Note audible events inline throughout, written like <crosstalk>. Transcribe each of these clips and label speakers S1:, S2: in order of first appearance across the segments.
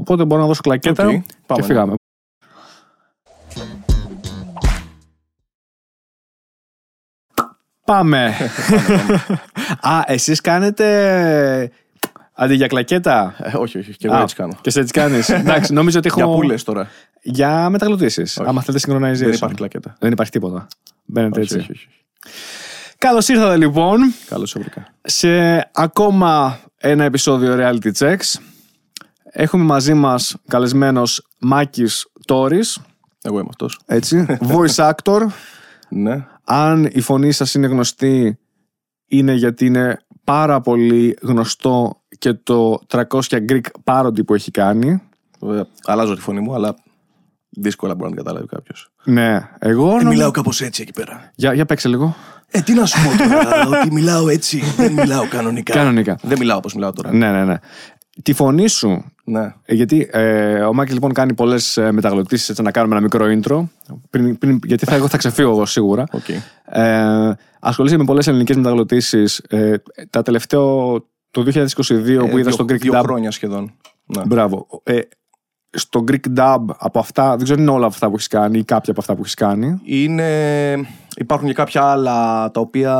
S1: Οπότε μπορώ να δώσω κλακέτα
S2: Οκ,
S1: και
S2: πάμε.
S1: φύγαμε. Πάμε. <laughs> Α, εσείς κάνετε αντί για κλακέτα;
S2: Ε, όχι, όχι, και εγώ
S1: Α,
S2: έτσι κάνω.
S1: Και σε έτσι κάνεις. <laughs> Εντάξει, νομίζω ότι έχω...
S2: Για πού λες τώρα.
S1: Για μεταγλωττίσεις. Άμα θέλετε synchronization.
S2: Δεν υπάρχει κλακέτα.
S1: Δεν υπάρχει τίποτα. Μπαίνετε
S2: Όχι,
S1: έτσι.
S2: όχι, όχι.
S1: Καλώς ήρθατε λοιπόν
S2: Καλώς σε βρήκα.
S1: σε ακόμα ένα επεισόδιο Reality Checks. Έχουμε μαζί μας καλεσμένος Μάκης Τόρης,
S2: Εγώ είμαι αυτός.
S1: έτσι, <laughs> voice actor.
S2: Ναι.
S1: Αν η φωνή σας είναι γνωστή, είναι γιατί είναι πάρα πολύ γνωστό και το 300 Greek parody που έχει κάνει.
S2: Βέβαια, αλλάζω τη φωνή μου, αλλά δύσκολα μπορεί να την καταλάβει κάποιος.
S1: Ναι, εγώ... νομ-
S2: μιλάω κάπως έτσι εκεί πέρα.
S1: Για, για παίξε λίγο.
S2: Ε, τι να σου πω τώρα, <laughs> ότι μιλάω έτσι. Δεν μιλάω κανονικά.
S1: Κανονικά.
S2: Δεν μιλάω όπως μιλάω τώρα.
S1: Ναι, ναι, ναι. Τη φωνή σου
S2: Ναι.
S1: Ε, Γιατί ε, ο Μάκη λοιπόν κάνει πολλές ε, μεταγλωττίσεις, έτσι να κάνουμε ένα μικρό intro. Πριν, πριν, γιατί θα, εγώ θα ξεφύγω εγώ σίγουρα.
S2: Οκ.
S1: Ε, ασχολείσαι με πολλές ελληνικές μεταγλωττίσεις. Ε, τα τελευταίο το 2022 που είδα
S2: Ε,
S1: στο
S2: δύο,
S1: Greek
S2: δύο
S1: Dub.
S2: χρόνια σχεδόν. Ναι.
S1: Μπράβο. Ε, στο Greek Dub από αυτά, δεν ξέρω αν είναι όλα αυτά που έχεις κάνει ή κάποια από αυτά που έχεις κάνει.
S2: Είναι... Υπάρχουν και κάποια άλλα τα οποία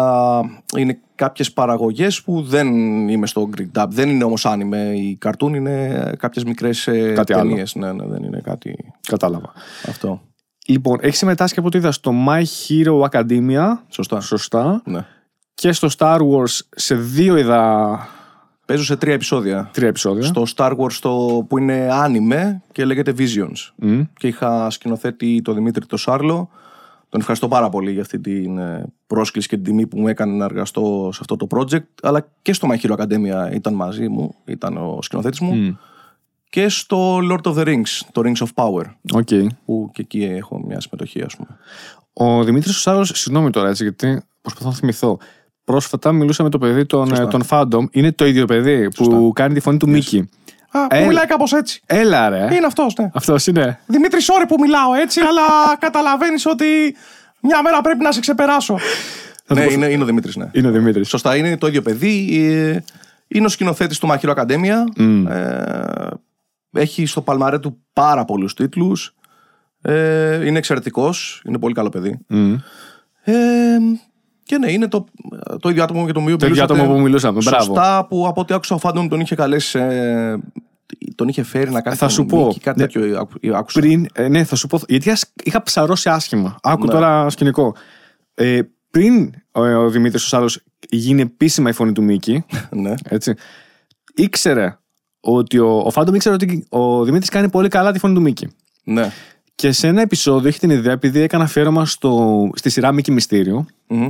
S2: είναι κάποιες παραγωγές που δεν είμαι στο Greek Dub. Δεν είναι όμως anime ή cartoon, είναι κάποιες μικρές ε,
S1: Κάτι άλλο.
S2: ταινίες. Ναι, ναι, δεν είναι κάτι
S1: Κατάλαβα.
S2: αυτό.
S1: Λοιπόν, έχεις συμμετάσχει από ό,τι είδα στο My Hero Academia.
S2: Σωστά.
S1: Σωστά.
S2: Ναι.
S1: Και στο Star Wars σε δύο είδα
S2: Παίζω σε τρία επεισόδια.
S1: τρία επεισόδια.
S2: Στο Star Wars το, που είναι anime και λέγεται Visions.
S1: Μμ.
S2: Και είχα σκηνοθέτη τον Δημήτρη το Σάρλο. Τον ευχαριστώ πάρα πολύ για αυτή την ε, πρόσκληση και την τιμή που μου έκανε να εργαστώ σε αυτό το project. Αλλά και στο My Hero Academia ήταν μαζί μου, ήταν ο σκηνοθέτης μου.
S1: Μμ.
S2: Και στο Lord of the Rings, το Rings of Power.
S1: OK.
S2: Που και εκεί έχω μια συμμετοχή, ας πούμε.
S1: Ο Δημήτρης Σάρος, συγγνώμη τώρα έτσι, γιατί προσπαθώ να θυμηθώ. Πρόσφατα μιλούσα με το παιδί των,
S2: Σωστά.
S1: ε, των Fandom. Είναι το ίδιο παιδί που
S2: Σωστά.
S1: κάνει τη φωνή του Μίκη.
S2: Α,
S1: Ε,
S2: που μιλάει κάπως έτσι.
S1: Έλα ρε.
S2: Είναι αυτός, ναι.
S1: Αυτός είναι.
S2: Δημήτρη, sorry που μιλάω έτσι, αλλά καταλαβαίνεις ότι μια μέρα πρέπει να σε ξεπεράσω. ναι, είναι, είναι ο Δημήτρης, ναι.
S1: Είναι ο Δημήτρης.
S2: Σωστά, είναι το ίδιο παιδί. ε, Είναι ο σκηνοθέτης του Μαχαίρου Academia. Ε, έχει στο παλμαρέ του πάρα πολλούς τίτλους. Ε, είναι εξαιρετικός. Είναι πολύ καλό παιδί. Ε, και ναι, είναι το, το ίδιο άτομο για το οποίο
S1: Το ίδιο
S2: μιλούσατε
S1: άτομο που μιλούσαμε. Μπράβο.
S2: Σωστά, που από ό,τι άκουσα ο Φάντον τον είχε καλέσει. ε, τον είχε φέρει να κάνει
S1: Θα
S2: τον
S1: σου πω,
S2: Νίκη, κάτι
S1: ναι.
S2: τέτοιο άκου- άκουσα.
S1: Πριν, ε, ναι, θα σου πω. Γιατί ας- είχα ψαρώσει άσχημα. Άκου
S2: Ναι.
S1: τώρα σκηνικό. Ε, πριν ο, ο Δημήτρης ο Σάρος γίνει επίσημα η φωνή του Μίκη, <laughs>
S2: ναι.
S1: έτσι, ήξερε ότι ο, ο Φάντομ ήξερε ότι ο Δημήτρης κάνει πολύ καλά τη φωνή του Μίκη.
S2: ναι.
S1: Και σε ένα επεισόδιο έχει την ιδέα, επειδή έκανα αφιέρωμα στο, στη σειρά Μίκη Μυστήριο
S2: Μμμ.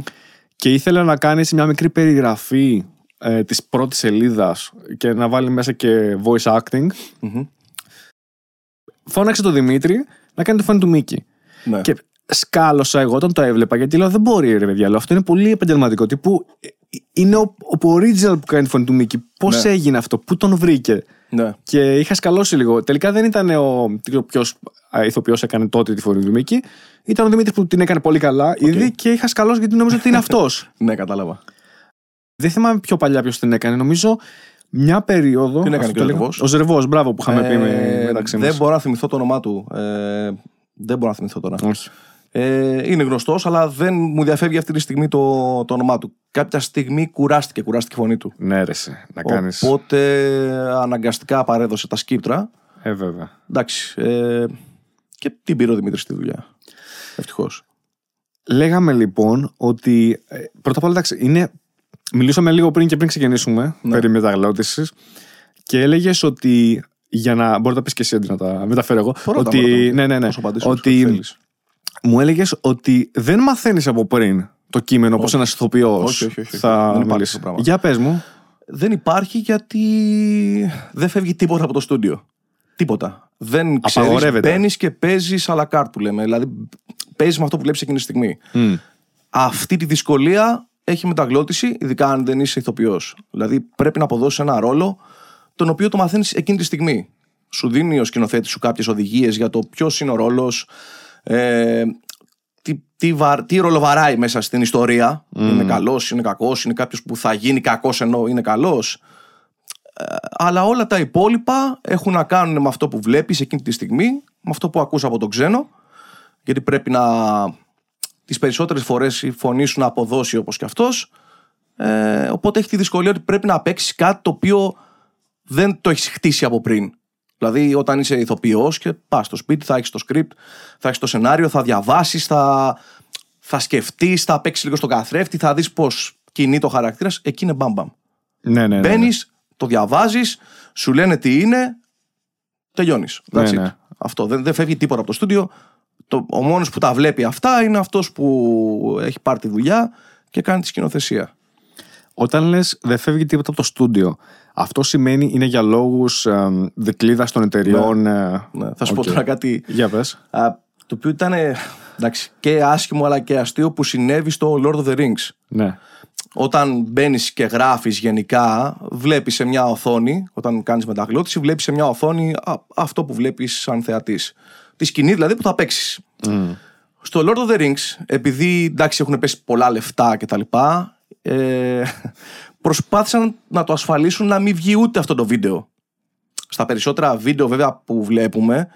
S1: και ήθελε να κάνει έτσι μια μικρή περιγραφή ε, της πρώτης σελίδας και να βάλει μέσα και voice acting.
S2: Μμμ.
S1: Φώναξε τον Δημήτρη να κάνει τη φωνή του Μίκη.
S2: Ναι.
S1: Και σκάλωσα εγώ όταν το έβλεπα γιατί λέω δεν μπορεί ρε παιδιά, λέω, αυτό είναι πολύ επαγγελματικό. Τύπου ε, είναι ο, ο original που κάνει τη φωνή του Μίκη. Πώς
S2: Ναι.
S1: έγινε αυτό, πού τον βρήκε;
S2: ναι.
S1: Και είχα σκαλώσει λίγο. Τελικά δεν ήταν ο ποιος ηθοποιός έκανε τότε τη φωνή του Μίκη. Ήταν ο Δημήτρης που την έκανε πολύ καλά ήδη και είχα σκαλώσει γιατί νόμιζα ότι είναι αυτός. <laughs>
S2: ναι, κατάλαβα.
S1: Δεν θυμάμαι πιο παλιά ποιος την έκανε. Νομίζω μια περίοδο.
S2: Την έκανε
S1: αυτό
S2: και ο
S1: το λέγα-
S2: Ζερβός.
S1: Ο Ζερβός, μπράβο που είχαμε πει με,
S2: Ε,
S1: μεταξύ μας.
S2: δεν μπορώ να θυμηθώ το όνομά του. Ε, δεν μπορώ να θυμηθώ τώρα.
S1: Όχι.
S2: Ε, είναι γνωστός, αλλά δεν μου διαφεύγει αυτή τη στιγμή το, το όνομά του. Κάποια στιγμή κουράστηκε, κουράστηκε η φωνή του.
S1: Ναι, ρε, σε, να κάνει.
S2: Οπότε αναγκαστικά παρέδωσε τα σκύπτρα.
S1: Ε, βέβαια.
S2: Εντάξει. Ε, και την πήρε ο Δημήτρης στη δουλειά. Ευτυχώς.
S1: Λέγαμε λοιπόν ότι. ε, πρώτα απ' όλα, εντάξει, είναι. Μιλήσαμε λίγο πριν και πριν ξεκινήσουμε
S2: Ναι.
S1: περί μεταγλώτησης και έλεγες ότι. Για να. Μπορεί να τα πεις και εσύ αντί να τα μεταφέρω εγώ.
S2: Μπορώ να τα-
S1: ότι,
S2: μπορώ να τα-
S1: ναι, ναι, ναι.
S2: να σου απαντήσω όσο
S1: Ότι
S2: θέλεις.
S1: μου έλεγες ότι δεν μαθαίνεις από πριν το κείμενο πώ ένας ηθοποιός
S2: Όχι, όχι, όχι.
S1: θα
S2: Δεν υπάρχει
S1: μιλήσεις.
S2: αυτό το πράγμα.
S1: Για πες μου.
S2: Δεν υπάρχει γιατί δεν φεύγει τίποτα από το στούντιο. Τίποτα. Δεν ξέρεις,
S1: Απαγορεύεται.
S2: μπαίνεις και παίζεις à la carte που λέμε. Δηλαδή παίζεις με αυτό που βλέπεις εκείνη τη στιγμή.
S1: Μμ.
S2: Αυτή τη δυσκολία έχει μεταγλώτηση, ειδικά αν δεν είσαι ηθοποιός. Δηλαδή πρέπει να αποδώσεις ένα ρόλο τον οποίο το μαθαίνεις εκείνη τη στιγμή. Σου δίνει ο σκηνοθέτης σου κάποιες οδηγίες για το ποιος είναι ο ρόλος, ε, τι, τι, βα- τι ρόλο βαράει μέσα στην ιστορία. Είναι καλός, είναι κακός, είναι κάποιος που θα γίνει κακός ενώ είναι καλός. Ε, αλλά όλα τα υπόλοιπα έχουν να κάνουν με αυτό που βλέπεις εκείνη τη στιγμή, με αυτό που ακούς από τον ξένο, γιατί πρέπει να τις περισσότερες φορές η φωνής σου να αποδώσει όπως και αυτός. Ε, οπότε έχει τη δυσκολία ότι πρέπει να παίξεις κάτι το οποίο δεν το έχεις χτίσει από πριν. Δηλαδή, όταν είσαι ηθοποιός και πας στο σπίτι, θα έχεις το script, θα έχεις το σενάριο, θα διαβάσεις, θα, θα σκεφτείς, θα παίξεις λίγο στον καθρέφτη, θα δεις πώς κινεί το χαρακτήρας. Εκεί είναι μπαμπαμ.
S1: Ναι, ναι, ναι.
S2: Μπαίνεις, το διαβάζεις, σου λένε τι είναι, τελειώνεις.
S1: Ναι, ναι.
S2: Αυτό. Δεν, δεν φεύγει τίποτα από το στούντιο. Το, ο μόνος που τα βλέπει αυτά είναι αυτός που έχει πάρει τη δουλειά και κάνει τη σκηνοθεσία.
S1: Όταν λες δεν φεύγει τίποτα από το στούντιο, αυτό σημαίνει είναι για λόγους ε, δικλίδα των εταιριών. ε,
S2: Ναι. Θα σου πω
S1: οκ.
S2: τώρα κάτι
S1: Για πες.
S2: α, το οποίο ήταν ε, εντάξει, και άσχημο αλλά και αστείο που συνέβη στο Lord of the Rings.
S1: Ναι.
S2: Όταν μπαίνεις και γράφεις γενικά, βλέπεις σε μια οθόνη, όταν κάνεις μεταγλώτηση, βλέπεις σε μια οθόνη α, αυτό που βλέπεις σαν θεατής. Τη σκηνή δηλαδή που θα παίξεις. Στο Lord of the Rings, επειδή εντάξει έχουν πέσει πολλά λεφτά κτλ., ε, προσπάθησαν να το ασφαλίσουν να μην βγει ούτε αυτό το βίντεο. Στα περισσότερα βίντεο βέβαια που βλέπουμε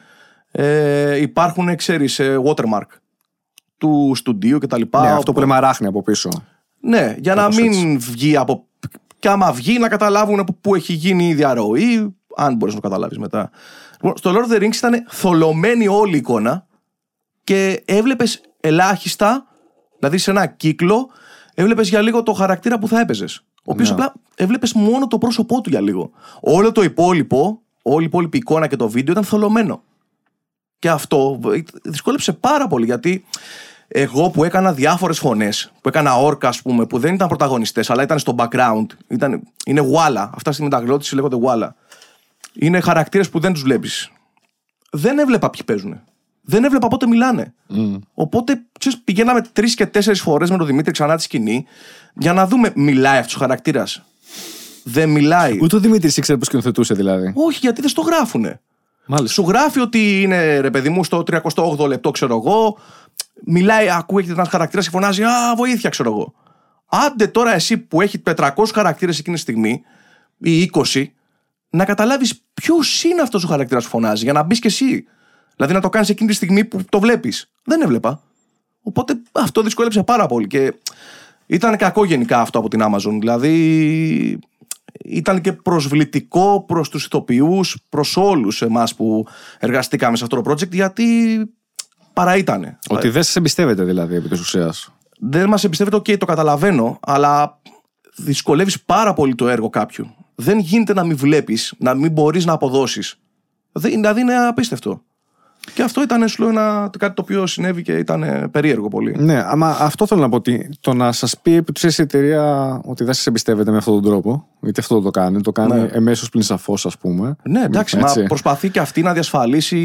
S2: ε, υπάρχουν, ξέρεις, ε, watermark του στούντιου κτλ.
S1: ναι, αυτό που λέμε αράχνη από πίσω.
S2: Ναι, για να
S1: Κάπως
S2: μην βγει από. Και άμα βγει, να καταλάβουν από πού έχει γίνει η διαρροή, αν μπορείς να το καταλάβεις μετά. Λοιπόν, στο Lord of the Rings ήταν θολωμένη όλη η εικόνα και έβλεπες ελάχιστα, δηλαδή σε ένα κύκλο, έβλεπες για λίγο το χαρακτήρα που θα έπαιζες. Ο οποίος
S1: Ναι.
S2: απλά έβλεπες μόνο το πρόσωπό του για λίγο. Όλο το υπόλοιπο, όλη η υπόλοιπη εικόνα και το βίντεο ήταν θολωμένο. Και αυτό δυσκόλεψε πάρα πολύ γιατί εγώ που έκανα διάφορες φωνές, που έκανα όρκα, ας πούμε, που δεν ήταν πρωταγωνιστές, αλλά ήταν στο background, ήταν, είναι γουάλα. Αυτά στη μεταγλώτηση λέγονται γουάλα. Είναι χαρακτήρες που δεν τους βλέπεις. Δεν έβλεπα ποιοι παίζουν. Δεν έβλεπα πότε μιλάνε. Οπότε ξέρεις, πηγαίναμε τρεις και τέσσερις φορές με τον Δημήτρη ξανά τη σκηνή για να δούμε, μιλάει αυτός ο χαρακτήρας. Δεν μιλάει.
S1: Ούτε ο Δημήτρης ήξερε πώ σκηνοθετούσε δηλαδή.
S2: Όχι, γιατί δεν στο γράφουνε.
S1: Μάλιστα.
S2: Σου γράφει ότι είναι ρε παιδί μου στο 38 λεπτό, ξέρω εγώ. Μιλάει, ακούει ένα χαρακτήρα και φωνάζει Α, βοήθεια, ξέρω εγώ. Άντε τώρα εσύ που έχει 400 χαρακτήρες εκείνη τη στιγμή ή 20, να καταλάβεις ποιος είναι αυτός ο χαρακτήρας που φωνάζει για να μπεις κι εσύ. Δηλαδή να το κάνεις εκείνη τη στιγμή που το βλέπεις. Δεν έβλεπα. Οπότε αυτό δυσκόλεψε πάρα πολύ και ήταν κακό γενικά αυτό από την Amazon. Δηλαδή ήταν και προσβλητικό προς τους ηθοποιούς, προς όλους εμάς που εργαστήκαμε σε αυτό το project γιατί παρά ήτανε.
S1: Ότι δεν σας εμπιστεύεται δηλαδή επί της ουσίας.
S2: Δεν μας εμπιστεύεται, οκ, το καταλαβαίνω, αλλά δυσκολεύεις πάρα πολύ το έργο κάποιου. Δεν γίνεται να μην βλέπεις, να μην μπορείς να αποδώσεις. Δεν- Δηλαδή είναι απίστευτο. Και αυτό ήταν σου λέω, ένα, κάτι το οποίο συνέβη και ήταν ε, περίεργο πολύ.
S1: Ναι, άμα αυτό θέλω να πω ότι το να σας πει επί τη ουσία η εταιρεία ότι δεν σας εμπιστεύεται με αυτόν τον τρόπο, γιατί αυτό το κάνει, το κάνει
S2: Ναι.
S1: εμμέσως πλην σαφώς, ας πούμε.
S2: Ναι, εντάξει,
S1: Έτσι.
S2: μα προσπαθεί και αυτή να διασφαλίσει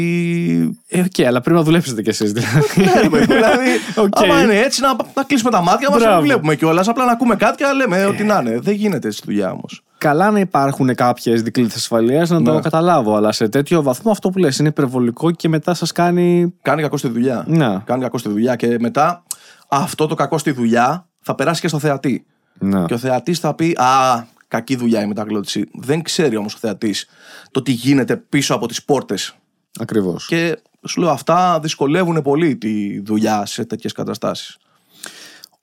S1: Ε, οκ, αλλά πρέπει να δουλέψετε κι εσείς. Δηλαδή.
S2: δηλαδή, <laughs>
S1: Οκ.
S2: άμα είναι έτσι, να, να κλείσουμε τα μάτια μας να
S1: Μπράβο.
S2: μην βλέπουμε κιόλας. Απλά να ακούμε κάτι και να λέμε ό,τι να είναι. Δεν γίνεται στη δουλειά όμως.
S1: Καλά να υπάρχουν κάποιες δικλείδες ασφαλείας να το
S2: Ναι.
S1: καταλάβω, αλλά σε τέτοιο βαθμό αυτό που λες είναι υπερβολικό και μετά σας κάνει.
S2: Κάνει κακό στη δουλειά.
S1: Ναι.
S2: Κάνει κακό στη δουλειά και μετά αυτό το κακό στη δουλειά θα περάσει και στο θεατή.
S1: Ναι.
S2: Και ο θεατής θα πει Α, κακή δουλειά η μεταγλώτηση. Δεν ξέρει όμως ο θεατής το τι γίνεται πίσω από τις πόρτες.
S1: Ακριβώς.
S2: Και σου λέω, αυτά δυσκολεύουν πολύ τη δουλειά σε τέτοιες καταστάσεις.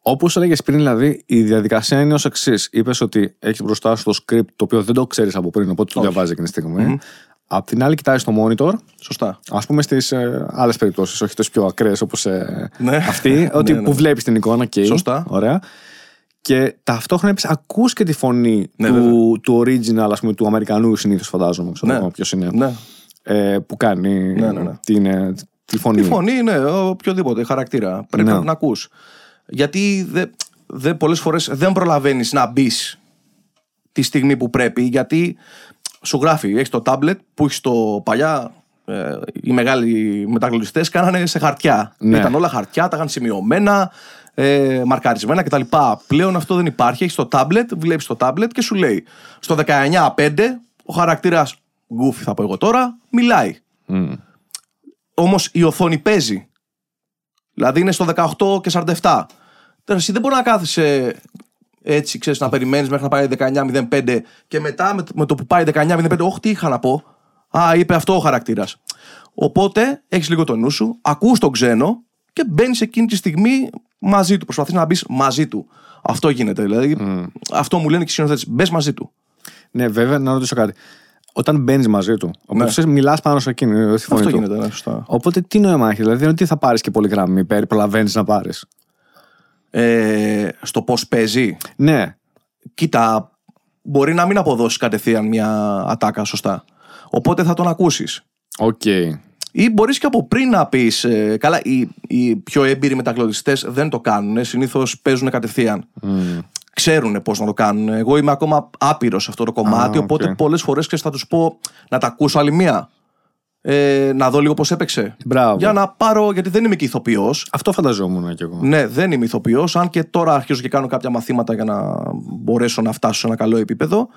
S1: Όπως έλεγες πριν, δηλαδή, η διαδικασία είναι ως εξής. Είπες ότι έχεις μπροστά σου το script το οποίο δεν το ξέρεις από πριν, οπότε το
S2: Όχι.
S1: διαβάζει εκείνη τη στιγμή. Απ' την άλλη, κοιτάζεις το monitor.
S2: Σωστά.
S1: Α πούμε στις ε, άλλες περιπτώσεις, όχι τις πιο ακραίες όπως ε,
S2: Ναι.
S1: αυτή, <laughs> ότι
S2: Ναι, ναι.
S1: που βλέπεις την εικόνα και.
S2: Σωστά.
S1: Ωραία. Και ταυτόχρονα επίση ακούς και τη φωνή
S2: Ναι,
S1: του, του original, ας πούμε, του Αμερικανού συνήθως φαντάζομαι. Ξέρω
S2: Ναι.
S1: εγώ ποιος είναι.
S2: Ναι.
S1: Ε, που κάνει
S2: Ναι, ναι, ναι.
S1: Την, ε, τη φωνή.
S2: Τη φωνή είναι οποιοδήποτε χαρακτήρα. Πρέπει
S1: Ναι.
S2: να ακούς. Γιατί δε, δε, πολλές φορές δεν προλαβαίνεις να μπεις τη στιγμή που πρέπει γιατί σου γράφει, έχεις το τάμπλετ που έχεις το παλιά ε, οι μεγάλοι μεταγλωτιστές κάνανε σε χαρτιά.
S1: Ναι.
S2: Ήταν όλα χαρτιά, τα είχαν σημειωμένα, ε, μαρκαρισμένα κτλ. Πλέον αυτό δεν υπάρχει. Έχεις το τάμπλετ, βλέπεις το τάμπλετ και σου λέει στο 19.5 ο χαρακτήρας γκούφι θα πω εγώ τώρα, μιλάει.
S1: Μμ.
S2: Όμως η οθόνη παίζει. Δηλαδή είναι στο 18 και 47. Τώρα εσύ δεν μπορεί να κάθεσαι έτσι, ξέρεις, να περιμένεις μέχρι να πάει 19.05 και μετά με, με το που πάει 19.05, όχι τι είχα να πω. Α, είπε αυτό ο χαρακτήρας. Οπότε έχεις λίγο το νου σου, ακούς τον ξένο και μπαίνεις εκείνη τη στιγμή μαζί του. Προσπαθείς να μπεις μαζί του. Αυτό γίνεται. Δηλαδή, αυτό μου λένε και οι σκηνοθέτες. Μπες μαζί του.
S1: Ναι, βέβαια, να ρωτήσω κάτι. Όταν μπαίνεις μαζί του, οπότε μιλάς πάνω σε εκείνη τη φωνή
S2: Αυτό
S1: του.
S2: γίνεται, ναι, σωστά.
S1: Οπότε τι νόημα έχει, δηλαδή δεν είναι ότι θα πάρεις και πολύ γραμμή, προλαβαίνεις να πάρεις.
S2: Ε, στο πώς παίζει.
S1: Ναι,
S2: Κοίτα, μπορεί να μην αποδώσεις κατευθείαν μια ατάκα σωστά. Οπότε θα τον ακούσεις.
S1: οκ.
S2: Ή μπορείς και από πριν να πεις. Ε, καλά, οι, οι πιο έμπειροι μεταγλωττιστές δεν το κάνουν. Συνήθως παίζουν κατευθείαν. Ξέρουν πώς να το κάνουν. Εγώ είμαι ακόμα άπειρος σε αυτό το κομμάτι.
S1: Α,
S2: οπότε
S1: οκ.
S2: πολλές φορές θα τους πω να τα ακούσω άλλη μία. Ε, να δω λίγο πώς έπαιξε.
S1: Μπράβο.
S2: Για να πάρω. Γιατί δεν είμαι και ηθοποιός.
S1: Αυτό φανταζόμουν κι εγώ.
S2: Ναι, δεν είμαι ηθοποιός. Αν και τώρα αρχίζω και κάνω κάποια μαθήματα για να μπορέσω να φτάσω σε ένα καλό επίπεδο.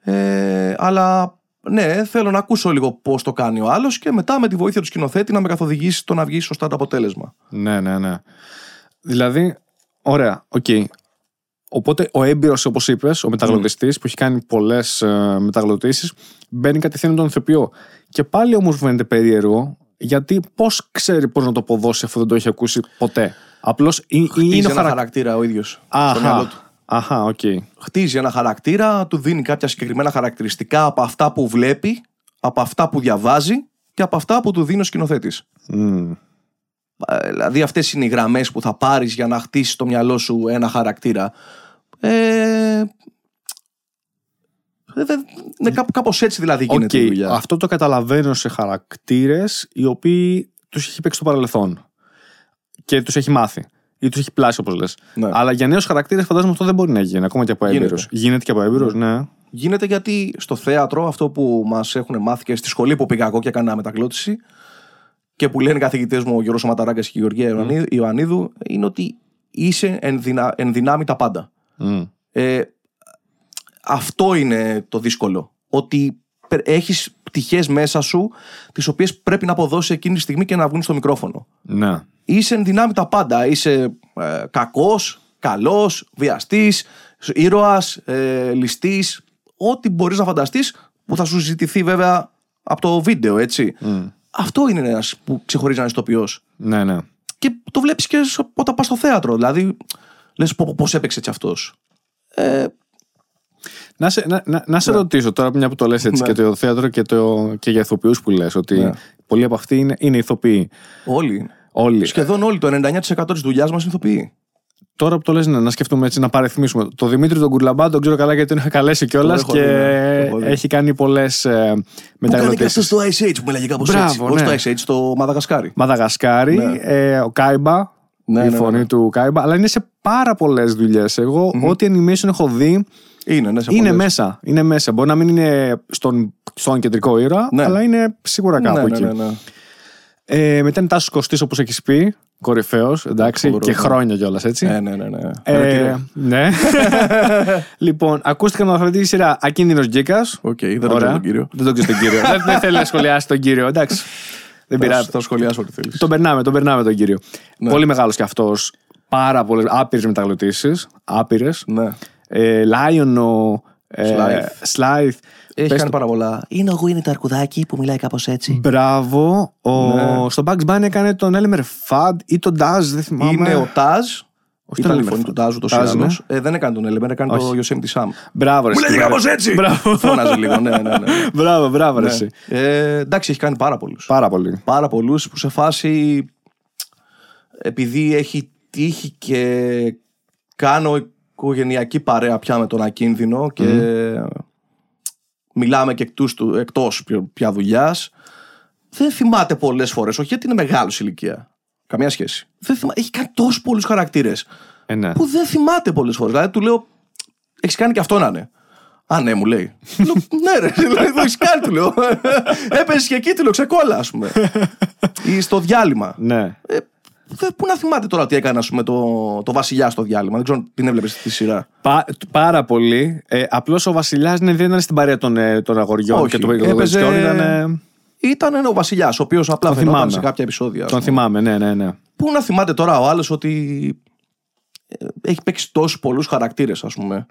S2: Ε, αλλά ναι, θέλω να ακούσω λίγο πώς το κάνει ο άλλος και μετά με τη βοήθεια του σκηνοθέτη να με καθοδηγήσει το να βγει σωστά το αποτέλεσμα.
S1: Ναι, ναι, ναι. Δηλαδή, ωραία, οκ. Οπότε ο έμπειρος, όπως είπες, ο μεταγλωττιστής που έχει κάνει πολλές ε, μεταγλωττίσεις, μπαίνει κατευθείαν τον ηθοποιό. Και πάλι όμως φαίνεται περίεργο, γιατί πώς ξέρει πώς να το αποδώσει αφού δεν το έχει ακούσει ποτέ. Απλώς είναι
S2: Χτίζει
S1: ο
S2: ένα
S1: χαρακτήρα.
S2: χαρακτήρα ο ίδιος. Στο μυαλό
S1: Αχα,
S2: του.
S1: αχα, οκ.
S2: Χτίζει ένα χαρακτήρα, του δίνει κάποια συγκεκριμένα χαρακτηριστικά από αυτά που βλέπει, από αυτά που διαβάζει και από αυτά που του δίνει ο σκηνοθέτης.
S1: Μμ.
S2: Δηλαδή αυτές είναι οι γραμμές που θα πάρεις για να χτίσεις στο μυαλό σου ένα χαρακτήρα. Ε, δε- δε- ναι, κάπου, κάπως έτσι δηλαδή γίνεται
S1: Οκ,
S2: η δουλειά.
S1: Αυτό το καταλαβαίνω σε χαρακτήρες οι οποίοι τους έχει παίξει στο παρελθόν. Και τους έχει μάθει. Ή τους έχει πλάσει, όπως λες.
S2: Ναι.
S1: Αλλά για νέους χαρακτήρες φαντάζομαι αυτό δεν μπορεί να γίνει, ακόμα και από
S2: Γίνεται.
S1: έμπειρο. Γίνεται και από έμπειρο, ναι.
S2: Γίνεται γιατί στο θέατρο αυτό που μας έχουν μάθει και στη σχολή που πήγα εγώ και έκανα μετακλώτηση και που λένε οι καθηγητές μου ο Γιώργος Ματαράγκα και η Γεωργία Ιωαννίδου- Ιωαννίδου είναι ότι είσαι εν, δυνα, εν δυνάμει τα πάντα.
S1: Μμ.
S2: Ε, αυτό είναι το δύσκολο. Ότι έχεις πτυχές μέσα σου τις οποίες πρέπει να αποδώσεις εκείνη τη στιγμή και να βγουν στο μικρόφωνο.
S1: Ναι.
S2: Είσαι εν δυνάμει τα πάντα. Είσαι ε, κακός, καλός, βιαστής, ήρωας, ε, ληστής. Ό,τι μπορείς να φανταστείς που θα σου ζητηθεί βέβαια από το βίντεο, έτσι. Αυτό είναι ένας που ξεχωρίζει ένα ηθοποιό.
S1: Ναι, ναι.
S2: Και το βλέπεις και σ- όταν πας στο θέατρο. Δηλαδή, λες πώς έπαιξε έτσι αυτός. Ε,
S1: Να σε, να, να, να σε ρωτήσω τώρα, μια που το λες έτσι
S2: Ναι.
S1: και το θέατρο και, το, και για ηθοποιούς που λες, ότι
S2: Ναι.
S1: πολλοί από αυτοί είναι, είναι ηθοποιοί.
S2: όλοι. είναι.
S1: Όλοι.
S2: Σχεδόν όλοι. Το 99% της δουλειάς μας είναι ηθοποιοί.
S1: Τώρα που το λες, ναι, να σκεφτούμε έτσι, να παρεθμίσουμε. Το Δημήτρη τον Κουρλαμπά τον ξέρω καλά γιατί τον είχα καλέσει κιόλας
S2: έχω
S1: και
S2: δει, ναι, το έχω δει.
S1: έχει κάνει πολλές ε,
S2: Που κάνει και αυτός
S1: μεταγλωτήσει.
S2: στο Ice Age που μιλάγε κάπως
S1: Μπράβο,
S2: έτσι. Όχι
S1: ναι.
S2: στο Ice Age, στο Μαδαγασκάρι.
S1: Μαδαγασκάρη,
S2: Ναι.
S1: ε, ο Κάιμπα,
S2: Ναι,
S1: η
S2: ναι, ναι,
S1: φωνή
S2: ναι.
S1: του Κάιμπα, αλλά είναι σε πάρα πολλές δουλειές. Εγώ, ό,τι animation έχω δει,
S2: Είναι, ναι, σε
S1: είναι
S2: πολλές.
S1: μέσα. Είναι μέσα. Μπορεί να μην είναι στον, στον κεντρικό ήρωα,
S2: Ναι.
S1: αλλά είναι σίγουρα κάπου
S2: Ναι, ναι,
S1: εκεί.
S2: ναι, ναι.
S1: Ε, μετά είναι Τάσος Κωστής, όπως έχεις πει. Κορυφαίος, εντάξει,
S2: Φοβερός,
S1: και
S2: ναι.
S1: χρόνια κιόλας έτσι.
S2: Ε, ναι, ναι, ναι.
S1: Ε,
S2: Ένα κύριο.
S1: ναι. <laughs> λοιπόν, ακούστηκαν με αυτή τη σειρά Ακίνδυνος Γκίκας.
S2: Οκ, δεν τον ξέρω τον κύριο.
S1: Δεν τον ξέρει τον κύριο. δεν, δεν θέλει να σχολιάσει τον κύριο, εντάξει. Δεν
S2: Θα,
S1: πειράζει.
S2: θα σχολιάσω ό,τι θέλεις.
S1: Τον περνάμε, τον περνάμε τον κύριο.
S2: Ναι.
S1: Πολύ μεγάλος κι αυτός. Πάρα πολλές, άπειρες μεταγλωτήσεις. Άπειρες.
S2: Ναι.
S1: Ε, Λάιονο. Ε,
S2: Slice.
S1: Σλάιθ.
S2: Έχει
S1: Πες
S2: κάνει
S1: το-
S2: πάρα πολλά.
S3: Είναι ο Γουίνι το αρκουδάκι που μιλάει κάπως έτσι.
S1: Μπράβο. Ο...
S2: Ναι.
S1: Στο Bugs Bunny έκανε τον Έλμερ Φαντ ή τον Daz, δεν θυμάμαι.
S2: Είναι ο Τάζ.
S1: Όχι
S2: Ήταν
S1: τον
S2: η φωνή
S1: Elmer
S2: του Τάζ ούτω ή
S1: Taz, ναι.
S2: άλλω. Ε, δεν έκανε τον Έλεμπερ, έκανε το Yosemite Sam.
S1: Μπράβο, ρε.
S2: Μου λέγε
S1: εσύ,
S2: κάπως
S1: μπράβο.
S2: έτσι!
S1: Μπράβο.
S2: Φώναζε λίγο, ναι, ναι, ναι. <laughs>
S1: Μπράβο, μπράβο, ρε.
S2: Ναι.
S1: εσύ.
S2: Ε, εντάξει, έχει κάνει πάρα πολλούς.
S1: Πάρα πολύ.
S2: Πάρα πολλούς που σε φάση. Επειδή έχει τύχει και κάνω οικογενειακή παρέα πια με τον ακίνδυνο και μιλάμε και εκτός, του, εκτός πια- πια δουλειάς. Δεν θυμάται πολλές φορές, όχι γιατί είναι μεγάλος ηλικία. Καμία σχέση. Δεν θυμά... Έχει κάνει τόσους πολλούς χαρακτήρες
S1: Ε, ναι.
S2: που δεν θυμάται πολλές φορές. Δηλαδή του λέω, έχεις κάνει και αυτό να είναι. Α, ναι, μου λέει. Του λέω, ναι, ρε, <laughs> δηλαδή, το έχεις κάνει, του λέω. <laughs> Έπεσε και εκεί, του λέω, ξεκόλα, ας πούμε. <laughs> Ή στο διάλειμμα.
S1: ναι.
S2: Ε, δε- πού να θυμάται τώρα τι έκανε, ας πούμε, το, το Βασιλιά στο διάλειμμα. Δεν ξέρω αν την έβλεπες τη σειρά.
S1: Πα, πάρα πολύ. Ε, Απλώς ο Βασιλιάς ναι, δεν ήταν στην παρέα των, ε, των αγοριών
S2: Όχι,
S1: και του
S2: έπαιζε-
S1: παιδιών. Ήταν, ε,
S2: Ήταν ο Βασιλιάς, ο οποίος απλά
S1: Τον
S2: φαινόταν
S1: θυμάμαι.
S2: σε κάποια επεισόδια. ας
S1: τον
S2: πούμε.
S1: θυμάμαι, ναι, ναι, ναι.
S2: Πού να θυμάται τώρα ο άλλος ότι ε, έχει παίξει τόσους πολλούς χαρακτήρες, ας πούμε.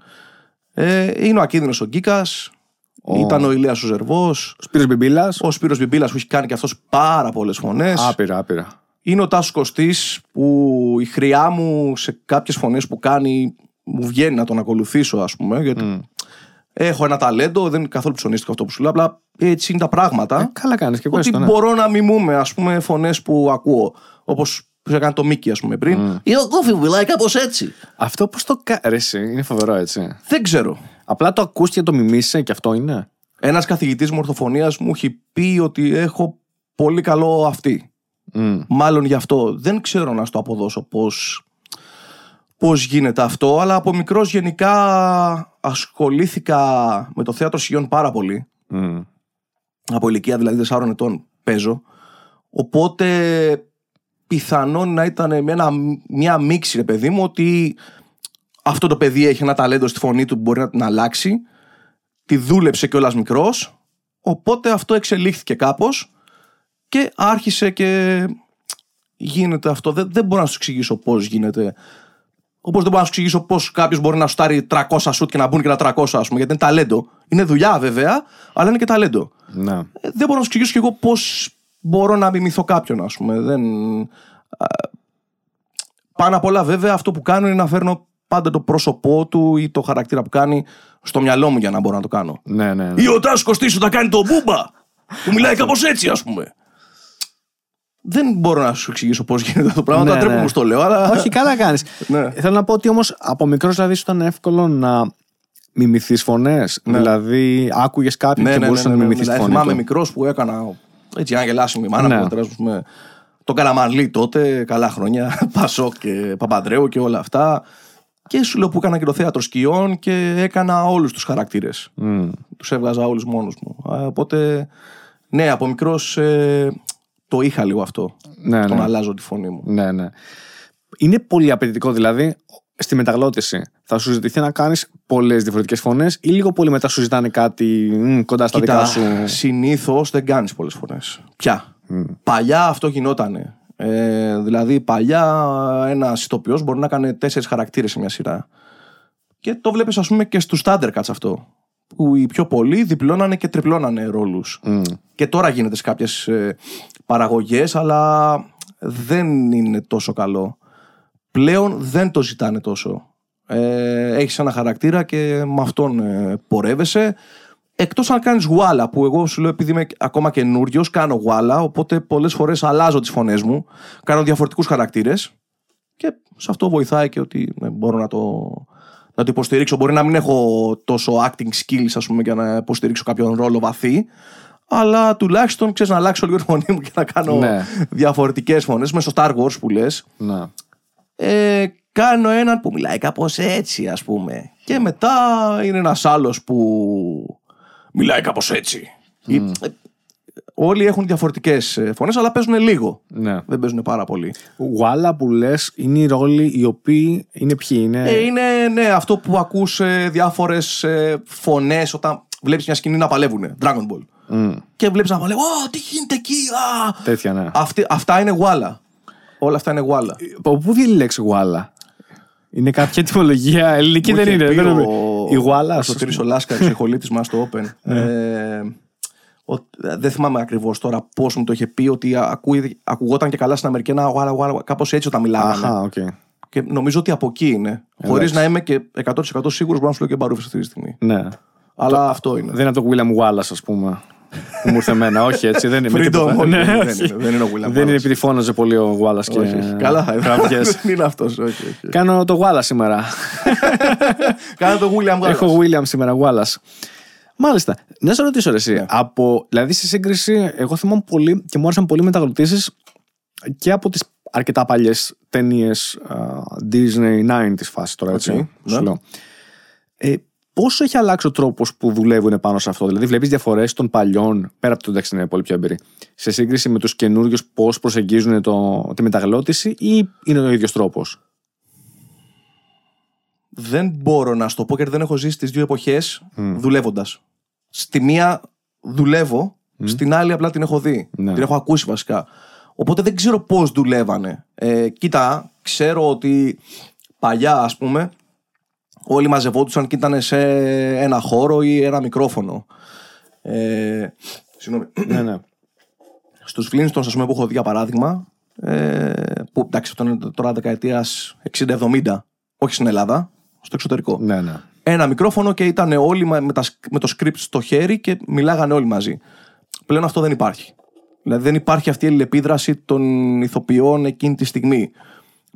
S2: Ε, είναι ο ακίνδυνος ο Γκίκας. Ήταν ο Ηλίας ο Ζερβός.
S1: Ο Σπύρος Μπιμπίλας.
S2: Ο Σπύρος Μπιμπίλας που έχει κάνει και αυτός πάρα πολλές φωνές.
S1: Άπειρα, άπειρα.
S2: Είναι ο Τάσος Κωστής που η χρειά μου σε κάποιες φωνές που κάνει μου βγαίνει να τον ακολουθήσω, ας πούμε. Γιατί έχω ένα ταλέντο, δεν είναι καθόλου ψωνίστικο αυτό που σου λέω. Απλά έτσι είναι τα πράγματα.
S1: Ε, καλά κάνεις και πες
S2: ότι
S1: το, ναι.
S2: μπορώ να μιμούμε, ας πούμε, φωνές που ακούω. Όπως που έκανε το Μίκη, ας πούμε, πριν.
S3: Ή ο Κόφι που μιλάει κάπως έτσι.
S1: Αυτό πώς το κάνεις, είναι φοβερό έτσι.
S2: Δεν ξέρω.
S1: Απλά το ακούς και το μιμήσει και αυτό είναι.
S2: Ένας καθηγητής μου ορθοφωνία μου έχει πει ότι έχω πολύ καλό αυτή.
S1: Μμ.
S2: Μάλλον γι' αυτό. Δεν ξέρω να στο αποδώσω πώς, πώς γίνεται αυτό, αλλά από μικρός γενικά ασχολήθηκα με το θέατρο σιγιών πάρα πολύ.
S1: Μμ.
S2: Από ηλικία δηλαδή 4 ετών παίζω. Οπότε πιθανόν να ήταν με ένα, μια μίξη, ρε παιδί μου, ότι αυτό το παιδί έχει ένα ταλέντο στη φωνή του που μπορεί να την αλλάξει. Τη δούλεψε κιόλας μικρός. Οπότε αυτό εξελίχθηκε κάπως και άρχισε και γίνεται αυτό. Δεν, δεν μπορώ να σου εξηγήσω πώς γίνεται. Όπως δεν μπορώ να σου εξηγήσω πώς κάποιος μπορεί να σουτάρει 300 σουτ και να μπουν και τα 300, ας πούμε, γιατί είναι ταλέντο. Είναι δουλειά βέβαια, αλλά είναι και ταλέντο.
S1: Ναι.
S2: Ε, δεν μπορώ να σου εξηγήσω κι εγώ πώς μπορώ να μιμηθώ κάποιον, ας πούμε. Δεν... α, Πάνω απ' όλα, βέβαια, αυτό που κάνω είναι να φέρνω πάντα το πρόσωπό του ή το χαρακτήρα που κάνει στο μυαλό μου για να μπορώ να το κάνω.
S1: Ναι, ναι. ναι.
S2: Ή ο Τάσο Κωστή θα κάνει το μπούμπα. Που μιλάει κάπως έτσι, ας πούμε. Δεν μπορώ να σου εξηγήσω πώς γίνεται αυτό το πράγμα.
S1: Ναι,
S2: τα τρέπω
S1: ναι.
S2: μου στο λέω, αλλά.
S1: Όχι, καλά κάνεις.
S2: Ναι.
S1: Θέλω να πω ότι όμως από μικρός δηλαδή σου ήταν εύκολο να μιμηθείς φωνές. Δηλαδή άκουγες κάποιον
S2: Ναι,
S1: και
S2: ναι,
S1: μπορούσες
S2: ναι,
S1: να
S2: ναι,
S1: μιμηθείς
S2: ναι.
S1: τη φωνή
S2: Θυμάμαι
S1: του.
S2: μικρός που έκανα. Έτσι, να γελάσει η μάνα
S1: Ναι.
S2: μου, ο πατέρας μου, ας πούμε, τον Καραμαρλή τότε, καλά χρόνια, <laughs> Πασόκ και Παπαντρέου και όλα αυτά. Και σου λέω που έκανα και το θέατρο σκιών και έκανα όλους τους χαρακτήρες.
S1: Μμ.
S2: Τους έβγαζα όλους μόνος μου. Α, Οπότε, ναι, από μικρός ε, το είχα λίγο αυτό.
S1: Ναι,
S2: Το
S1: ναι.
S2: να αλλάζω τη φωνή μου.
S1: Ναι, ναι. Είναι πολύ απαιτητικό δηλαδή στη μεταγλώτηση. Θα σου ζητηθεί να κάνεις πολλές διαφορετικές φωνές ή λίγο πολύ μετά σου ζητάνε κάτι μ, κοντά στα δικά σου.
S2: συνήθως δεν κάνεις πολλές φορέ. Πια. Παλιά αυτό γινότανε. Ε, δηλαδή, παλιά ένας ηθοποιός μπορεί να κάνει τέσσερις χαρακτήρες σε μια σειρά. Και το βλέπεις, ας πούμε, και στους Thundercats αυτό. Που οι πιο πολλοί διπλώνανε και τριπλώνανε ρόλους.
S1: Μμ.
S2: Και τώρα γίνεται σε κάποιες παραγωγές, αλλά δεν είναι τόσο καλό. Πλέον δεν το ζητάνε τόσο. Ε, έχεις ένα χαρακτήρα και με αυτόν ε, πορεύεσαι. Εκτός αν κάνεις γουάλα, που εγώ σου λέω επειδή είμαι ακόμα καινούριος, κάνω γουάλα, οπότε πολλές φορές αλλάζω τις φωνές μου, κάνω διαφορετικούς χαρακτήρες και σε αυτό βοηθάει και ότι ναι, μπορώ να το, να το υποστηρίξω. Μπορεί να μην έχω τόσο acting skills, ας πούμε, για να υποστηρίξω κάποιον ρόλο βαθύ, αλλά τουλάχιστον ξέρεις να αλλάξω λίγο τη φωνή μου και να κάνω
S1: Ναι.
S2: διαφορετικές φωνές. Μέσα στο Star Wars που λες,
S1: Ναι.
S2: ε, κάνω έναν που μιλάει κάπως έτσι ας πούμε και μετά είναι ένας άλλος που μιλάει κάπως έτσι Ή- ε, όλοι έχουν διαφορετικές ε, φωνές αλλά παίζουν λίγο
S1: ναι.
S2: δεν παίζουν πάρα πολύ
S1: Γουάλα που λες είναι οι ρόλοι οι οποίοι είναι ποιοι είναι.
S2: ε, είναι ναι, αυτό που ακούς ε, διάφορες ε, φωνές όταν βλέπεις μια σκηνή να παλεύουν Dragon Ball
S1: Μμ.
S2: και βλέπεις να παλεύουν «Ω, τι γίνεται εκεί α!»
S1: Τέτοια, ναι.
S2: Αυτή, αυτά είναι γουάλα όλα αυτά είναι γουάλα
S1: Από πού βγαίνει η λέξη walla; Είναι κάποια ετυμολογία ελληνική
S2: Μου
S1: δεν
S2: είχε
S1: είναι.
S2: πει
S1: δεν είναι.
S2: ο-
S1: Η walla.
S2: Ο
S1: ας
S2: Σωτήρης
S1: πούμε.
S2: ο <laughs> Λάσκαρης, ο ηχολήτης μας στο Open. Ε, ο- δεν θυμάμαι ακριβώς τώρα πώς μου το είχε πει ότι ακούει, ακουγόταν και καλά στην Αμερική ένα γουάλα, γουάλα, κάπως έτσι όταν μιλάγανε.
S1: Αχα, οκ.
S2: Και νομίζω ότι από εκεί είναι. Χωρίς να είμαι και 100% σίγουρος μπορώ να σου λέω και μπαρούφες αυτή τη στιγμή.
S1: Ναι.
S2: Αλλά αυτό είναι.
S1: Δεν είναι το William Wallace, ας πούμε. Που μου ήρθε εμένα. όχι, έτσι. Δεν είναι. με
S2: Freedom,
S1: τίποτα.
S2: όχι,
S1: Ναι,
S2: δεν
S1: όχι.
S2: είναι, δεν είναι ο William
S1: Δεν είναι
S2: Wallace.
S1: επειδή φώναζε πολύ ο Wallace και.
S2: Όχι, όχι. Καλά,
S1: κραυγές.
S2: δεν είναι αυτός. Όχι, όχι.
S1: Κάνω το Wallace σήμερα. <laughs>
S2: Κάνε το William Wallace.
S1: Έχω William σήμερα, Wallace. Μάλιστα. Να σε ρωτήσω ρε, εσύ.
S2: Ναι.
S1: Από, δηλαδή, στη σύγκριση, εγώ θυμάμαι πολύ και μου άρεσαν πολύ μεταγλωττίσεις και από τις αρκετά παλιές ταινίες Disney nineties φάση τώρα, έτσι.
S2: Οκ,
S1: σου
S2: ναι.
S1: λέω. Ε, πόσο έχει αλλάξει ο τρόπος που δουλεύουν πάνω σε αυτό, Δηλαδή, βλέπεις διαφορές των παλιών, πέρα από το εντάξει, είναι πολύ πιο εμπειρή, σε σύγκριση με τους καινούριους, πώς προσεγγίζουν το, τη μεταγλώτηση ή είναι ο ίδιος τρόπος;
S2: δεν μπορώ να σου το πω γιατί δεν έχω ζήσει τις δύο εποχές δουλεύοντας. Στη μία δουλεύω, στην άλλη απλά την έχω δει.
S1: Ναι.
S2: Την έχω ακούσει βασικά. Οπότε δεν ξέρω πώς δουλεύανε. Ε, κοίτα, ξέρω ότι Παλιά, ας πούμε, όλοι μαζευόντουσαν και ήταν σε ένα χώρο ή ένα μικρόφωνο. Ε, συγγνώμη.
S1: ναι, ναι.
S2: Στους Flintstones, ας πούμε, που έχω δει για παράδειγμα, ε, που εντάξει, αυτό είναι τώρα δεκαετίας 60-70, όχι στην Ελλάδα, στο εξωτερικό.
S1: ναι, ναι.
S2: Ένα μικρόφωνο και ήταν όλοι μα- με, τα, σκ- με το script στο χέρι και μιλάγανε όλοι μαζί. Πλέον αυτό δεν υπάρχει. Δηλαδή δεν υπάρχει αυτή η αλληλεπίδραση των ηθοποιών εκείνη τη στιγμή.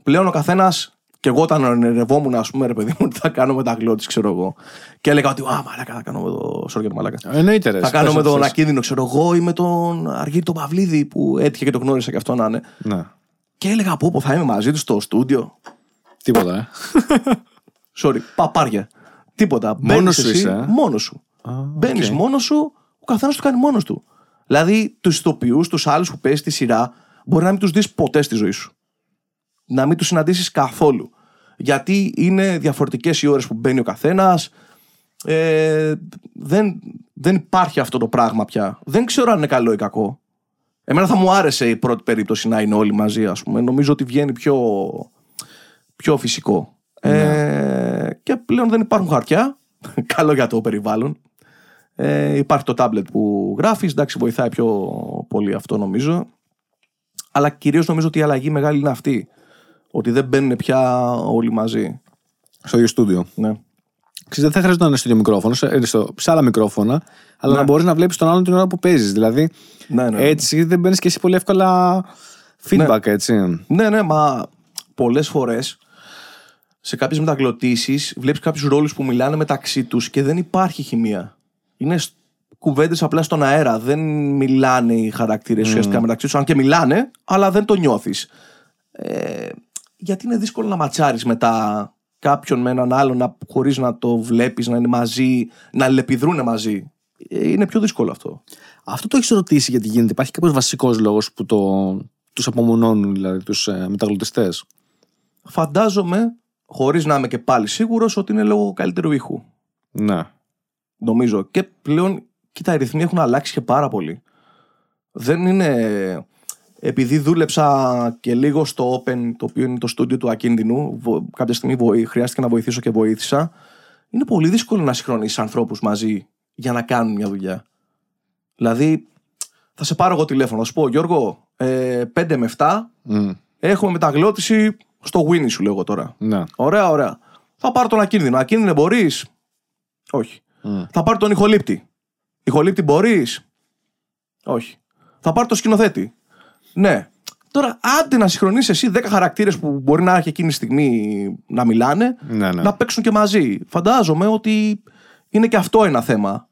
S2: Πλέον ο καθένας, και εγώ όταν ονειρευόμουν, ας πούμε, ρε παιδί μου, <laughs> ότι θα κάνω μεταγλώττιση, ξέρω εγώ. Και έλεγα ότι, Α, μαλάκα, θα κάνω με το. Sorry για το μαλάκα.
S1: Εννοείται, ρε.
S2: Θα
S1: εσύ,
S2: κάνω
S1: πες
S2: με
S1: ό,τι
S2: τον
S1: θες.
S2: Ακίνδυνο, ξέρω εγώ, ή με τον Αργύρι τον Παυλίδη που έτυχε και το γνώρισα και αυτό να είναι.
S1: Ναι.
S2: Και έλεγα, Πω, πω, θα είμαι μαζί του στο στούντιο.
S1: Τίποτα, ε. <laughs>
S2: Sorry, παπάρια. Τίποτα.
S1: Μόνος
S2: Μπαίνεις
S1: σου
S2: εσύ,
S1: είσαι, ε;
S2: Μόνος σου.
S1: Α,
S2: Μπαίνεις
S1: οκ.
S2: μόνος σου, ο καθένας το κάνει μόνος του. Δηλαδή, τους ηθοποιούς, τους άλλους που παίζεις τη σειρά, μπορεί να μην τους δεις ποτέ στη ζωή σου. Να μην τους συναντήσεις καθόλου. Γιατί είναι διαφορετικές οι ώρες που μπαίνει ο καθένας. Ε, δεν, δεν υπάρχει αυτό το πράγμα πια. Δεν ξέρω αν είναι καλό ή κακό. Εμένα θα μου άρεσε η πρώτη περίπτωση να είναι όλοι μαζί, ας πούμε. Νομίζω ότι βγαίνει πιο, πιο φυσικό. Ε, και πλέον δεν υπάρχουν χαρτιά. <laughs> Καλό για το περιβάλλον. Ε, υπάρχει το tablet που γράφεις. Εντάξει, βοηθάει πιο πολύ αυτό νομίζω. Αλλά κυρίως νομίζω ότι η αλλαγή μεγάλη είναι αυτή. Ότι δεν μπαίνουν πια όλοι μαζί.
S1: Στο ίδιο στούντιο.
S2: Ναι.
S1: Ξέρεις, δεν θα χρειάζεται να είναι στο ίδιο μικρόφωνο, σε, ε, στο, σε άλλα μικρόφωνα, αλλά
S2: Ναι.
S1: να μπορείς να βλέπεις τον άλλον την ώρα που παίζεις. Δηλαδή,
S2: Ναι, ναι.
S1: έτσι δεν παίρνει και εσύ πολύ εύκολα feedback, έτσι.
S2: Ναι, ναι, μα πολλές φορές σε κάποιες μεταγλωτήσεις βλέπεις κάποιους ρόλους που μιλάνε μεταξύ τους και δεν υπάρχει χημεία. Είναι κουβέντες απλά στον αέρα. Δεν μιλάνε οι χαρακτήρες ουσιαστικά μεταξύ τους. Αν και μιλάνε, αλλά δεν το νιώθεις. Ε, γιατί είναι δύσκολο να ματσάρεις μετά κάποιον με έναν άλλον χωρίς να το βλέπεις, να είναι μαζί, να αλληλεπιδρούν μαζί. Ε, Είναι πιο δύσκολο αυτό.
S1: Αυτό το έχεις ρωτήσει γιατί γίνεται. Υπάρχει κάποιος βασικός λόγος που το, τους απομονώνουν, δηλαδή τους ε, μεταγλωτιστές;
S2: Φαντάζομαι, χωρίς να είμαι και πάλι σίγουρος, ότι είναι λόγω καλύτερου ήχου.
S1: Ναι.
S2: Νομίζω. Και πλέον, κοίτα, οι ρυθμοί έχουν αλλάξει και πάρα πολύ. Δεν είναι. Επειδή δούλεψα και λίγο στο Open, το οποίο είναι το στούντιο του Ακίνδυνου, βο- κάποια στιγμή βοή- χρειάστηκε να βοηθήσω και βοήθησα. Είναι πολύ δύσκολο να συγχρονίσεις ανθρώπους μαζί για να κάνουν μια δουλειά. Δηλαδή, θα σε πάρω εγώ τηλέφωνο, θα σου πω, Γιώργο, ε, 5 με 7
S1: Μμ.
S2: έχουμε μεταγλώτηση στο Winnie, σου λέω εγώ τώρα.
S1: Ναι.
S2: Ωραία, ωραία. Θα πάρω τον ακίνδυνο. Ακίνδυνο μπορείς; Όχι.
S1: Μμ.
S2: Θα πάρω τον ηχολήπτη. Ηχολήπτη μπορείς; Όχι. Θα πάρω τον σκηνοθέτη. Ναι. Τώρα, άντε να συγχρονίσεις εσύ 10 χαρακτήρες που μπορεί να έχει εκείνη τη στιγμή να μιλάνε,
S1: Ναι, ναι.
S2: να παίξουν και μαζί. Φαντάζομαι ότι είναι και αυτό ένα θέμα.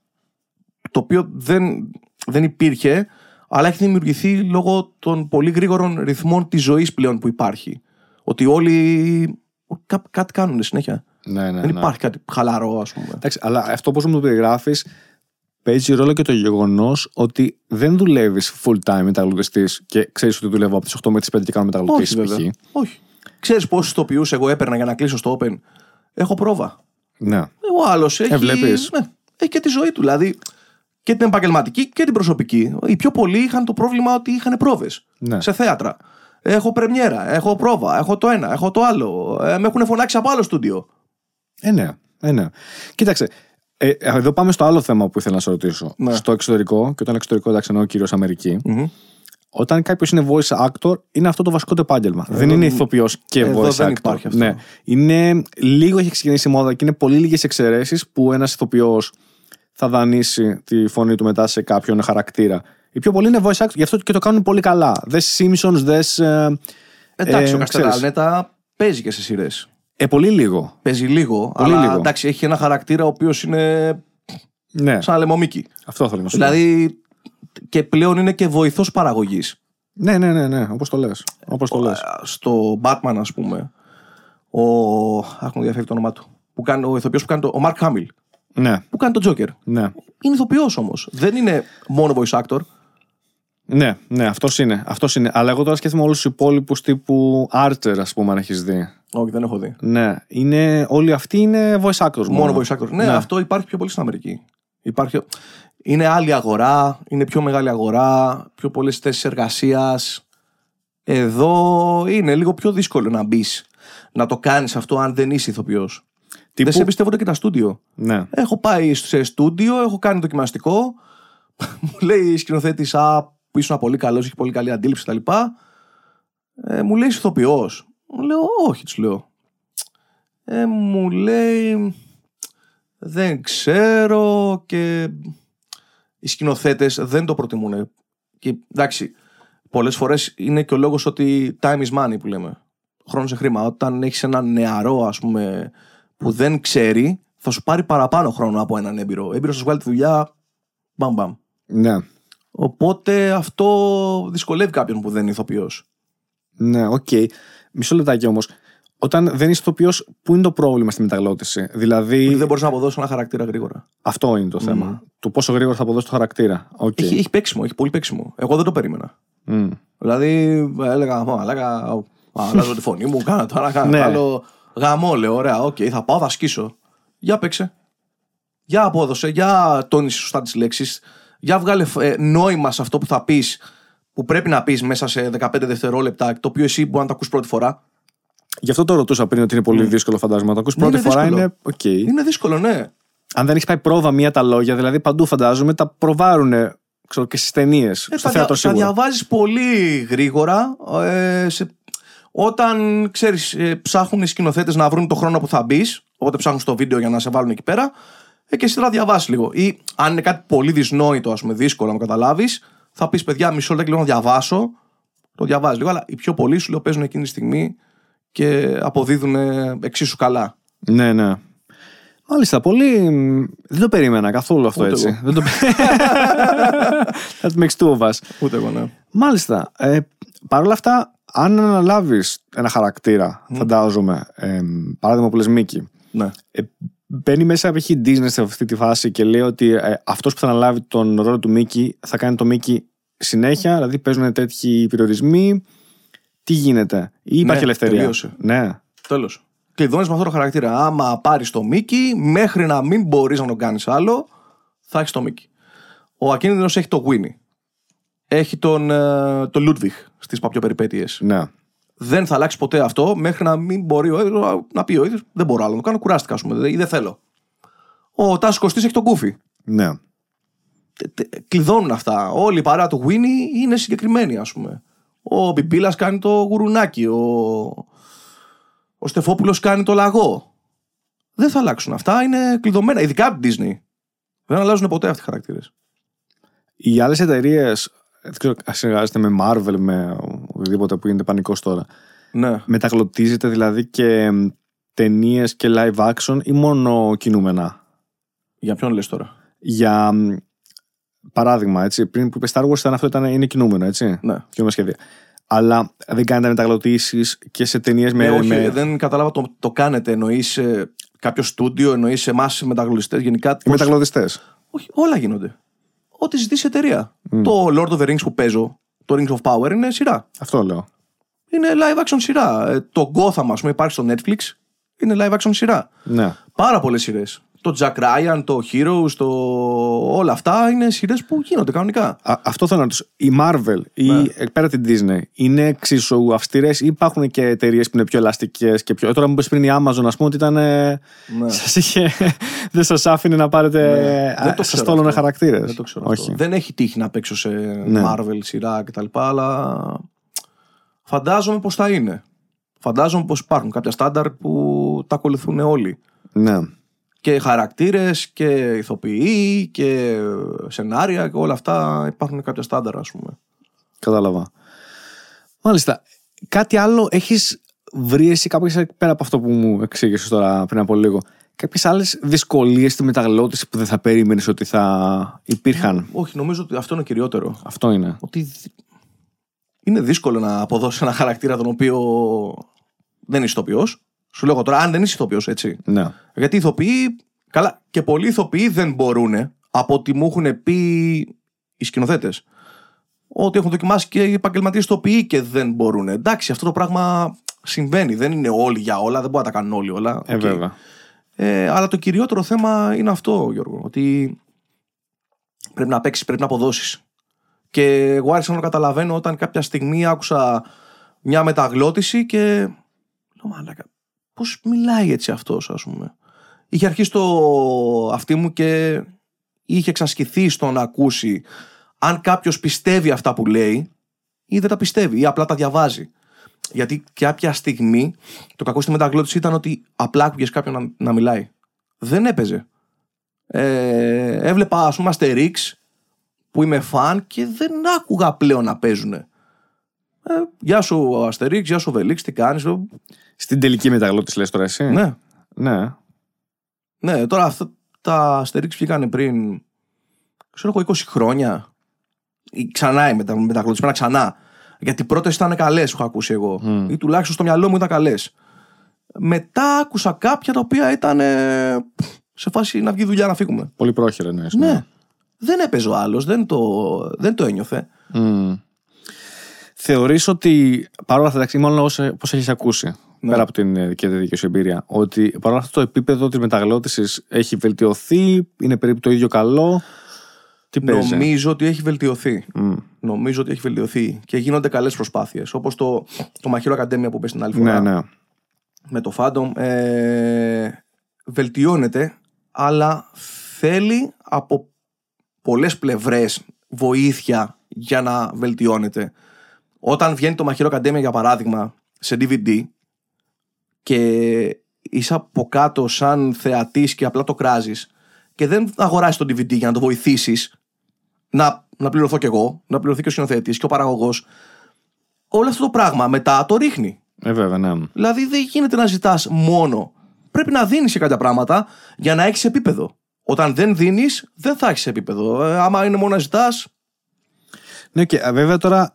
S2: Το οποίο δεν, δεν υπήρχε, αλλά έχει δημιουργηθεί λόγω των πολύ γρήγορων ρυθμών της ζωής πλέον που υπάρχει. Ότι όλοι κά- κάτι κάνουν συνέχεια.
S1: ναι, ναι,
S2: δεν
S1: ναι.
S2: υπάρχει κάτι χαλαρό, ας πούμε.
S1: Εντάξει, αλλά αυτό όπω μου το περιγράφεις, παίζει ρόλο και το γεγονός ότι δεν δουλεύεις full time μεταγλωτιστή και ξέρεις ότι δουλεύω από τις 8 μέχρι τις 5 και κάνω
S2: Όχι,
S1: μεταγλωτήσει.
S2: βέβαια. Όχι. Ξέρεις πόσους ηθοποιούς εγώ έπαιρνα για να κλείσω στο Open. Έχω πρόβα.
S1: Ναι.
S2: Ο άλλος έχει.
S1: Ε, βλέπεις.
S2: Ναι, έχει και τη ζωή του. Δηλαδή και την επαγγελματική και την προσωπική. Οι πιο πολλοί είχαν το πρόβλημα ότι είχαν πρόβες
S1: Ναι.
S2: σε θέατρα. Έχω πρεμιέρα, έχω πρόβα, έχω το ένα, έχω το άλλο. Ε, με έχουν φωνάξει από άλλο στούντιο.
S1: Ε, ναι. Ε, ναι. Κοίταξε. Ε, εδώ πάμε στο άλλο θέμα που ήθελα να σε ρωτήσω.
S2: Ναι.
S1: Στο εξωτερικό, και όταν εξωτερικό εντάξει εννοώ κυρίω Αμερική,
S2: Μμμ.
S1: όταν κάποιος είναι voice actor, είναι αυτό το βασικό του επάγγελμα. δεν είναι ηθοποιός και
S2: εδώ
S1: voice
S2: δεν
S1: actor.
S2: υπάρχει αυτό.
S1: Ναι. Είναι, λίγο έχει ξεκινήσει η μόδα και είναι πολύ λίγες εξαιρέσεις που ένας ηθοποιός θα δανείσει τη φωνή του μετά σε κάποιον χαρακτήρα. Οι πιο πολλοί είναι voice actor, γι' αυτό και το κάνουν πολύ καλά. Δε Simpsons, δε. Ε,
S2: Εντάξει,
S1: ε,
S2: ο
S1: ξέρεις.
S2: Καστελάλνετα παίζει και σε σειρές.
S1: ε, πολύ λίγο.
S2: Παίζει λίγο,
S1: Πολύ
S2: αλλά
S1: λίγο.
S2: εντάξει, έχει ένα χαρακτήρα ο οποίος είναι
S1: Ναι,
S2: σαν λεμομίκι.
S1: αυτό θέλω να σου πω.
S2: Δηλαδή και πλέον είναι και βοηθός παραγωγής.
S1: Ναι, ναι, ναι, ναι, όπως το λες. Όπως το λες.
S2: Στο Batman, ας πούμε, ο. Αχ, μου διαφεύγει το όνομά του. Που κάνει, ο ηθοποιός που κάνει το. Ο Mark Hamill.
S1: Ναι,
S2: Που κάνει τον Joker.
S1: ναι.
S2: Είναι ηθοποιό όμως. Δεν είναι μόνο voice actor.
S1: Ναι, ναι, αυτός είναι. Αυτός είναι. Αλλά εγώ τώρα σκέφτομαι όλους τους υπόλοιπους τύπου Archer, ας πούμε, αν έχεις δει.
S2: Όχι, δεν έχω δει.
S1: Ναι, είναι, όλοι αυτοί είναι voice actors.
S2: Μόνο voice actor. Ναι,
S1: Ναι.
S2: αυτό υπάρχει πιο πολύ στην Αμερική. Υπάρχει... Είναι άλλη αγορά, είναι πιο μεγάλη αγορά, πιο πολλές θέσεις εργασίας. Εδώ είναι λίγο πιο δύσκολο να μπεις. να το κάνεις αυτό αν δεν είσαι ηθοποιός.
S1: Τύπου-
S2: Δεν σε εμπιστεύονται και τα στούντιο.
S1: Ναι.
S2: Έχω πάει σε στούντιο, έχω κάνει δοκιμαστικό. <laughs> μου λέει η σκηνοθέτης, Α, που ήσουν πολύ καλός, έχει πολύ καλή αντίληψη κτλ. Ε, μου λέει είσαι ηθοποιός. Μου λέω, Όχι, τη λέω. Ε, μου λέει, Δεν ξέρω και οι σκηνοθέτες δεν το προτιμούν. Και εντάξει, πολλές φορές είναι και ο λόγος ότι time is money που λέμε. Χρόνος χρήμα. Όταν έχεις έναν νεαρό, ας πούμε, που δεν ξέρει, θα σου πάρει παραπάνω χρόνο από έναν έμπειρο. Έμπειρος θα σου βγάλει τη δουλειά. Μπαμ, μπαμ.
S1: Ναι.
S2: Οπότε αυτό δυσκολεύει κάποιον που δεν είναι ηθοποιός.
S1: Ναι, οκ. Μισό λεπτάκι όμως. Όταν δεν είσαι ηθοποιός, πού είναι το πρόβλημα στη μεταγλώττιση. Δηλαδή,
S2: Δεν μπορείς να αποδώσεις ένα χαρακτήρα γρήγορα.
S1: αυτό είναι το θέμα. Το πόσο γρήγορα θα αποδώσει το χαρακτήρα. Οκ.
S2: Έχει, έχει παίξιμο, έχει πολύ παίξιμο. Εγώ δεν το περίμενα.
S1: Μμ.
S2: Δηλαδή, έλεγα, «Μα, έλεγα, αλλάζω τη φωνή μου, κάνω τώρα, κάνω
S1: Ναι.
S2: άλλο. Γαμώ, λέω, ωραία, οκ, θα πάω, θα σκίσω. Για παίξε. Για απόδωσε, για τόνισε σωστά τις λέξεις. Για βγάλε ε, νόημα σε αυτό που θα πεις, που πρέπει να πεις μέσα σε 15 δευτερόλεπτα, το οποίο εσύ μπορεί να το ακούς πρώτη φορά.
S1: Γι' αυτό το ρωτούσα πριν ότι είναι πολύ δύσκολο, φαντάζομαι. Να το ακούς
S2: Ναι,
S1: πρώτη
S2: είναι
S1: φορά
S2: δύσκολο.
S1: είναι οκ.
S2: Είναι δύσκολο, ναι.
S1: Αν δεν έχεις πάει πρόβα μία τα λόγια, δηλαδή παντού φαντάζομαι τα προβάρουν ξέρω, και στις ταινίες.
S2: Ε,
S1: στο
S2: τα,
S1: θέατρο
S2: δια, τα
S1: σίγουρα.
S2: διαβάζεις πολύ γρήγορα ε, σε, όταν ξέρεις ε, ψάχνουν οι σκηνοθέτες να βρουν το χρόνο που θα μπεις, οπότε ψάχνουν στο βίντεο για να σε βάλουν εκεί πέρα ε, και εσύ θα διαβάσεις λίγο ή αν είναι κάτι πολύ δυσνόητο ας πούμε δύσκολο να το καταλάβεις θα πεις παιδιά μισό λεπτό λίγο να διαβάσω το διαβάζεις λίγο αλλά οι πιο πολλοί σου λέω παίζουν εκείνη τη στιγμή και αποδίδουν ε, εξίσου καλά
S1: Ναι, ναι. Μάλιστα, πολύ. Δεν το περίμενα καθόλου αυτό
S2: Ούτε
S1: έτσι.
S2: εγώ.
S1: Δεν το... <laughs> That makes two of us.
S2: ούτε εγώ ναι
S1: Μάλιστα. Ε, Παρ' όλα αυτά, αν αναλάβεις ένα χαρακτήρα, φαντάζομαι, ε, παράδειγμα που λες Μίκη,
S2: ναι.
S1: ε, μπαίνει μέσα π.χ. η Disney σε αυτή τη φάση και λέει ότι ε, αυτός που θα αναλάβει τον ρόλο του Μίκη θα κάνει το Μίκη συνέχεια, δηλαδή παίζουν τέτοιοι περιορισμοί. Τι γίνεται, ή υπάρχει
S2: Ναι,
S1: ελευθερία;
S2: τελείωσε.
S1: Ναι.
S2: Τέλος. Κλειδώνει με αυτό το χαρακτήρα. Άμα πάρεις το Μίκη, μέχρι να μην μπορείς να τον κάνεις άλλο, θα έχεις το Μίκη. Ο Ακίνητο έχει το Winnie. Έχει τον, ε, τον Ludwig στις παπιοπεριπέτειες.
S1: ναι.
S2: Δεν θα αλλάξει ποτέ αυτό μέχρι να μην μπορεί ο ίδιος να πει ο ίδιος: Δεν μπορώ άλλο να το κάνω, κουράστηκα, ας πούμε, ή δεν θέλω. Ο Τάσος Κωστής έχει τον Κούφι.
S1: Ναι.
S2: Τε- τε- Κλειδώνουν αυτά. Όλη η παρέα του Winnie είναι συγκεκριμένη, ας πούμε. Ο Μπιμπίλας κάνει το γουρουνάκι. Ο, ο Στεφόπουλος κάνει το λαγό. Δεν θα αλλάξουν αυτά. Είναι κλειδωμένα. Ειδικά από την Disney. Δεν αλλάζουν ποτέ αυτοί οι χαρακτήρες.
S1: Οι άλλες εταιρείες, δεν ξέρω, συνεργάζεται με Marvel, με οτιδήποτε που γίνεται πανικός τώρα.
S2: Ναι.
S1: Μεταγλωτίζεται δηλαδή και ταινίες και live action ή μόνο κινούμενα;
S2: Για ποιον λες τώρα;
S1: Για μ, παράδειγμα, έτσι, πριν που είπε Star Wars ήταν αυτό ήταν, είναι κινούμενο, έτσι.
S2: Ναι.
S1: Και με σχέδια. Αλλά δεν κάνετε μεταγλωτήσεις και σε ταινίες με.
S2: Ε, όχι,
S1: με...
S2: δεν κατάλαβα το, το κάνετε. Εννοείς κάποιο στούντιο, εννοείς εμάς οι μεταγλωτιστές. Γενικά.
S1: Οι
S2: πώς-
S1: μεταγλωτιστές.
S2: Όχι, όλα γίνονται. Ό,τι ζητήσει η εταιρεία. Το Lord of the Rings που παίζω, το Rings of Power είναι σειρά.
S1: Αυτό λέω.
S2: Είναι live action σειρά. Ε, Το Gotham, ας πούμε, υπάρχει στο Netflix. Είναι live action σειρά.
S1: Ναι.
S2: Πάρα πολλές σειρές. Το Jack Ryan, το Heroes, το... όλα αυτά είναι σειρές που γίνονται κανονικά.
S1: Α, αυτό θέλω να ρωτήσω. Η Marvel ή
S2: Ναι.
S1: εκ πέρα την Disney είναι εξίσου αυστηρές ή υπάρχουν και εταιρείες που είναι πιο ελαστικές και πιο. Τώρα μου είπε πριν η Amazon, ας πούμε, ότι ήταν. ε,
S2: Ναι. <laughs>
S1: Σας είχε... δεν σας άφηνε να πάρετε.
S2: Δεν το
S1: Σας
S2: ξέρω
S1: στόλωνε
S2: αυτό.
S1: χαρακτήρες.
S2: Δεν το ξέρω.
S1: Όχι.
S2: Αυτό. Δεν έχει τύχει να παίξω σε
S1: Ναι.
S2: Marvel σειρά κτλ. Αλλά φαντάζομαι πώ θα είναι. Φαντάζομαι πως υπάρχουν κάποια στάνταρ που τα ακολουθούν όλοι.
S1: Ναι.
S2: Και χαρακτήρες και ηθοποιοί και σενάρια και όλα αυτά υπάρχουν κάποια στάνταρ, ας πούμε.
S1: Κατάλαβα. Μάλιστα. Κάτι άλλο έχεις βρει εσύ κάποιες πέρα από αυτό που μου εξήγησες τώρα πριν από λίγο. Κάποιες άλλες δυσκολίες στη μεταγλώτηση που δεν θα περίμενες ότι θα υπήρχαν;
S2: Όχι, νομίζω ότι αυτό είναι κυριότερο.
S1: Αυτό είναι.
S2: Ότι δι- είναι δύσκολο να αποδώσει ένα χαρακτήρα τον οποίο δεν είσαι ηθοποιός. Σου λέω εγώ τώρα, αν δεν είσαι ηθοποιός, έτσι.
S1: Ναι.
S2: Γιατί οι ηθοποιοί, καλά, και πολλοί ηθοποιοί δεν μπορούν από ό,τι μου έχουν πει οι σκηνοθέτες. Ότι έχουν δοκιμάσει και οι επαγγελματίες ηθοποιοί και δεν μπορούν. Εντάξει, αυτό το πράγμα συμβαίνει. Δεν είναι όλοι για όλα, δεν μπορούν να τα κάνουν όλοι όλα.
S1: Ε,
S2: Οκ.
S1: βέβαια.
S2: Ε, αλλά το κυριότερο θέμα είναι αυτό, Γιώργο. Ότι πρέπει να παίξεις, πρέπει να αποδώσεις. Και εγώ άρχισα να το καταλαβαίνω όταν κάποια στιγμή άκουσα μια μεταγλώτηση και Λέω μαλάκα, πώς μιλάει έτσι αυτός, ας πούμε. Είχε αρχίσει το αυτή μου και είχε εξασκηθεί στο να ακούσει αν κάποιος πιστεύει αυτά που λέει ή δεν τα πιστεύει ή απλά τα διαβάζει. Γιατί κάποια στιγμή το κακό στη μεταγλώτηση ήταν ότι απλά άκουγες κάποιον να, να μιλάει. Δεν έπαιζε. Ε, έβλεπα, ας πούμε, Asterix που είμαι φαν και δεν άκουγα πλέον να παίζουν. Ε, γεια σου Asterix, γεια σου Βελίξ, τι κάνεις. Ε,
S1: Στην τελική μεταγλώτηση λες τώρα εσύ;
S2: Ναι,
S1: Ναι.
S2: ναι, τώρα αυτά τα Asterix βγήκανε πριν, ξέρω εγώ, 20 χρόνια. Ή ξανά η μετα, μεταγλώτηση, πέρα ξανά. Γιατί πρώτες ήταν καλές που είχα ακούσει εγώ.
S1: Μμ.
S2: Ή τουλάχιστον στο μυαλό μου ήταν καλές. Μετά άκουσα κάποια τα οποία ήταν ε, σε φάση να βγει δουλειά να φύγουμε.
S1: Πολύ πρόχειρα εννοείς.
S2: Ναι. Δεν έπαιζε ο άλλος, δεν το, δεν το ένιωθε.
S1: Mm. Θεωρείς ότι παρόλα αυτά, εντάξει, μάλλον όσο, πώς έχεις ακούσει,
S2: Ναι.
S1: πέρα από την ε, δική, δική σου εμπειρία, ότι παρόλα αυτά το επίπεδο της μεταγλώτησης έχει βελτιωθεί, είναι περίπου το ίδιο καλό. Τι παίζει;
S2: Νομίζω ότι έχει βελτιωθεί.
S1: Μμ.
S2: Νομίζω ότι έχει βελτιωθεί και γίνονται καλές προσπάθειες. Όπως το, το Μαχαίρο Ακαδέμια που είπε την άλλη φορά
S1: Ναι, ναι.
S2: με το Phantom. Ε, βελτιώνεται, αλλά θέλει από πολλές πλευρές βοήθεια για να βελτιώνεται. Όταν βγαίνει το Μαχαίρο Ακαδέμια, για παράδειγμα, σε DVD και είσαι από κάτω σαν θεατής και απλά το κράζεις και δεν αγοράσεις το DVD για να το βοηθήσεις να, να πληρωθώ κι εγώ, να πληρωθεί και ο σκηνοθέτης και ο παραγωγός όλο αυτό το πράγμα μετά το ρίχνει.
S1: Ε, βέβαια, ναι.
S2: Δηλαδή δεν γίνεται να ζητάς μόνο. Πρέπει να δίνεις και κάποια πράγματα για να έχεις επίπεδο. Όταν δεν δίνεις, δεν θα έχεις επίπεδο. Ε, άμα είναι μόνο να ζητάς,
S1: Ναι, και α, βέβαια τώρα.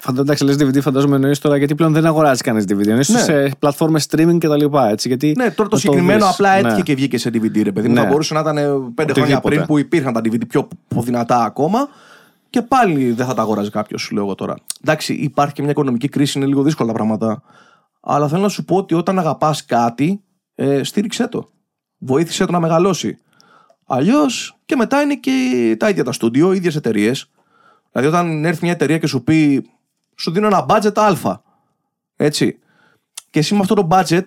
S1: Φαντάζομαι, εντάξει, λες DVD, φαντάζομαι εννοείς τώρα γιατί πλέον δεν αγοράζει κανείς DVD. Εννοείς
S2: Ναι.
S1: σε πλατφόρμες streaming και τα λοιπά, έτσι. Γιατί
S2: Ναι, τώρα το
S1: να
S2: συγκεκριμένο
S1: δεις.
S2: απλά έτυχε
S1: Ναι.
S2: και βγήκε σε DVD, ρε παιδί μου.
S1: Ναι.
S2: Θα μπορούσε να ήταν ε, πέντε χρόνια
S1: Οτιδήποτε.
S2: πριν που υπήρχαν τα DVD πιο πιο δυνατά ακόμα. Και πάλι δεν θα τα αγόραζε κάποιος, σου λέω εγώ τώρα. Εντάξει, υπάρχει και μια οικονομική κρίση, είναι λίγο δύσκολα τα πράγματα. Αλλά θέλω να σου πω ότι όταν αγαπάς κάτι, ε, στήριξέ το. Βοήθησε το να μεγαλώσει. Αλλιώς και μετά είναι και τα ίδια τα στούντιο, οι ίδιες εταιρείες. Δηλαδή, όταν έρθει μια εταιρεία και σου πει, σου δίνω ένα budget Α. Έτσι. Και εσύ με αυτό το budget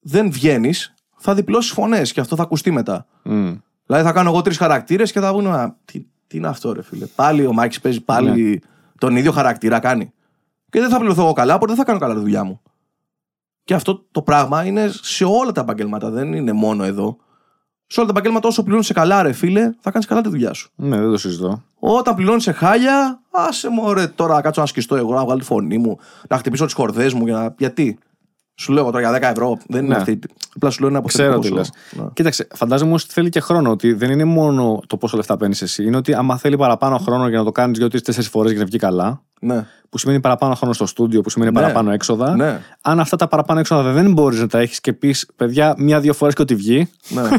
S2: δεν βγαίνεις, θα διπλώσεις φωνές και αυτό θα ακουστεί μετά.
S1: Μμ.
S2: Δηλαδή θα κάνω εγώ τρεις χαρακτήρες και θα βγουν. «Α, Τι, τι είναι αυτό, ρε φίλε; Πάλι ο Μάκης παίζει πάλι τον ίδιο χαρακτήρα κάνει. Και δεν θα πληρωθώ εγώ καλά, οπότε δεν θα κάνω καλά τη δουλειά μου. Και αυτό το πράγμα είναι σε όλα τα επαγγέλματα, δεν είναι μόνο εδώ. Σε όλα τα επαγγέλματα, όσο πληρώνεις καλά, ρε φίλε, θα κάνεις καλά τη δουλειά σου.
S1: Ναι, δεν το συζητώ.
S2: Όταν πληρώνεις σε χάλια, άσε μου, ρε, τώρα να κάτσω να σκιστώ εγώ, να βγάλω τη φωνή μου, να χτυπήσω τις χορδές μου. Για να... Γιατί; Σου λέω εγώ τώρα για 10 ευρώ. Δεν είναι
S1: Ναι.
S2: αυτή. Απλά σου λέω ένα
S1: Ξέρω
S2: αποθετικό
S1: τι
S2: ποσό.
S1: λες.
S2: Ναι.
S1: Κοίταξε, φαντάζομαι όμως ότι θέλει και χρόνο. Ότι δεν είναι μόνο το πόσο λεφτά παίρνεις εσύ. Είναι ότι άμα θέλει παραπάνω χρόνο για να το κάνεις δύο-τρει-τέσσερι φορές για να βγει καλά,
S2: Ναι.
S1: που σημαίνει παραπάνω χρόνο στο στούντιο, που σημαίνει
S2: Ναι.
S1: παραπάνω έξοδα.
S2: Ναι.
S1: Αν αυτά τα παραπάνω έξοδα δεν μπορείς να τα έχεις και πεις, παιδιά, μία-δύο φορές και ότι βγει.
S2: ναι. <laughs>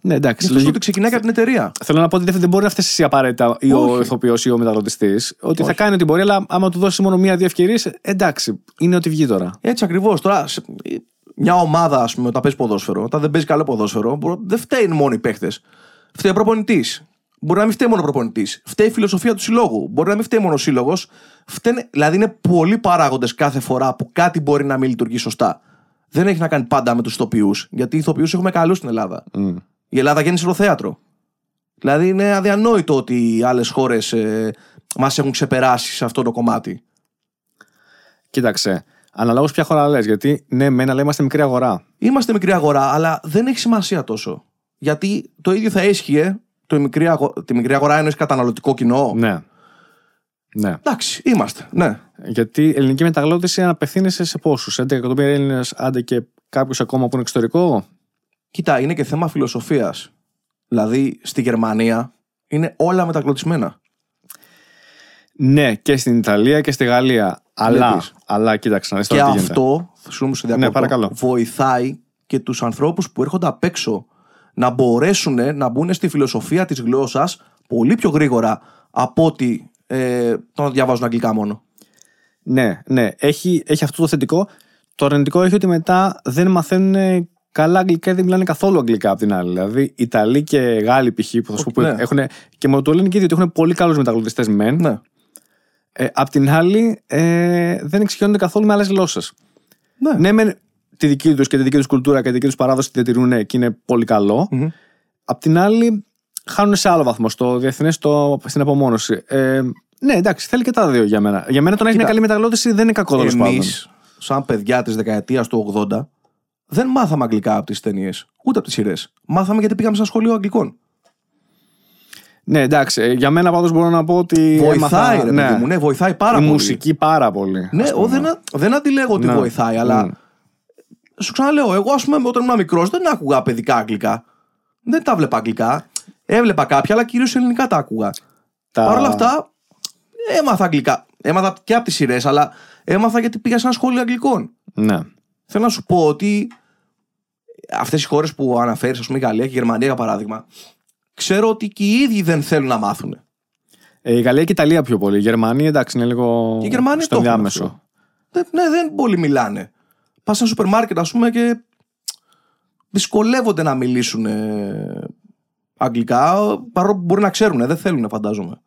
S1: Ναι, εντάξει.
S2: Αυτό
S1: λογι-
S2: ότι ξεκινάει από την εταιρεία.
S1: Θέλω να πω ότι δεν- δεν μπορεί να φτάσει εσύ απαραίτητα ή ο
S2: Όχι.
S1: ηθοποιός ή ο μεταγλωτιστή. Ότι θα
S2: Όχι.
S1: κάνει ό,τι μπορεί, αλλά άμα του δώσεις μόνο μία-δύο ευκαιρίες, εντάξει, είναι ότι βγει τώρα.
S2: Έτσι ακριβώς. Τώρα, σε- μια ομάδα, ας πούμε, όταν παίζει ποδόσφαιρο, όταν δεν παίζει καλό ποδόσφαιρο, μπορώ- δεν φταίει μόνο οι παίχτε. Φταίει ο προπονητής. Μπορεί να μην φταίει μόνο ο προπονητής. Φταίει η φιλοσοφία του συλλόγου. Μπορεί να μην φταίει μόνο ο σύλλογος. Δηλαδή, είναι πολλοί παράγοντες κάθε φορά που κάτι μπορεί να μην λειτουργεί σωστά. Δεν έχει να κάνει πάντα με τους ηθοποιούς. Γιατί οι ηθοποιούς έχουμε καλούς στην Ελλάδα.
S1: Μμ.
S2: Η Ελλάδα γέννησε το θέατρο. Δηλαδή, είναι αδιανόητο ότι οι άλλες χώρες ε, μας έχουν ξεπεράσει σε αυτό το κομμάτι.
S1: Κοίταξε. Αναλόγως ποια χώρα λες. Γιατί ναι, μεν, αλλά είμαστε μικρή αγορά.
S2: Είμαστε μικρή αγορά, αλλά δεν έχει σημασία τόσο. Γιατί το ίδιο θα ίσχυε το η μικρή αγο... τη μικρή αγορά εννοείς καταναλωτικό κοινό;
S1: Ναι. Ναι.
S2: Εντάξει, είμαστε. Ναι.
S1: Γιατί η ελληνική μεταγλώτηση απευθύνεσαι σε πόσους, 11 εκατομμύρια Έλληνες, άντε και κάποιο ακόμα που είναι εξωτερικό;
S2: Κοίτα, είναι και θέμα φιλοσοφίας. Δηλαδή, στη Γερμανία είναι όλα μεταγλωτισμένα.
S1: Ναι, και στην Ιταλία και στη Γαλλία. Αλλά,
S2: Βλέπεις.
S1: αλλά κοίταξε να δεις
S2: Και
S1: τώρα τι γίνεται.
S2: αυτό, συγγνώμη που σε διακόπτω,
S1: Ναι, παρακαλώ.
S2: βοηθάει και τους ανθρώπους που έρχονται απ' έξω να μπορέσουν να μπουν στη φιλοσοφία της γλώσσας πολύ πιο γρήγορα από ότι ε, το να διαβάζουν αγγλικά μόνο.
S1: Ναι, ναι, έχει, έχει αυτό το θετικό. Το αρνητικό έχει ότι μετά δεν μαθαίνουν καλά αγγλικά ή δεν μιλάνε καθόλου αγγλικά απ' την άλλη. Δηλαδή, Ιταλοί και Γάλλοι π.χ. που θα σου πω
S2: Ναι.
S1: που έχουν. και μου το λένε και οι δύο ότι έχουν πολύ καλούς μεταγλωτιστές μεν.
S2: Ναι.
S1: Ε, απ' την άλλη, ε, δεν εξοικειώνονται καθόλου με άλλες γλώσσες.
S2: Ναι.
S1: Ναι, μεν τη δική τους και τη δική τους κουλτούρα και τη δική τους παράδοση τη διατηρούν και είναι πολύ καλό.
S2: Μμμ.
S1: Απ' την άλλη, χάνουν σε άλλο βαθμό στο διεθνές, στην απομόνωση. Ε, ναι, εντάξει, θέλει και τα δύο για μένα. Για μένα το να έχει μια καλή μεταγλώτηση δεν είναι κακό τέλο πάντων.
S2: Εμείς, σαν παιδιά της δεκαετίας του 80, δεν μάθαμε αγγλικά από τις ταινίες, ούτε από τις σειρές. Μάθαμε γιατί πήγαμε σε ένα σχολείο αγγλικών.
S1: Ναι, εντάξει. ε, Για μένα πάντως μπορώ να πω ότι.
S2: Βοηθάει,
S1: έμαθα,
S2: ρε
S1: ναι,
S2: παιδί μου, ναι, βοηθάει πάρα
S1: η
S2: πολύ.
S1: μουσική πάρα πολύ.
S2: Ναι,
S1: ας
S2: ο,
S1: πούμε.
S2: δεν, α- δεν αντιλέγω ότι
S1: Ναι.
S2: βοηθάει, αλλά
S1: Μμ.
S2: Σου ξαναλέω, εγώ ας πούμε όταν ήμουν μικρός δεν άκουγα παιδικά αγγλικά. Δεν τα βλέπα αγγλικά. Έβλεπα κάποια, αλλά κυρίως ελληνικά τα άκουγα.
S1: Τα-
S2: Παρ' όλα αυτά, έμαθα αγγλικά. Έμαθα και από τις σειρές, αλλά έμαθα γιατί πήγα σε ένα σχολείο αγγλικών.
S1: Ναι.
S2: Θέλω να σου πω ότι αυτές οι χώρες που αναφέρεις, ας πούμε η Γαλλία και η Γερμανία για παράδειγμα, ξέρω ότι και οι ίδιοι δεν θέλουν να μάθουν.
S1: Ε, η Γαλλία και η Ιταλία πιο πολύ. Η Γερμανία εντάξει είναι λίγο.
S2: Και οι Γερμανοί
S1: στο
S2: το έχουν
S1: διάμεσο.
S2: αυτό. Δεν, ναι, δεν πολύ μιλάνε. Πας σε ένα σούπερ μάρκετ, ας πούμε, και δυσκολεύονται να μιλήσουν ε, αγγλικά, παρόλο που μπορεί να ξέρουν, δεν θέλουν, φαντάζομαι.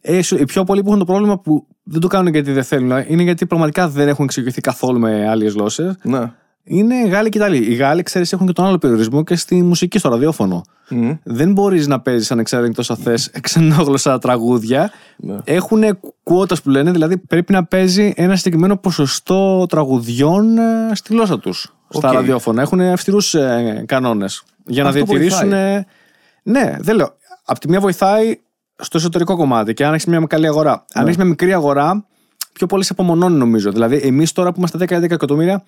S1: Ε, σου- οι πιο πολλοί που έχουν το πρόβλημα που δεν το κάνουν γιατί δεν θέλουν, είναι γιατί πραγματικά δεν έχουν εξοικειωθεί καθόλου με άλλες γλώσσες.
S2: Ναι.
S1: Είναι οι Γάλλοι και οι Ιταλοί. Οι Γάλλοι, ξέρεις, έχουν και τον άλλο περιορισμό και στη μουσική, στο ραδιόφωνο.
S2: Μμ.
S1: Δεν μπορείς να παίζεις ανεξάρτητα όσο θες <laughs> ξενόγλωσσα τραγούδια.
S2: Ναι.
S1: Έχουν quotas που λένε, δηλαδή πρέπει να παίζει ένα συγκεκριμένο ποσοστό τραγουδιών ε, στη γλώσσα τους. Στα
S2: Οκ.
S1: ραδιόφωνα. Έχουν αυστηρούς ε, κανόνες. Για να
S2: Αυτό
S1: διατηρήσουν.
S2: βοηθάει.
S1: ε, ναι, δεν λέω. Απ' τη μία βοηθάει στο εσωτερικό κομμάτι και αν έχεις μια καλή αγορά. Αν
S2: Ναι.
S1: έχεις μια μικρή αγορά, πιο πολύ σε απομονώνει νομίζω. Δηλαδή, εμείς τώρα που είμαστε 10-11 εκατομμύρια,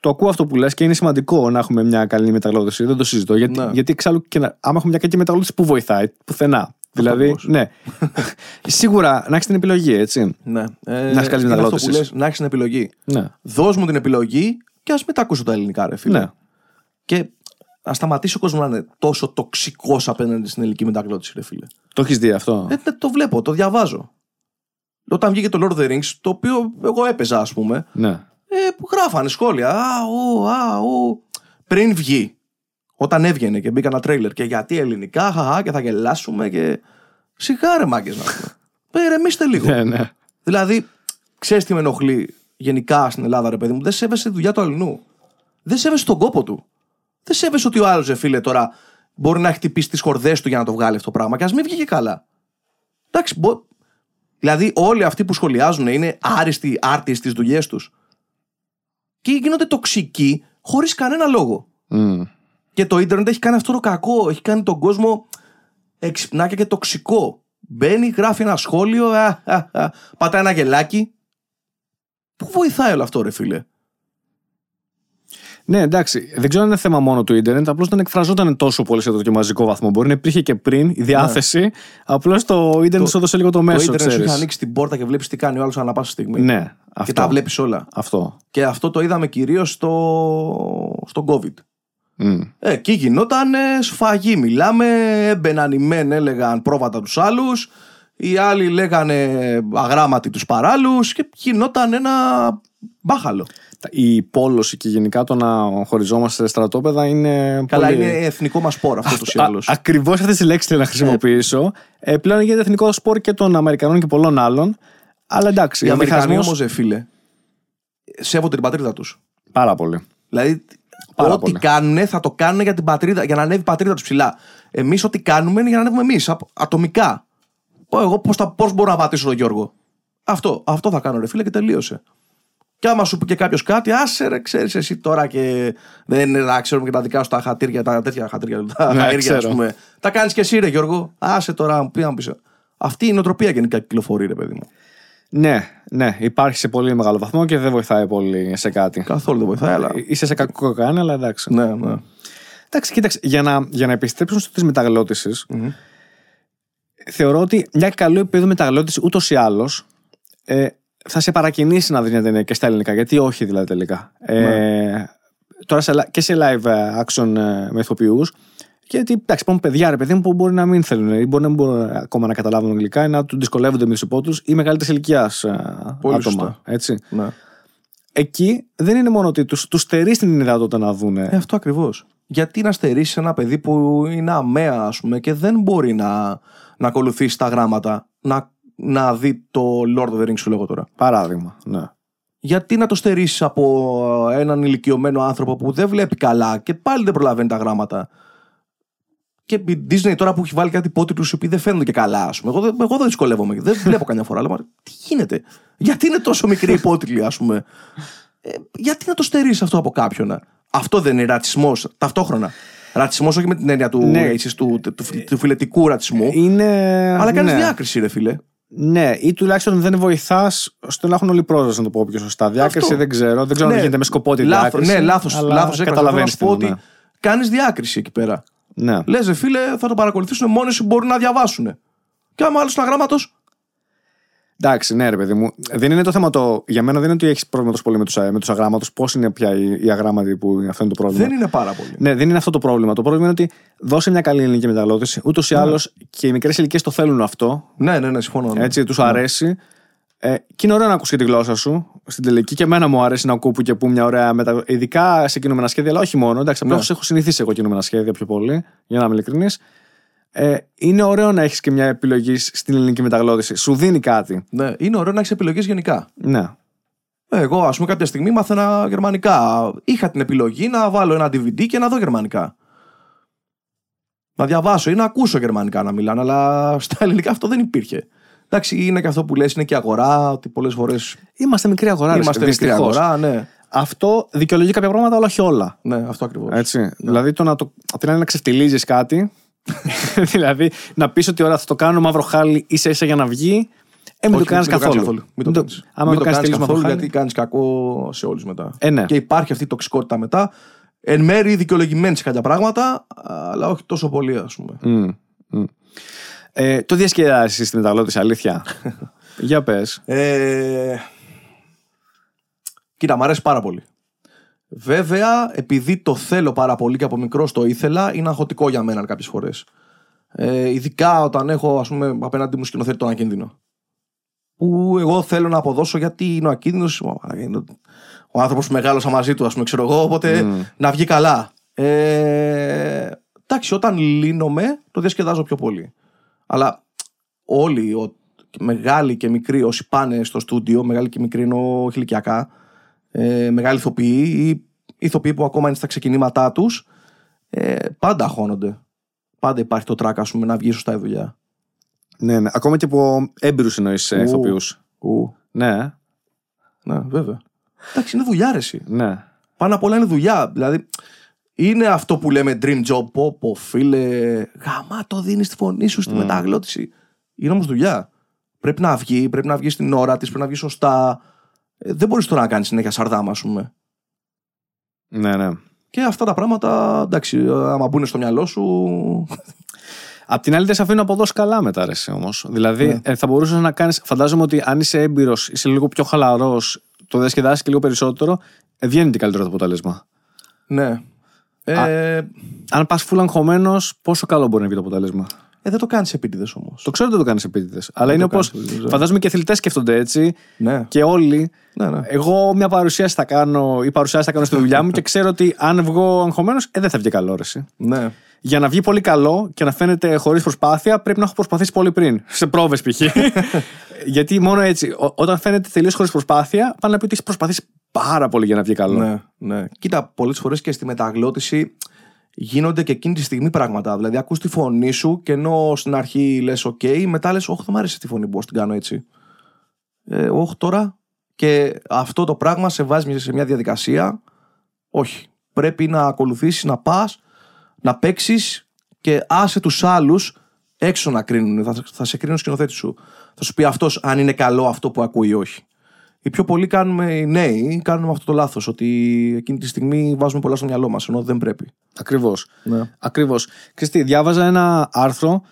S1: το ακούω αυτό που λες και είναι σημαντικό να έχουμε μια καλή μεταγλώτηση. Δεν το συζητώ. Γιατί,
S2: Ναι.
S1: γιατί εξάλλου και να, άμα έχουμε μια κακή μεταγλώτηση, πού βοηθάει, πουθενά. Δηλαδή,
S2: ακριβώς.
S1: ναι. <laughs> Σίγουρα να έχεις την επιλογή, έτσι.
S2: Ναι. Ε,
S1: Να έχεις καλή
S2: είναι αυτό
S1: μεταγλώτηση.
S2: που λες, να έχεις την επιλογή.
S1: Ναι.
S2: Δώσ' μου την επιλογή και ας μην τα ακούσω τα ελληνικά, ρε φίλε.
S1: Ναι.
S2: Και να σταματήσει ο κόσμος να είναι τόσο τοξικός απέναντι στην ελληνική μεταγλώτηση, ρε φίλε.
S1: Το έχεις δει αυτό;
S2: Ε, ναι, το βλέπω, το διαβάζω. Όταν βγήκε το Lord of the Rings, το οποίο εγώ έπαιζα, ας πούμε,
S1: ναι.
S2: Ε, που γράφανε σχόλια. Α, ου, α, ου. Πριν βγει. Όταν έβγαινε και μπήκα ένα τρέιλερ και γιατί ελληνικά, χαχά, και θα γελάσουμε και. Σιγά ρε μάγκες να πούμε. <laughs> Ε, Ηρεμήστε λίγο.
S1: ναι, ναι.
S2: Δηλαδή, ξέρεις τι με ενοχλεί γενικά στην Ελλάδα, ρε παιδί μου; Δεν σέβεσαι τη δουλειά του αλληνού. Δεν σέβεσαι τον κόπο του. Δεν σέβεσαι ότι ο άλλος, ρε φίλε, τώρα μπορεί να έχει χτυπήσει τις χορδές του για να το βγάλει αυτό το πράγμα και ας μην βγήκε καλά. Εντάξει, μπο... Δηλαδή, όλοι αυτοί που σχολιάζουν είναι άριστοι, άρτιοι στις δουλειές τους. Και γίνονται τοξικοί χωρίς κανένα λόγο.
S1: Μμ.
S2: Και το ίντερνετ έχει κάνει αυτό το κακό. Έχει κάνει τον κόσμο εξυπνάκια και τοξικό. Μπαίνει, γράφει ένα σχόλιο, α, α, α, πατάει ένα γελάκι. Πού βοηθάει όλο αυτό, ρε φίλε;
S1: Ναι, εντάξει. Δεν ξέρω αν είναι θέμα μόνο του ίντερνετ. Απλώς δεν εκφραζόταν τόσο πολύ σε τέτοιο μαζικό βαθμό. Μπορεί να υπήρχε και πριν η διάθεση. Απλώς το ίντερνετ σου έδωσε λίγο το
S2: το
S1: μέσο,
S2: ίντερνετ σου
S1: ξέρεις.
S2: έχει ανοίξει την πόρτα και βλέπεις τι κάνει ο άλλος ανά πάσα στιγμή.
S1: Ναι,
S2: Και
S1: αυτό.
S2: τα βλέπεις όλα.
S1: Αυτό.
S2: Και αυτό το είδαμε κυρίως στο... στο COVID.
S1: Μμ.
S2: Ε, εκεί γινόταν σφαγή. Μιλάμε, έμπαιναν οι μεν, έλεγαν πρόβατα τους άλλους. Οι άλλοι λέγανε αγράμματοι τους παράλου και γινόταν ένα μπάχαλο.
S1: Η πόλωση και γενικά το να χωριζόμαστε σε στρατόπεδα είναι.
S2: Καλά,
S1: πολύ...
S2: είναι εθνικό μας σπορ αυτός τους ή άλλω.
S1: Ακριβώς αυτέ τι λέξει θέλω να χρησιμοποιήσω. Ε, πλέον γίνεται εθνικό σπορ και των Αμερικανών και πολλών άλλων. Αλλά εντάξει,
S2: Οι
S1: ο
S2: Αμερικανοί
S1: διχασμός-
S2: όμως, φίλε, σέβονται την πατρίδα τους.
S1: Πάρα πολύ.
S2: Δηλαδή,
S1: Πάρα
S2: ό,τι
S1: πολύ.
S2: κάνουν θα το κάνουν για, την πατρίδα, για να ανέβει η πατρίδα τους ψηλά. Εμείς, ό,τι κάνουμε είναι για να ανέβουμε εμείς, ατομικά. Πω εγώ πώς πώς μπορώ να πατήσω τον Γιώργο; Αυτό, αυτό θα κάνω, ρε φίλε, και τελείωσε. Και άμα σου πει και κάποιος κάτι, άσε ρε, ξέρεις εσύ τώρα και δεν είναι να ξέρουμε και τα δικά σου τα χατήρια, τα τέτοια χατήρια, τα
S1: Ναι,
S2: χαΐρια, ας
S1: ξέρω.
S2: πούμε. Τα κάνεις και εσύ, ρε Γιώργο. Άσε τώρα, να μου πει να μου πεις. Αυτή η νοοτροπία γενικά κυκλοφορεί, ρε παιδί μου.
S1: Ναι, ναι, υπάρχει σε πολύ μεγάλο βαθμό και δεν βοηθάει πολύ σε κάτι.
S2: Καθόλου δεν βοηθάει, αλλά.
S1: Είσαι σε κακό κάνει, αλλά εντάξει.
S2: Ναι, ναι.
S1: Εντάξει, κοίταξε, για να, για να επιστρέψουν στι μεταγλώτησης, θεωρώ ότι μια καλή επίπεδο μεταγλώτησης ούτως ή άλλως ε, θα σε παρακινήσει να δεις μια ταινία και στα ελληνικά. Γιατί όχι, δηλαδή τελικά. Ε, τώρα σε, li- και σε live ε, action ε, με ηθοποιούς. Γιατί εντάξει, υπάρχουν παιδιά ρε παιδί μου που μπορεί να μην θέλουν ή μπορεί να μην μπορούν ακόμα να καταλάβουν αγγλικά ή να του δυσκολεύονται με του υπότου ή μεγαλύτερης ηλικίας
S2: Πολύ
S1: άτομα.
S2: σωστά.
S1: Έτσι.
S2: ναι.
S1: Εκεί δεν είναι μόνο ότι τους τους στερεί την δυνατότητα να δουν.
S2: Ε, αυτό ακριβώς. Γιατί να στερήσει ένα παιδί που είναι αμαία, ας πούμε, και δεν μπορεί να, να ακολουθήσει τα γράμματα, να, να δει το Lord of the Rings, σου λέγω τώρα.
S1: Παράδειγμα. Ναι.
S2: Γιατί να το στερήσεις από έναν ηλικιωμένο άνθρωπο που δεν βλέπει καλά και πάλι δεν προλαβαίνει τα γράμματα; Και η Disney τώρα που έχει βάλει κάτι υπότιτλου οι οποίοι δεν φαίνονται και καλά, ας πούμε. Εγώ, δεν- εγώ δεν δυσκολεύομαι. Δεν βλέπω καμιά φορά. Αλλά μα, τι γίνεται; Γιατί είναι τόσο μικρή υπότιτλοι, ας πούμε; Ε, γιατί να το στερήσεις αυτό από κάποιον; Αυτό δεν είναι ρατσισμός ταυτόχρονα. Ρατσισμός όχι με την έννοια του,
S1: Ναι.
S2: racist, του, του, του, του φιλετικού ρατσισμού.
S1: Είναι.
S2: αλλά κάνεις
S1: ναι.
S2: διάκριση, ρε φίλε.
S1: Ναι, ή τουλάχιστον δεν βοηθάς στο να έχουν όλοι πρόσβαση, να το πω πιο σωστά. Διάκριση
S2: Αυτό.
S1: δεν ξέρω. Δεν ξέρω αν
S2: Ναι,
S1: γίνεται με σκοπό τη
S2: λάθος,
S1: διάκριση.
S2: Ναι, λάθος.
S1: αλλά
S2: Λάθος έκφραση.
S1: καταλαβαίνεις
S2: Θέλω να σου
S1: τι
S2: πω
S1: εννοώ,
S2: ότι κάνεις διάκριση εκεί πέρα.
S1: ναι. Ναι.
S2: Λες, ρε φίλε, θα το παρακολουθήσουν μόνοι σου μπορούν να διαβάσουν. Και άμα άλλος ένα γράμματο.
S1: Εντάξει, ναι, ρε παιδί μου. Δεν είναι το θέμα το. Για μένα δεν είναι ότι έχεις πρόβλημα τόσο πολύ με τους με τους αγράμματους. Πώς είναι πια οι, οι αγράμματοι που αυτό είναι το πρόβλημα.
S2: Δεν είναι πάρα πολύ.
S1: Ναι, δεν είναι αυτό το πρόβλημα. Το πρόβλημα είναι ότι δώσε μια καλή ελληνική μεταγλώτηση. Ούτως ή άλλως και οι μικρές ηλικίες το θέλουν αυτό.
S2: Ναι, ναι, ναι, συμφωνώ. ναι.
S1: Έτσι, τους αρέσει. Ε, και είναι ωραίο να ακούσει και τη γλώσσα σου στην τελική. Και εμένα μου αρέσει να ακούω που και που μια ωραία μεταγλώτηση. Ειδικά σε κινούμενα σχέδια, αλλά όχι μόνο. Εντάξει, απλώς
S2: Ναι.
S1: έχω συνηθίσει εγώ κινούμενα σχέδια πιο πολύ, για να είμαι ειλικρινής. Ε, είναι ωραίο να έχεις και μια επιλογή στην ελληνική μεταγλώτηση. Σου δίνει κάτι.
S2: Ναι, είναι ωραίο να έχεις επιλογές γενικά.
S1: Ναι.
S2: Ε, Εγώ, ας πούμε, κάποια στιγμή μάθαινα γερμανικά. Είχα την επιλογή να βάλω ένα DVD και να δω γερμανικά. Να διαβάσω ή να ακούσω γερμανικά να μιλάνε, αλλά στα ελληνικά αυτό δεν υπήρχε. Εντάξει, είναι και αυτό που λες, είναι και αγορά, ότι πολλές φορές
S1: Είμαστε μικρή αγορά. ρε,
S2: είμαστε μικρή
S1: δυστυχώς.
S2: αγορά, ναι.
S1: Αυτό δικαιολογεί κάποια πράγματα, αλλά όχι όλα.
S2: Ναι, αυτό ακριβώς.
S1: Έτσι. Δηλαδή το να το. Απ' την άλλη να ξεφτιλίζει κάτι. <laughs> δηλαδή να πεις ότι ωραία θα το κάνω μαύρο χάλι ίσα ίσα για να βγει. Ε, μην
S2: Όχι,
S1: το κάνεις καθόλου.
S2: Μην το κάνεις.
S1: Άμα
S2: Μην
S1: το κάνεις
S2: κάνεις
S1: τελείω μαύρο
S2: καθόλου
S1: χάλι.
S2: γιατί κάνεις κακό σε όλους μετά.
S1: Ε, ναι.
S2: Και υπάρχει αυτή η τοξικότητα μετά. Εν μέρει δικαιολογημένη σε κάποια πράγματα, αλλά όχι τόσο πολύ, ας πούμε.
S1: Μμ, μμ. Ε, το διασκεδάζει στη μεταγλώτηση, αλήθεια. <laughs> για πες.
S2: Ε, κοίτα, μου αρέσει πάρα πολύ. Βέβαια, επειδή το θέλω πάρα πολύ και από μικρό το ήθελα, είναι αγχωτικό για μένα κάποιες φορές. Ε, ειδικά όταν έχω ας πούμε, απέναντι μου σκηνοθέτη τον ακίνδυνο. Που εγώ θέλω να αποδώσω γιατί είναι ο ακίνδυνος. Ο άνθρωπος που μεγάλωσα μαζί του, ας πούμε, ξέρω εγώ, οπότε να βγει καλά. Ε, εντάξει, όταν λύνομαι, το διασκεδάζω πιο πολύ. Αλλά όλοι, ο, μεγάλοι και μικροί, όσοι πάνε στο στούντιο, μεγάλοι και μικροί εννοώ όχι ηλικιακά, ε, μεγάλοι ηθοποιοί ή ηθοποιοί που ακόμα είναι στα ξεκινήματά τους, ε, πάντα αγχώνονται. Πάντα υπάρχει το τρακ, ας πούμε, να βγει σωστά η δουλειά.
S1: Ναι, ναι. Ακόμα και από έμπειρους εννοείς
S2: Ου.
S1: ηθοποιούς.
S2: Ου,
S1: Ναι,
S2: ναι, βέβαια. Εντάξει, είναι δουλειά, ρε, εσύ.
S1: ναι.
S2: Πάνω απ' όλα είναι δουλειά. Δηλαδή, είναι αυτό που λέμε dream job. Πω, πω, φίλε, γαμά το δίνεις τη φωνή σου στη μεταγλώτηση. Είναι όμως δουλειά. Πρέπει να βγει, πρέπει να βγει στην ώρα της, πρέπει να βγει σωστά. Ε, δεν μπορείς τώρα να κάνεις συνέχεια σαρδάμα, ας πούμε.
S1: Ναι, ναι.
S2: Και αυτά τα πράγματα, εντάξει, άμα μπουν στο μυαλό σου. <laughs>
S1: Απ' την άλλη, δεν σε αφήνει να αποδώσεις καλά μετά, ρε, όμως. Δηλαδή,
S2: Ναι.
S1: ε, θα μπορούσες να κάνεις. Φαντάζομαι ότι αν είσαι έμπειρος, είσαι λίγο πιο χαλαρός, το διασκεδάσεις και λίγο περισσότερο, ε, βγαίνει και καλύτερο το αποτέλεσμα.
S2: Ναι. Ε,
S1: Αν πας φούλα αγχωμένος, πόσο καλό μπορεί να βγει το αποτέλεσμα;
S2: Ε, δεν το κάνεις επίτηδες όμως.
S1: Το ξέρω ότι δεν το κάνεις επίτηδες. Αλλά είναι
S2: το
S1: όπως.
S2: κάνεις επίτηδες,
S1: Φαντάζομαι και αθλητές σκέφτονται έτσι.
S2: Ναι.
S1: Και όλοι.
S2: Ναι, ναι.
S1: Εγώ μια παρουσίαση θα κάνω ή παρουσιάση θα κάνω στη δουλειά μου και ξέρω ότι αν βγω αγχωμένος, ε, δεν θα βγει καλό, ρε, εσύ.
S2: ναι.
S1: Για να βγει πολύ καλό και να φαίνεται χωρίς προσπάθεια, πρέπει να έχω προσπαθήσει πολύ πριν. Σε πρόβες π.χ. <laughs> Γιατί μόνο έτσι, ό- όταν φαίνεται τελείως χωρίς προσπάθεια, πάνε να πει ότι έχεις προσπαθήσει πάρα πολύ για να βγει καλό.
S2: Ναι, ναι. Κοίτα, πολλές φορές και στη μεταγλώτηση γίνονται και εκείνη τη στιγμή πράγματα. Δηλαδή, ακούς τη φωνή σου και ενώ στην αρχή λες: OK, μετά λες: Όχι, θα μου άρεσε τη φωνή που την κάνω έτσι. Ε, όχι τώρα. Και αυτό το πράγμα σε βάζει σε μια διαδικασία. Όχι. Πρέπει να ακολουθήσεις, να πας, να παίξεις και άσε τους άλλους έξω να κρίνουν. Θα, θα σε κρίνει ο σκηνοθέτης σου. Θα σου πει αυτός αν είναι καλό αυτό που ακούει ή όχι. Οι πιο πολλοί κάνουμε, οι νέοι, κάνουμε αυτό το λάθος. Ότι εκείνη τη στιγμή βάζουμε πολλά στο μυαλό μας, ενώ δεν πρέπει.
S1: Ακριβώς.
S2: Ναι.
S1: Ακριβώς. Χριστί, διάβαζα ένα άρθρο.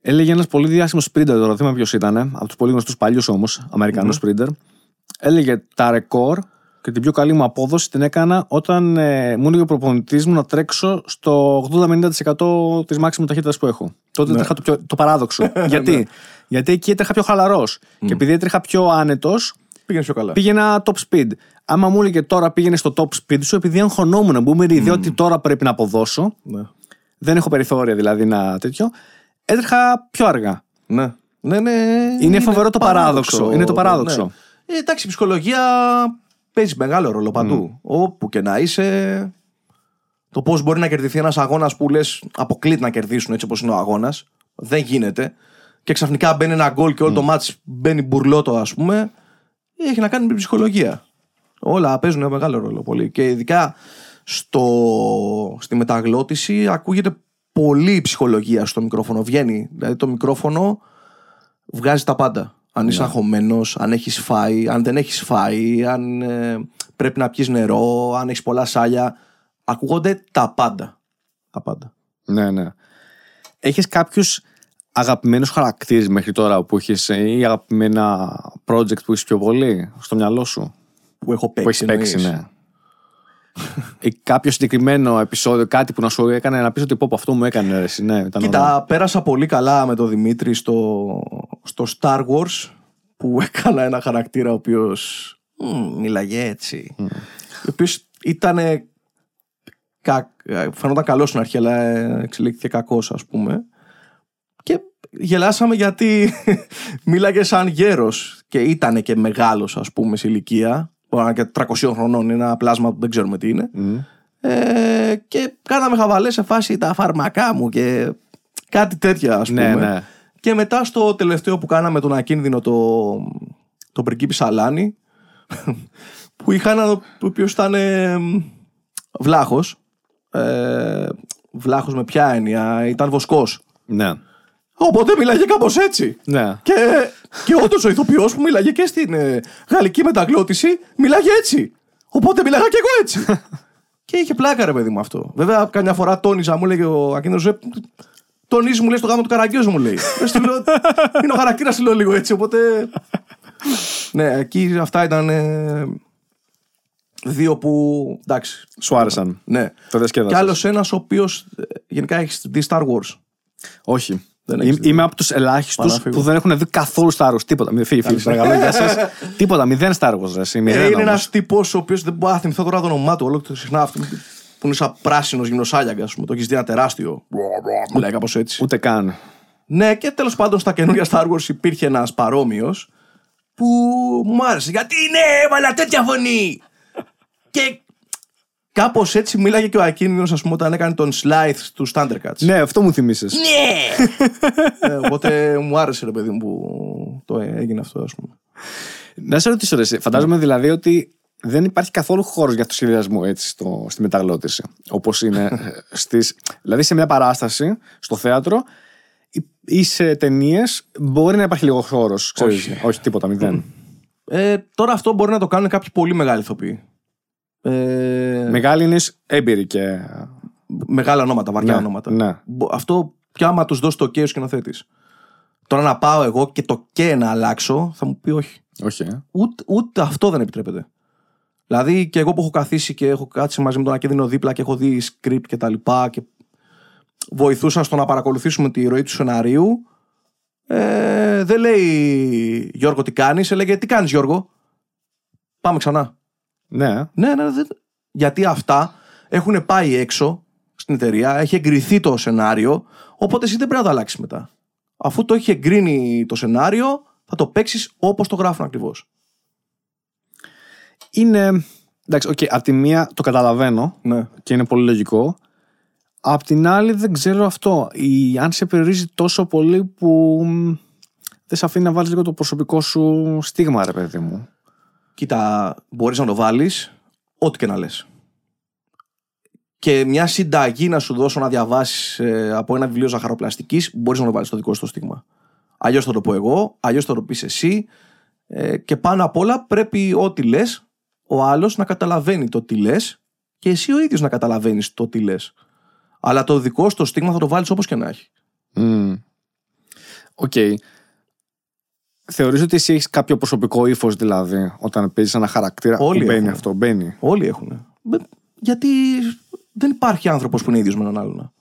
S1: Έλεγε ένας πολύ διάσημος sprinter τώρα, δεν θυμάμαι ποιος ήταν, από τους πολύ γνωστούς παλιούς όμως, Αμερικανού sprinter. Έλεγε τα ρεκόρ και την πιο καλή μου απόδοση την έκανα όταν ε, μου έλεγε ο προπονητής μου να τρέξω στο 80-90% της μάξιμου ταχύτητας που έχω. Τότε έτρεχα το, πιο, το παράδοξο. <laughs> Γιατί; Γιατί εκεί έτρεχα πιο χαλαρός. Και επειδή έτρεχα πιο άνετος,
S2: Πήγαινε πιο καλά.
S1: πήγαινα top speed. Άμα μου έλεγε τώρα πήγαινε στο top speed σου, επειδή αγχωνόμουν, μου με η ιδέα ότι τώρα πρέπει να αποδώσω,
S2: Ναι.
S1: δεν έχω περιθώρια δηλαδή να τέτοιο, έτρεχα πιο αργά.
S2: Ναι. Ναι, ναι.
S1: Είναι φοβερό το παράδοξο. Είναι το
S2: Ναι.
S1: παράδοξο.
S2: Ε, εντάξει, η ψυχολογία παίζει μεγάλο ρόλο παντού. Όπου και να είσαι. Το πώς μπορεί να κερδιθεί ένας αγώνας που λες αποκλείται να κερδίσουν έτσι όπως είναι ο αγώνας. Δεν γίνεται. Και ξαφνικά μπαίνει ένα γκολ και όλο το μάτς μπαίνει μπουρλότο, ας πούμε. Έχει να κάνει με την ψυχολογία. Όλα παίζουν μεγάλο ρόλο πολύ. Και ειδικά στο, στη μεταγλώτηση ακούγεται πολύ η ψυχολογία στο μικρόφωνο. Βγαίνει. Δηλαδή το μικρόφωνο βγάζει τα πάντα. Αν είσαι αγχωμένος, αν έχεις φάει, αν δεν έχεις φάει, αν ε, πρέπει να πιεις νερό, αν έχεις πολλά σάλια. Ακούγονται τα πάντα. Τα πάντα.
S1: Ναι, ναι. Έχεις κάποιους αγαπημένου χαρακτήρε μέχρι τώρα που έχεις ή αγαπημένα project που έχεις πιο πολύ στο μυαλό σου;
S2: Που έχω
S1: Που
S2: παίξει.
S1: έχεις παίξει,
S2: εννοείς;
S1: ναι. Ή κάποιο συγκεκριμένο επεισόδιο, κάτι που να σου έκανε να πεις ότι πω, πω, αυτό μου έκανε ρε, εσύ, ναι, ήταν
S2: Κοίτα,
S1: ωραίο.
S2: πέρασα πολύ καλά με τον Δημήτρη στο, στο Star Wars που <laughs> έκανα ένα χαρακτήρα ο οποίος μίλαγε έτσι. Ο οποίος ήταν. Κα, φαινόταν καλό στην αρχή, αλλά ε, εξελίχθηκε κακός, ας πούμε. Και γελάσαμε γιατί <laughs> μίλαγε σαν γέρος και ήταν και μεγάλος, ας πούμε, σε ηλικία. Μπορεί να είναι και 300 χρονών, είναι ένα πλάσμα που δεν ξέρουμε τι είναι.
S1: Μμ.
S2: Ε, και κάναμε χαβαλές σε φάση τα φάρμακά μου και κάτι τέτοια ας πούμε.
S1: Ναι, ναι.
S2: Και μετά στο τελευταίο που κάναμε τον ακίνδυνο το, το πριγκίπι Σαλάνη <laughs> που είχα ένα ο οποίος ήταν ε, βλάχος ε, βλάχος με ποια έννοια ήταν βοσκός
S1: Ναι.
S2: Οπότε μιλάγε κάπως έτσι
S1: Ναι.
S2: και, και όντως ο ηθοποιός που μίλαγε και στην ε, γαλλική μεταγλώτηση μιλάγε έτσι. Οπότε μιλάγα και εγώ έτσι. <laughs> και είχε πλάκα ρε παιδί μου αυτό. Βέβαια, καμιά φορά τόνιζα, μου έλεγε ο Ακίνδρο, ε, τονίζεις μου λέει στο γάμο του καραγκιόζου μου λέει. Λες, του λέω, είναι ο χαρακτήρας, του λέω λίγο έτσι. Οπότε. ναι, εκεί αυτά ήταν ε, δύο που. εντάξει.
S1: Σου άρεσαν.
S2: Ναι.
S1: Το διασκέδασες.
S2: Και άλλος ένας ο οποίος γενικά έχει δει Star Wars.
S1: Όχι.
S2: Δεν
S1: Είμαι,
S2: έχεις δει.
S1: είμαι από τους ελάχιστους
S2: Παραφύγω.
S1: που δεν έχουν δει καθόλου Star Wars. Τίποτα. Μην φύγει, φίλοι, παρακαλώ. Γεια σας. <laughs> Τίποτα. Μηδέν Star Wars. Ρε, εσύ, μηδέν
S2: Ε, είναι
S1: όμως.
S2: ένας τύπος ο οποίος δεν μπορώ να θυμηθώ τώρα το όνομά του. Όλο το συχνά αυτό που είναι σαν πράσινος γυμνοσάλιαγκας, ας πούμε. Το έχεις δει ένα τεράστιο. Μιλάει κάπως έτσι.
S1: Ούτε καν.
S2: Ναι, και τέλος πάντων στα καινούργια Star Wars υπήρχε ένας παρόμοιος που μου άρεσε. Γιατί ναι, έβαλα τέτοια φωνή! και κάπως έτσι μίλαγε και ο Ακίνδυνος, ας πούμε, όταν έκανε τον Slythe του Thundercats.
S1: Ναι, αυτό μου θυμίσες.
S3: Ναι!
S2: Ε, οπότε μου άρεσε, ρε παιδί μου, που το έγινε αυτό, ας πούμε.
S1: Να σε ρωτήσω, ρε, εσύ. φαντάζομαι δηλαδή ότι δεν υπάρχει καθόλου χώρος για το σχεδιασμό έτσι στο, στη μεταγλώτηση. Όπως είναι ε, στις, Δηλαδή σε μια παράσταση, στο θέατρο ή- ή σε ταινίες, μπορεί να υπάρχει λίγο χώρος.
S2: Όχι.
S1: όχι, τίποτα, μηδέν.
S2: Ε, τώρα αυτό μπορεί να το κάνουν κάποιοι πολύ μεγάλοι ηθοποιοί. Ε,
S1: Μεγάλη είναι έμπειρη και.
S2: Μεγάλα ονόματα, βαριά
S1: Ναι,
S2: ονόματα.
S1: ναι.
S2: Μπο- Αυτό πια άμα τους δώσει το OK ο σκηνοθέτης. Τώρα να πάω εγώ και το και να αλλάξω, θα μου πει όχι.
S1: Όχι, ε.
S2: Ούτε, ούτε αυτό δεν επιτρέπεται. Δηλαδή και εγώ που έχω καθίσει και έχω κάτσει μαζί με τον Ακίνδυνο δίπλα και έχω δει script και τα λοιπά και βοηθούσα στο να παρακολουθήσουμε τη ροή του σεναρίου ε, δεν λέει Γιώργο τι κάνεις, έλεγε τι κάνεις Γιώργο πάμε ξανά
S1: Ναι.
S2: ναι, ναι, δεν... γιατί αυτά έχουν πάει έξω στην εταιρεία, έχει εγκριθεί το σενάριο, οπότε εσύ δεν πρέπει να το αλλάξεις μετά. Αφού το έχει εγκρίνει το σενάριο, θα το παίξεις όπως το γράφουν ακριβώς.
S1: Είναι. Εντάξει, οκ, απ' τη μία το καταλαβαίνω
S2: Ναι.
S1: και είναι πολύ λογικό. Απ' την άλλη δεν ξέρω αυτό. Η, αν σε περιορίζει τόσο πολύ που μ, δεν σε αφήνει να βάλεις λίγο το προσωπικό σου στίγμα, ρε παιδί μου.
S2: Κοίτα, μπορείς να το βάλεις ό,τι και να λες. Και μια συνταγή να σου δώσω να διαβάσεις από ένα βιβλίο ζαχαροπλαστικής, μπορείς να το βάλεις στο δικό σου το στίγμα. Αλλιώς θα το πω εγώ, αλλιώς θα το πεις εσύ. Ε, και πάνω απ' όλα πρέπει ό,τι λες, ο άλλος να καταλαβαίνει το τι λες και εσύ ο ίδιος να καταλαβαίνεις το τι λες. Αλλά το δικό σου το στίγμα θα το βάλεις όπως και να έχει.
S1: Μμ. Οκ. Θεωρείς ότι εσύ έχεις κάποιο προσωπικό ύφος δηλαδή όταν παίζεις ένα χαρακτήρα
S2: Όλοι
S1: που μπαίνει
S2: έχουν.
S1: αυτό, μπαίνει;
S2: Όλοι έχουν. Γιατί δεν υπάρχει άνθρωπος που είναι ίδιος με έναν άλλον.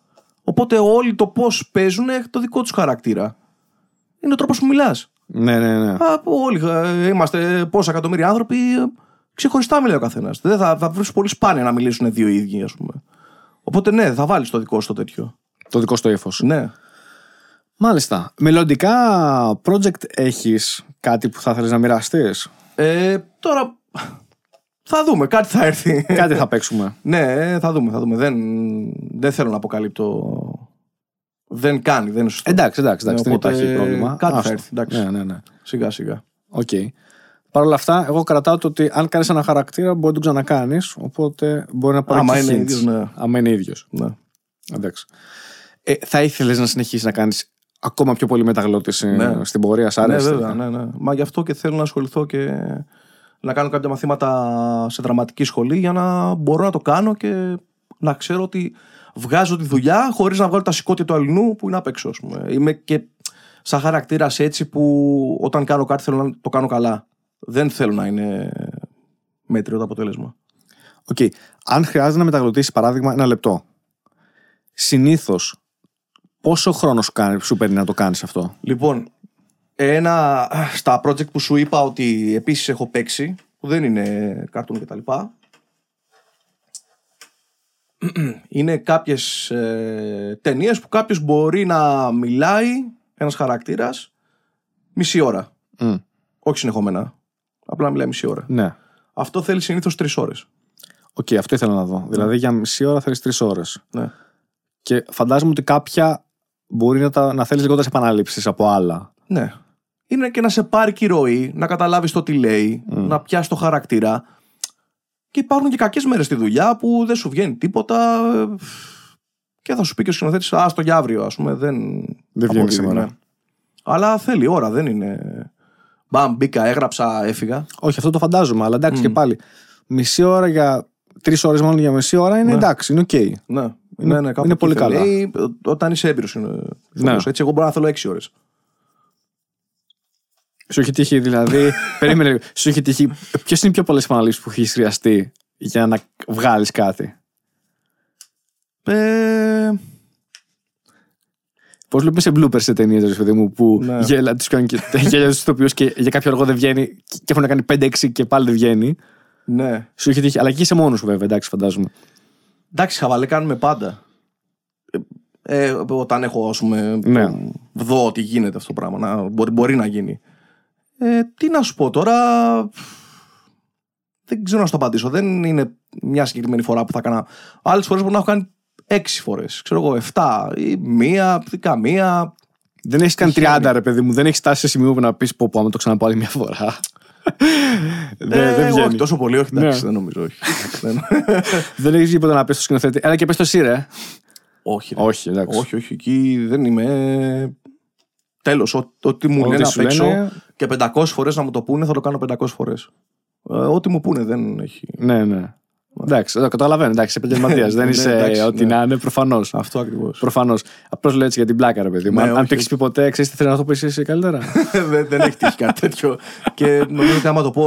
S2: Οπότε όλοι το πώς παίζουν έχει το δικό τους χαρακτήρα. Είναι ο τρόπος που μιλάς.
S1: Ναι, ναι, ναι.
S2: Όλοι ε, είμαστε πόσα εκατομμύρια άνθρωποι. ε, Ξεχωριστά μιλάει ο καθένας. Δεν θα, θα βρεις πολύ σπάνια να μιλήσουν δύο ίδιοι, ας πούμε. Οπότε ναι, θα βάλεις το δικό σου το τέτοιο.
S1: Το δικό στο ύφος.
S2: Ναι.
S1: Μάλιστα. Μελλοντικά project έχεις κάτι που θα θέλεις να μοιραστείς;
S2: Ε, τώρα θα δούμε, κάτι θα έρθει.
S1: Κάτι θα παίξουμε. <laughs>
S2: ναι, θα δούμε, θα δούμε. Δεν, δεν θέλω να αποκαλύπτω. Δεν κάνει, δεν είναι σωστό.
S1: Εντάξει, εντάξει, εντάξει,
S2: Ναι,
S1: δεν
S2: οπότε
S1: υπάρχει πρόβλημα.
S2: κάτι θα
S1: Άστο.
S2: έρθει, εντάξει.
S1: Ναι, ναι, ναι.
S2: Σιγά σιγά.
S1: Οκ. Παρ' όλα αυτά, εγώ κρατάω το ότι αν κάνεις ένα χαρακτήρα μπορεί να τον ξανακάνεις. Οπότε μπορεί να πάρει
S2: Άμα
S1: και
S2: είναι
S1: hints.
S2: ίδιος, ναι.
S1: Άμα είναι ίδιος.
S2: Ναι.
S1: Εντάξει. Ε, θα ήθελες να συνεχίσεις να κάνεις ακόμα πιο πολύ μεταγλώτηση
S2: Ναι.
S1: στην πορεία, σ'
S2: Ναι,
S1: άρεσε.
S2: βέβαια, ναι, ναι. Μα γι' αυτό και θέλω να ασχοληθώ και να κάνω κάποια μαθήματα σε δραματική σχολή για να μπορώ να το κάνω και να ξέρω ότι βγάζω τη δουλειά χωρίς να βγάλω τα σηκώτια του αλληνού που είναι απ' έξω. ας πούμε. Είμαι και σαν χαρακτήρας έτσι που όταν κάνω κάτι θέλω να το κάνω καλά. Δεν θέλω να είναι μέτριο το αποτέλεσμα.
S1: Οκ. Αν χρειάζεται να μεταγλωτήσεις, παράδειγμα, ένα λεπτό. Συνήθως, πόσο χρόνος σου, κάνει, σου παίρνει να το κάνεις αυτό;
S2: Λοιπόν, ένα στα project που σου είπα ότι επίσης έχω παίξει, που δεν είναι καρτούν κτλ. Είναι κάποιες ε, ταινίες που κάποιος μπορεί να μιλάει, ένας χαρακτήρας, μισή ώρα.
S1: Μμ.
S2: Όχι συνεχόμενα. Απλά να μιλάει μισή ώρα.
S1: Ναι.
S2: Αυτό θέλει συνήθως τρεις ώρες.
S1: Οκ, αυτό ήθελα να δω. Δηλαδή για μισή ώρα θέλεις τρεις ώρες.
S2: Ναι.
S1: Και φαντάζομαι ότι κάποια μπορεί να, τα, να θέλεις λιγότερες επαναλήψεις από άλλα.
S2: Ναι. Είναι και να σε πάρει και η ροή, να καταλάβεις το τι λέει, να πιάσει το χαρακτήρα. Και υπάρχουν και κακές μέρες στη δουλειά που δεν σου βγαίνει τίποτα. ε, Και θα σου πει και ο σκηνοθέτης, Άσ' το για αύριο, ας πούμε. Δεν,
S1: Δεν βγαίνει
S2: αποδίδει,
S1: σήμερα.
S2: ναι. Αλλά θέλει ώρα, δεν είναι. Μπαμ, μπήκα, έγραψα, έφυγα.
S1: Όχι, αυτό το φαντάζομαι, αλλά εντάξει και πάλι. Μισή ώρα για. Τρεις ώρες μόνο για μισή ώρα είναι εντάξει, είναι οκ.
S2: Ναι, ναι, ναι, κάπου
S1: είναι
S2: εκεί
S1: πολύ
S2: θέλει.
S1: καλά.
S2: Ή, όταν είσαι έμπειρος είναι.
S1: Ναι.
S2: Έτσι, εγώ μπορώ να θέλω 6 ώρες.
S1: Σου έχει τύχει, δηλαδή. <laughs> περίμενε, λίγο. σου έχει τύχει. Ποιες είναι οι πιο πολλές επαναλήψει που έχεις χρειαστεί για να βγάλεις κάτι;
S2: Ε,
S1: Πώς βλέπουμε σε bloopers σε ταινίες, ρε παιδί μου, που
S2: Ναι.
S1: γέλα, τους κάνουν και, γέλα τους ηθοποιούς και για κάποιο λόγο δεν βγαίνει και έχουν κάνει 5-6 και πάλι δεν βγαίνει.
S2: ναι.
S1: Σου έχει τύχει, αλλά και είσαι μόνος σου βέβαια, εντάξει, φαντάζομαι.
S2: Εντάξει, χαβαλέ κάνουμε πάντα. Ε, ε, όταν έχω, ας πούμε,
S1: Ναι.
S2: δω ότι γίνεται αυτό το πράγμα. Να, μπορεί, μπορεί να γίνει. Ε, τι να σου πω τώρα. Δεν ξέρω να σου το απαντήσω. Δεν είναι μια συγκεκριμένη φορά που θα έκανα. Άλλες φορές μπορεί να έχω κάνει έξι φορές. Ξέρω εγώ, εφτά ή μία, ή καμία.
S1: Δεν έχεις κάνει
S2: Τυχαίνει.
S1: 30, ρε παιδί μου, δεν έχεις φτάσει σε σημείο που να πεις πω, πω, άμα το ξαναπώ άλλη μια φορά. Δεν,
S2: ε,
S1: δεν
S2: όχι,
S1: βγαίνει.
S2: τόσο πολύ, όχι. Εντάξει,
S1: Ναι.
S2: δεν νομίζω. Όχι. δεν, <laughs>
S1: Δεν έχεις τίποτα να πεις στο σκηνοθέτη. Έλα και πες το εσύ, ρε.
S2: όχι, ρε.
S1: Όχι, εντάξει.
S2: όχι, όχι. Εκεί δεν είμαι. Τέλος. Ό,τι μου
S1: Ό,τι
S2: λένε
S1: σου
S2: απ' έξω
S1: λένε-
S2: και 500 φορές να μου το πούνε, θα το κάνω 500 φορές. Ε, ό,τι μου πούνε δεν έχει.
S1: Ναι, ναι. Εντάξει, το καταλαβαίνω. Εντάξει, είσαι επαγγελματίας. <laughs> δεν
S2: Ναι,
S1: είσαι
S2: εντάξει,
S1: ό,τι
S2: ναι.
S1: να είναι, προφανώς.
S2: Αυτό ακριβώς.
S1: Προφανώς. Απλώς λέω έτσι για την πλάκα, ρε παιδί μου.
S2: Ναι,
S1: αν αν
S2: όχι,
S1: το έχεις
S2: όχι.
S1: πει ποτέ, ξέρεις τι θέλει να το πεις εσύ καλύτερα. <laughs>
S2: δεν, δεν έχει τύχει κάτι τέτοιο. και νομίζω ότι άμα το πω,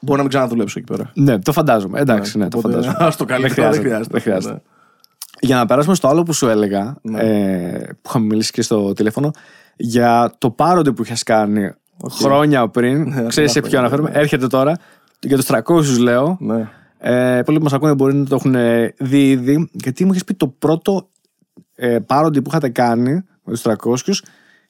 S2: μπορώ να μην ξαναδουλέψω εκεί πέρα.
S1: ναι, το φαντάζομαι. Εντάξει, ναι, το
S2: Οπότε,
S1: φαντάζομαι.
S2: ας το καλύτερο,
S1: Δεν
S2: δεν
S1: χρειάζεται,
S2: χρειάζεται.
S1: δεν χρειάζεται.
S2: Ναι.
S1: Για να περάσουμε στο άλλο που σου έλεγα,
S2: Ναι.
S1: ε, που είχαμε μιλήσει και στο τηλέφωνο, για το πάροντι που είχες κάνει χρόνια πριν.
S2: Ναι,
S1: Ξέρεις σε
S2: πολλά
S1: ποιο
S2: χρόνια,
S1: αναφέρομαι.
S2: ναι.
S1: Έρχεται τώρα. Για τους 300 λέω.
S2: Ναι.
S1: Ε, πολλοί που μας ακούνε μπορεί να το έχουν δει ήδη. Γιατί μου είχες πει το πρώτο ε, πάροντι που είχατε κάνει με τους 300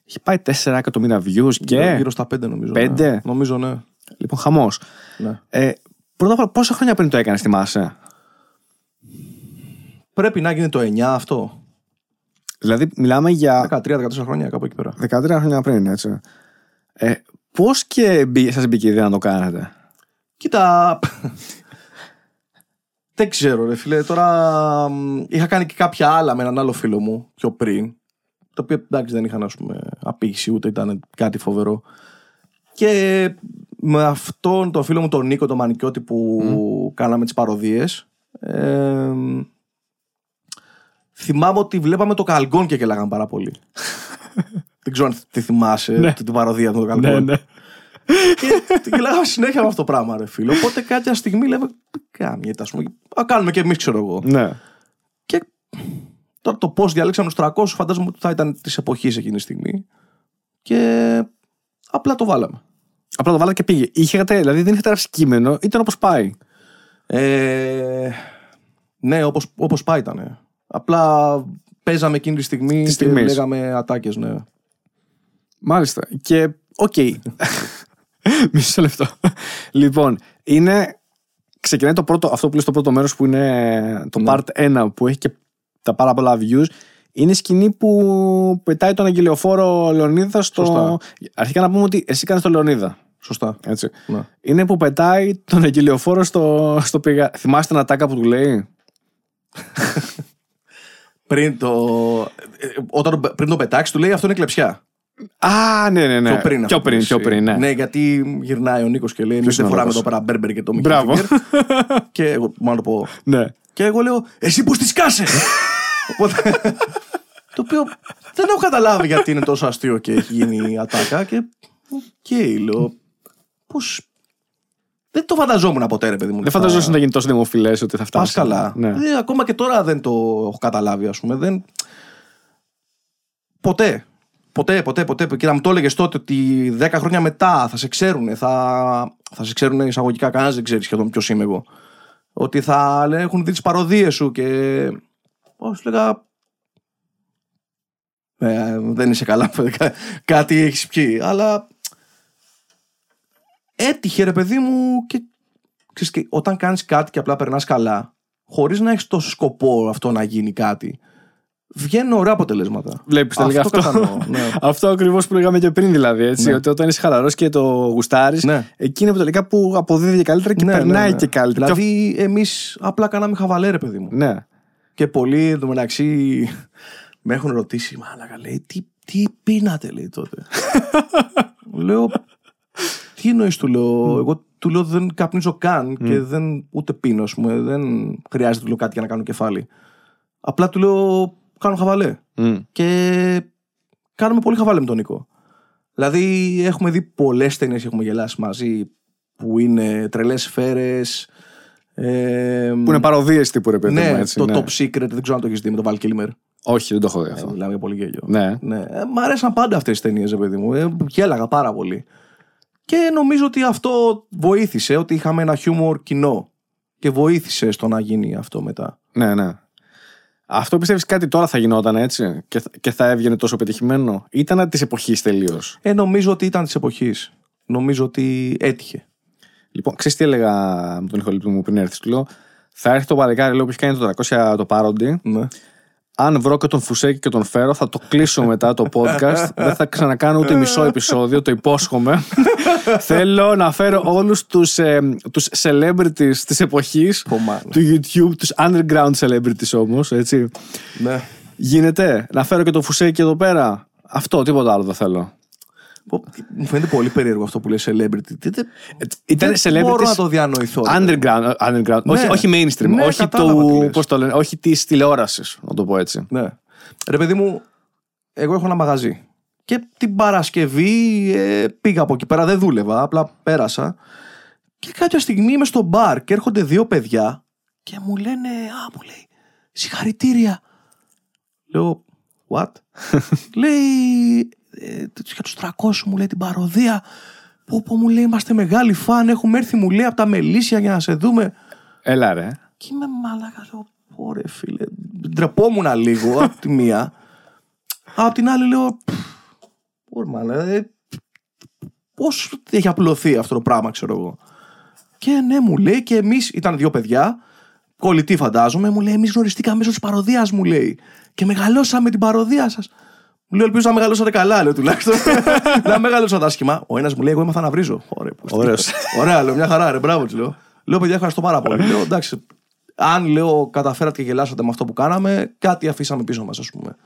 S1: είχε πάει 4 εκατομμύρια views και.
S2: Γύρω στα 5 νομίζω.
S1: Πέντε;
S2: Ναι. Νομίζω ναι.
S1: Λοιπόν, χαμός.
S2: ναι.
S1: Ε, πρώτα απ' όλα, πόσα χρόνια πριν το έκανες, θυμάσαι;
S2: Πρέπει να γίνει το 9 αυτό.
S1: Δηλαδή, μιλάμε για
S2: 13-14 χρόνια κάπου εκεί πέρα.
S1: 13 χρόνια πριν, έτσι. Ε, Πώς και σας μπήκε η ιδέα να το κάνετε;
S2: Κοίτα. Δεν ξέρω, ρε φίλε. Τώρα μ, είχα κάνει και κάποια άλλα με έναν άλλο φίλο μου πιο πριν. Το οποίο εντάξει δεν είχαν ας πούμε απήχηση ούτε ήταν κάτι φοβερό. Και με αυτόν τον φίλο μου τον Νίκο τον Μανικιώτη που κάναμε τις παροδίες ε, θυμάμαι ότι βλέπαμε το Καλγκόν και γελάγαμε πάρα πολύ. <laughs> δεν ξέρω αν τη θυμάσαι την παροδία του το Καλγκόν. Και και γελάγαμε συνέχεια με αυτό το πράγμα, ρε φίλο. Οπότε κάποια στιγμή λέμε, κάμια, ας πούμε. Α, κάνουμε και εμείς, ξέρω εγώ.
S1: ναι.
S2: Και τώρα το πώς διαλέξαμε τους 300, φαντάζομαι ότι θα ήταν της εποχής εκείνη τη στιγμή. Και απλά το βάλαμε.
S1: Απλά το βάλατε και πήγε. Είχατε, δηλαδή δεν είχατε γράψει κείμενο, ήταν όπως πάει.
S2: Ε, ναι, όπως, όπως πάει ήταν. Απλά παίζαμε εκείνη τη στιγμή
S1: Τη
S2: και
S1: στιγμής.
S2: λέγαμε ατάκες, ναι.
S1: Μάλιστα. Και, οκ. <laughs> Μισό λεπτό. Λοιπόν, είναι. Ξεκινάει το πρώτο, αυτό που λέει στο πρώτο μέρος που είναι το
S2: Ναι.
S1: part 1 που έχει και τα πάρα πολλά views. Είναι η σκηνή που πετάει τον αγγελιοφόρο Λεωνίδα στο.
S2: Σωστά.
S1: Αρχικά να πούμε ότι εσύ κάνεις τον Λεωνίδα.
S2: Σωστά.
S1: Έτσι.
S2: Ναι.
S1: Είναι που πετάει τον αγγελιοφόρο στο, στο πηγα... Θυμάστε ένα τάκα που του λέει; <laughs>
S2: Πριν το. ε, Όταν, το- πριν το πετάξεις, του λέει αυτό είναι κλεψιά.
S1: Α, ναι, ναι, ναι.
S2: Πιο πριν.
S1: Πιο
S2: αυτό
S1: πριν,
S2: που
S1: πιο
S2: εσύ.
S1: πριν, ναι.
S2: Ναι, γιατί γυρνάει ο Νίκος και λέει: Εμείς
S1: Ποιος
S2: δεν
S1: είναι ο
S2: φοράμε
S1: λόγος;
S2: εδώ πέρα μπέρμπερ και το Mickey
S1: Μπράβο.
S2: Finger». και εγώ, μάλλον το πω.
S1: ναι.
S2: Και εγώ λέω: Εσύ πούστη σκάσε! Οπότε. το οποίο δεν έχω καταλάβει γιατί είναι τόσο αστείο και έχει γίνει η ατάκα. Και. Οκ, λέω. Πώς. Δεν το φανταζόμουν ποτέ, ρε παιδί μου.
S1: Δεν φανταζόσουν να γίνει τόσο δημοφιλές ότι θα φτάσει.
S2: Πας καλά.
S1: Ναι.
S2: Δηλαδή, ακόμα και τώρα δεν το έχω καταλάβει, ας πούμε. Δεν... Ποτέ. Ποτέ, ποτέ, ποτέ. Και να μου το έλεγες τότε ότι 10 χρόνια μετά θα σε ξέρουν, θα, θα σε ξέρουν εισαγωγικά. Κανένας δεν ξέρει σχεδόν ποιος είμαι εγώ. Ότι θα λένε, έχουν δει τις παροδίες σου και. Πώς σου λέγα. Ε, δεν είσαι καλά. <laughs> Κά- Κάτι έχεις πιει. Αλλά. Έτυχε ρε παιδί μου και ξέρεις, και όταν κάνεις κάτι και απλά περνάς καλά, χωρίς να έχεις τόσο σκοπό αυτό να γίνει κάτι, βγαίνουν ωραία αποτελέσματα.
S1: Βλέπεις τελικά αυτό.
S2: κατανοώ, ναι. <laughs>
S1: αυτό ακριβώς που λέγαμε και πριν, δηλαδή. Έτσι,
S2: Ναι.
S1: Ότι όταν είσαι χαλαρός και το γουστάρεις,
S2: Ναι.
S1: εκεί είναι που τελικά που αποδίδει και καλύτερα και
S2: Ναι, ναι,
S1: περνάει
S2: ναι.
S1: και καλύτερα.
S2: Δηλαδή, εμείς απλά κάναμε χαβαλέ, ρε παιδί μου.
S1: Ναι.
S2: Και πολλοί εντωμεταξύ με έχουν ρωτήσει, μάλακα, λέει, τι, τι πίνατε, λέει τότε; <laughs> λέω, τι εννοείς, του λέω, εγώ του λέω δεν καπνίζω καν και δεν ούτε πίνω, ας πούμε, δεν χρειάζεται του λέω κάτι για να κάνω κεφάλι. Απλά του λέω, κάνω χαβαλέ.
S1: Μμ.
S2: Και κάνουμε πολύ χαβάλε με τον Νίκο. Δηλαδή, έχουμε δει πολλές ταινίες και έχουμε γελάσει μαζί που είναι τρελές σφαίρες. Ε,
S1: Που είναι παροδίες τύπου ρε παιδί
S2: ναι,
S1: μου, έτσι.
S2: το
S1: ναι.
S2: Top Secret, δεν ξέρω αν το έχεις δει με τον Val Kilmer.
S1: Όχι, δεν το έχω δει αυτό.
S2: Ε, μιλάμε για πολύ γέλιο.
S1: Ναι.
S2: Ναι. Ε, μ' αρέσαν πάντα αυτές τις ταινίες, ρε παιδί μου. Ε, γέλαγα πάρα πολύ. Και νομίζω ότι αυτό βοήθησε, ότι είχαμε ένα χιούμορ κοινό. Και βοήθησε στο να γίνει αυτό μετά.
S1: Ναι, ναι. Αυτό πιστεύεις κάτι τώρα θα γινόταν έτσι και, θα- και θα έβγαινε τόσο πετυχημένο; Ήταν της εποχής τελείως;
S2: Ε, νομίζω ότι ήταν της εποχής. Νομίζω ότι έτυχε.
S1: Λοιπόν, ξέρεις τι έλεγα με τον Ιχολήπτη μου πριν έρθεις. Του λέω, θα έρθει το παλικάρι λέω, που έχει κάνει το 300 το πάροντι.
S2: Ναι.
S1: Αν βρω και τον Φουσέκη και τον φέρω, θα το κλείσω μετά το podcast. <laughs> Δεν θα ξανακάνω ούτε μισό επεισόδιο, το υπόσχομαι. <laughs> Θέλω να φέρω όλους τους, ε, τους celebrities της εποχής
S2: Πω, μάνα.
S1: του YouTube, τους underground celebrities όμως, έτσι.
S2: Ναι.
S1: Γίνεται να φέρω και τον Φουσέκη εδώ πέρα. Αυτό, τίποτα άλλο δεν θέλω.
S2: Πω, Μου φαίνεται πολύ περίεργο αυτό που λέει celebrity. Δεν, δεν-
S1: Ήταν
S2: δεν μπορώ να
S1: celebrities
S2: το διανοηθώ. ρε παιδί μου.
S1: underground, underground.
S2: Ναι.
S1: όχι, όχι mainstream,
S2: Ναι,
S1: όχι,
S2: κατάλαβα τι
S1: του,
S2: λες.
S1: πώς το λένε, όχι της τηλεόρασης, να το πω έτσι.
S2: Ναι. Ρε παιδί μου, εγώ έχω ένα μαγαζί. Και την Παρασκευή ε, πήγα από εκεί πέρα, δεν δούλευα, απλά πέρασα. Και κάποια στιγμή είμαι στο μπαρ και έρχονται δύο παιδιά και μου λένε, Α, μου λέει, συγχαρητήρια. Λέω, What? <laughs> λέει, ε, για τους 300 μου λέει την παροδία. Πω, πω, μου λέει, είμαστε μεγάλοι φαν, έχουμε έρθει μου λέει από τα Μελίσια για να σε δούμε.
S1: Έλα ρε.
S2: Και είμαι μαλάκα, λέω, πόρε φίλε. Ντρεπόμουν λίγο <laughs> από τη μία. Από την άλλη λέω, «Πφ, πόρε μαλάκα, ε, πώς έχει απλωθεί αυτό το πράγμα, ξέρω εγώ. Και ναι, μου λέει και εμείς, ήταν δύο παιδιά, κολλητοί φαντάζομαι, μου λέει, εμείς γνωριστήκαμε μέσω της παροδίας, μου λέει. Και μεγαλώσαμε την παροδία σας. Μου λέει, ελπίζω να μεγαλώσατε καλά, λέω τουλάχιστον. <laughs> να μεγαλώσατε άσχημα. Ο ένας μου λέει, εγώ έμαθα να βρίζω. Ωραία, πώς
S1: Ωραίος. <laughs>
S2: Ωραία, λέω, μια χαρά, ρε, μπράβο του λέω. Λέω, παιδιά, ευχαριστώ πάρα πολύ. λέω, εντάξει, αν λέω καταφέρατε και γελάσατε με αυτό που κάναμε, κάτι αφήσαμε πίσω μας, ας πούμε.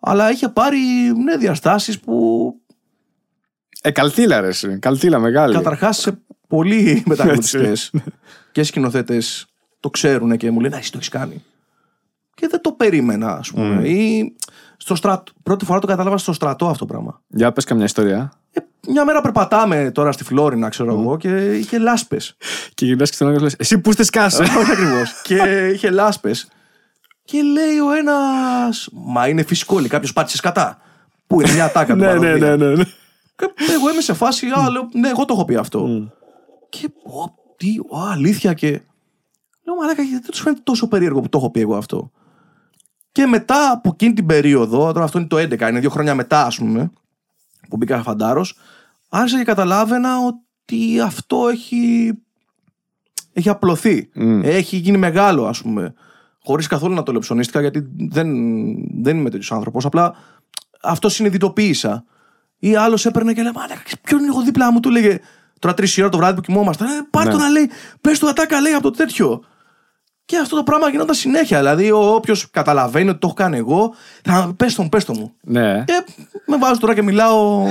S2: Αλλά είχε πάρει ναι, διαστάσεις που
S1: Ε, καλτήλα ρε εσύ. Καλτήλα μεγάλη.
S2: καταρχάς σε πολλοί μεταγλωτιστές και σκηνοθέτες το ξέρουν και μου λένε «Α, εσύ το έχεις κάνει. Και δεν το περίμενα, ας πούμε. Ή στο στρατ... πρώτη φορά το κατάλαβα στο στρατό αυτό το πράγμα.
S1: Για πες καμιά ιστορία.
S2: Ε, μια μέρα περπατάμε τώρα στη Φλόρινα, ξέρω εγώ, και είχε λάσπες.
S1: Και γυρνάς και στον άλλο και λες, εσύ που είστε σκάσε. <laughs>
S2: Όχι ακριβώς. και είχε λάσπες. Και λέει ο ένας. Μα είναι φυσικό, λέει κάποιος πάτησε κατά. Πού είναι μια τάκα <laughs> του
S1: ναι, ναι, ναι, ναι, ναι.
S2: Και εγώ είμαι σε φάση, α, λέω, ναι, εγώ το έχω πει αυτό. Και πω, τι, α, αλήθεια και. Λέω, μαλάκα, γιατί δεν τους φαίνεται τόσο περίεργο που το έχω πει εγώ αυτό. Και μετά από εκείνη την περίοδο, τώρα αυτό είναι το 11, είναι δύο χρόνια μετά, ας πούμε, που μπήκα φαντάρος, άρχισα και καταλάβαινα ότι αυτό έχει, έχει απλωθεί.
S1: Μμ.
S2: Έχει γίνει μεγάλο, ας πούμε. Χωρίς καθόλου να το λεψονίστηκα, γιατί δεν, δεν είμαι τέτοιος άνθρωπος. Απλά αυτό συνειδητοποίησα. Ή άλλος έπαιρνε και λέει: Μαλάκα, ποιον είναι εγώ δίπλα μου, του λέγε. Τώρα τρεις ώρα το βράδυ που κοιμόμασταν. Ε, πάρ'
S1: Ναι.
S2: το να λέει, πες του ατάκα, λέει από το τέτοιο. Και αυτό το πράγμα γινόταν συνέχεια. Δηλαδή, όποιος καταλαβαίνει ότι το έχω κάνει εγώ, θα πες τον, πες τον μου.
S1: Ναι.
S2: Και με βάζω τώρα και μιλάω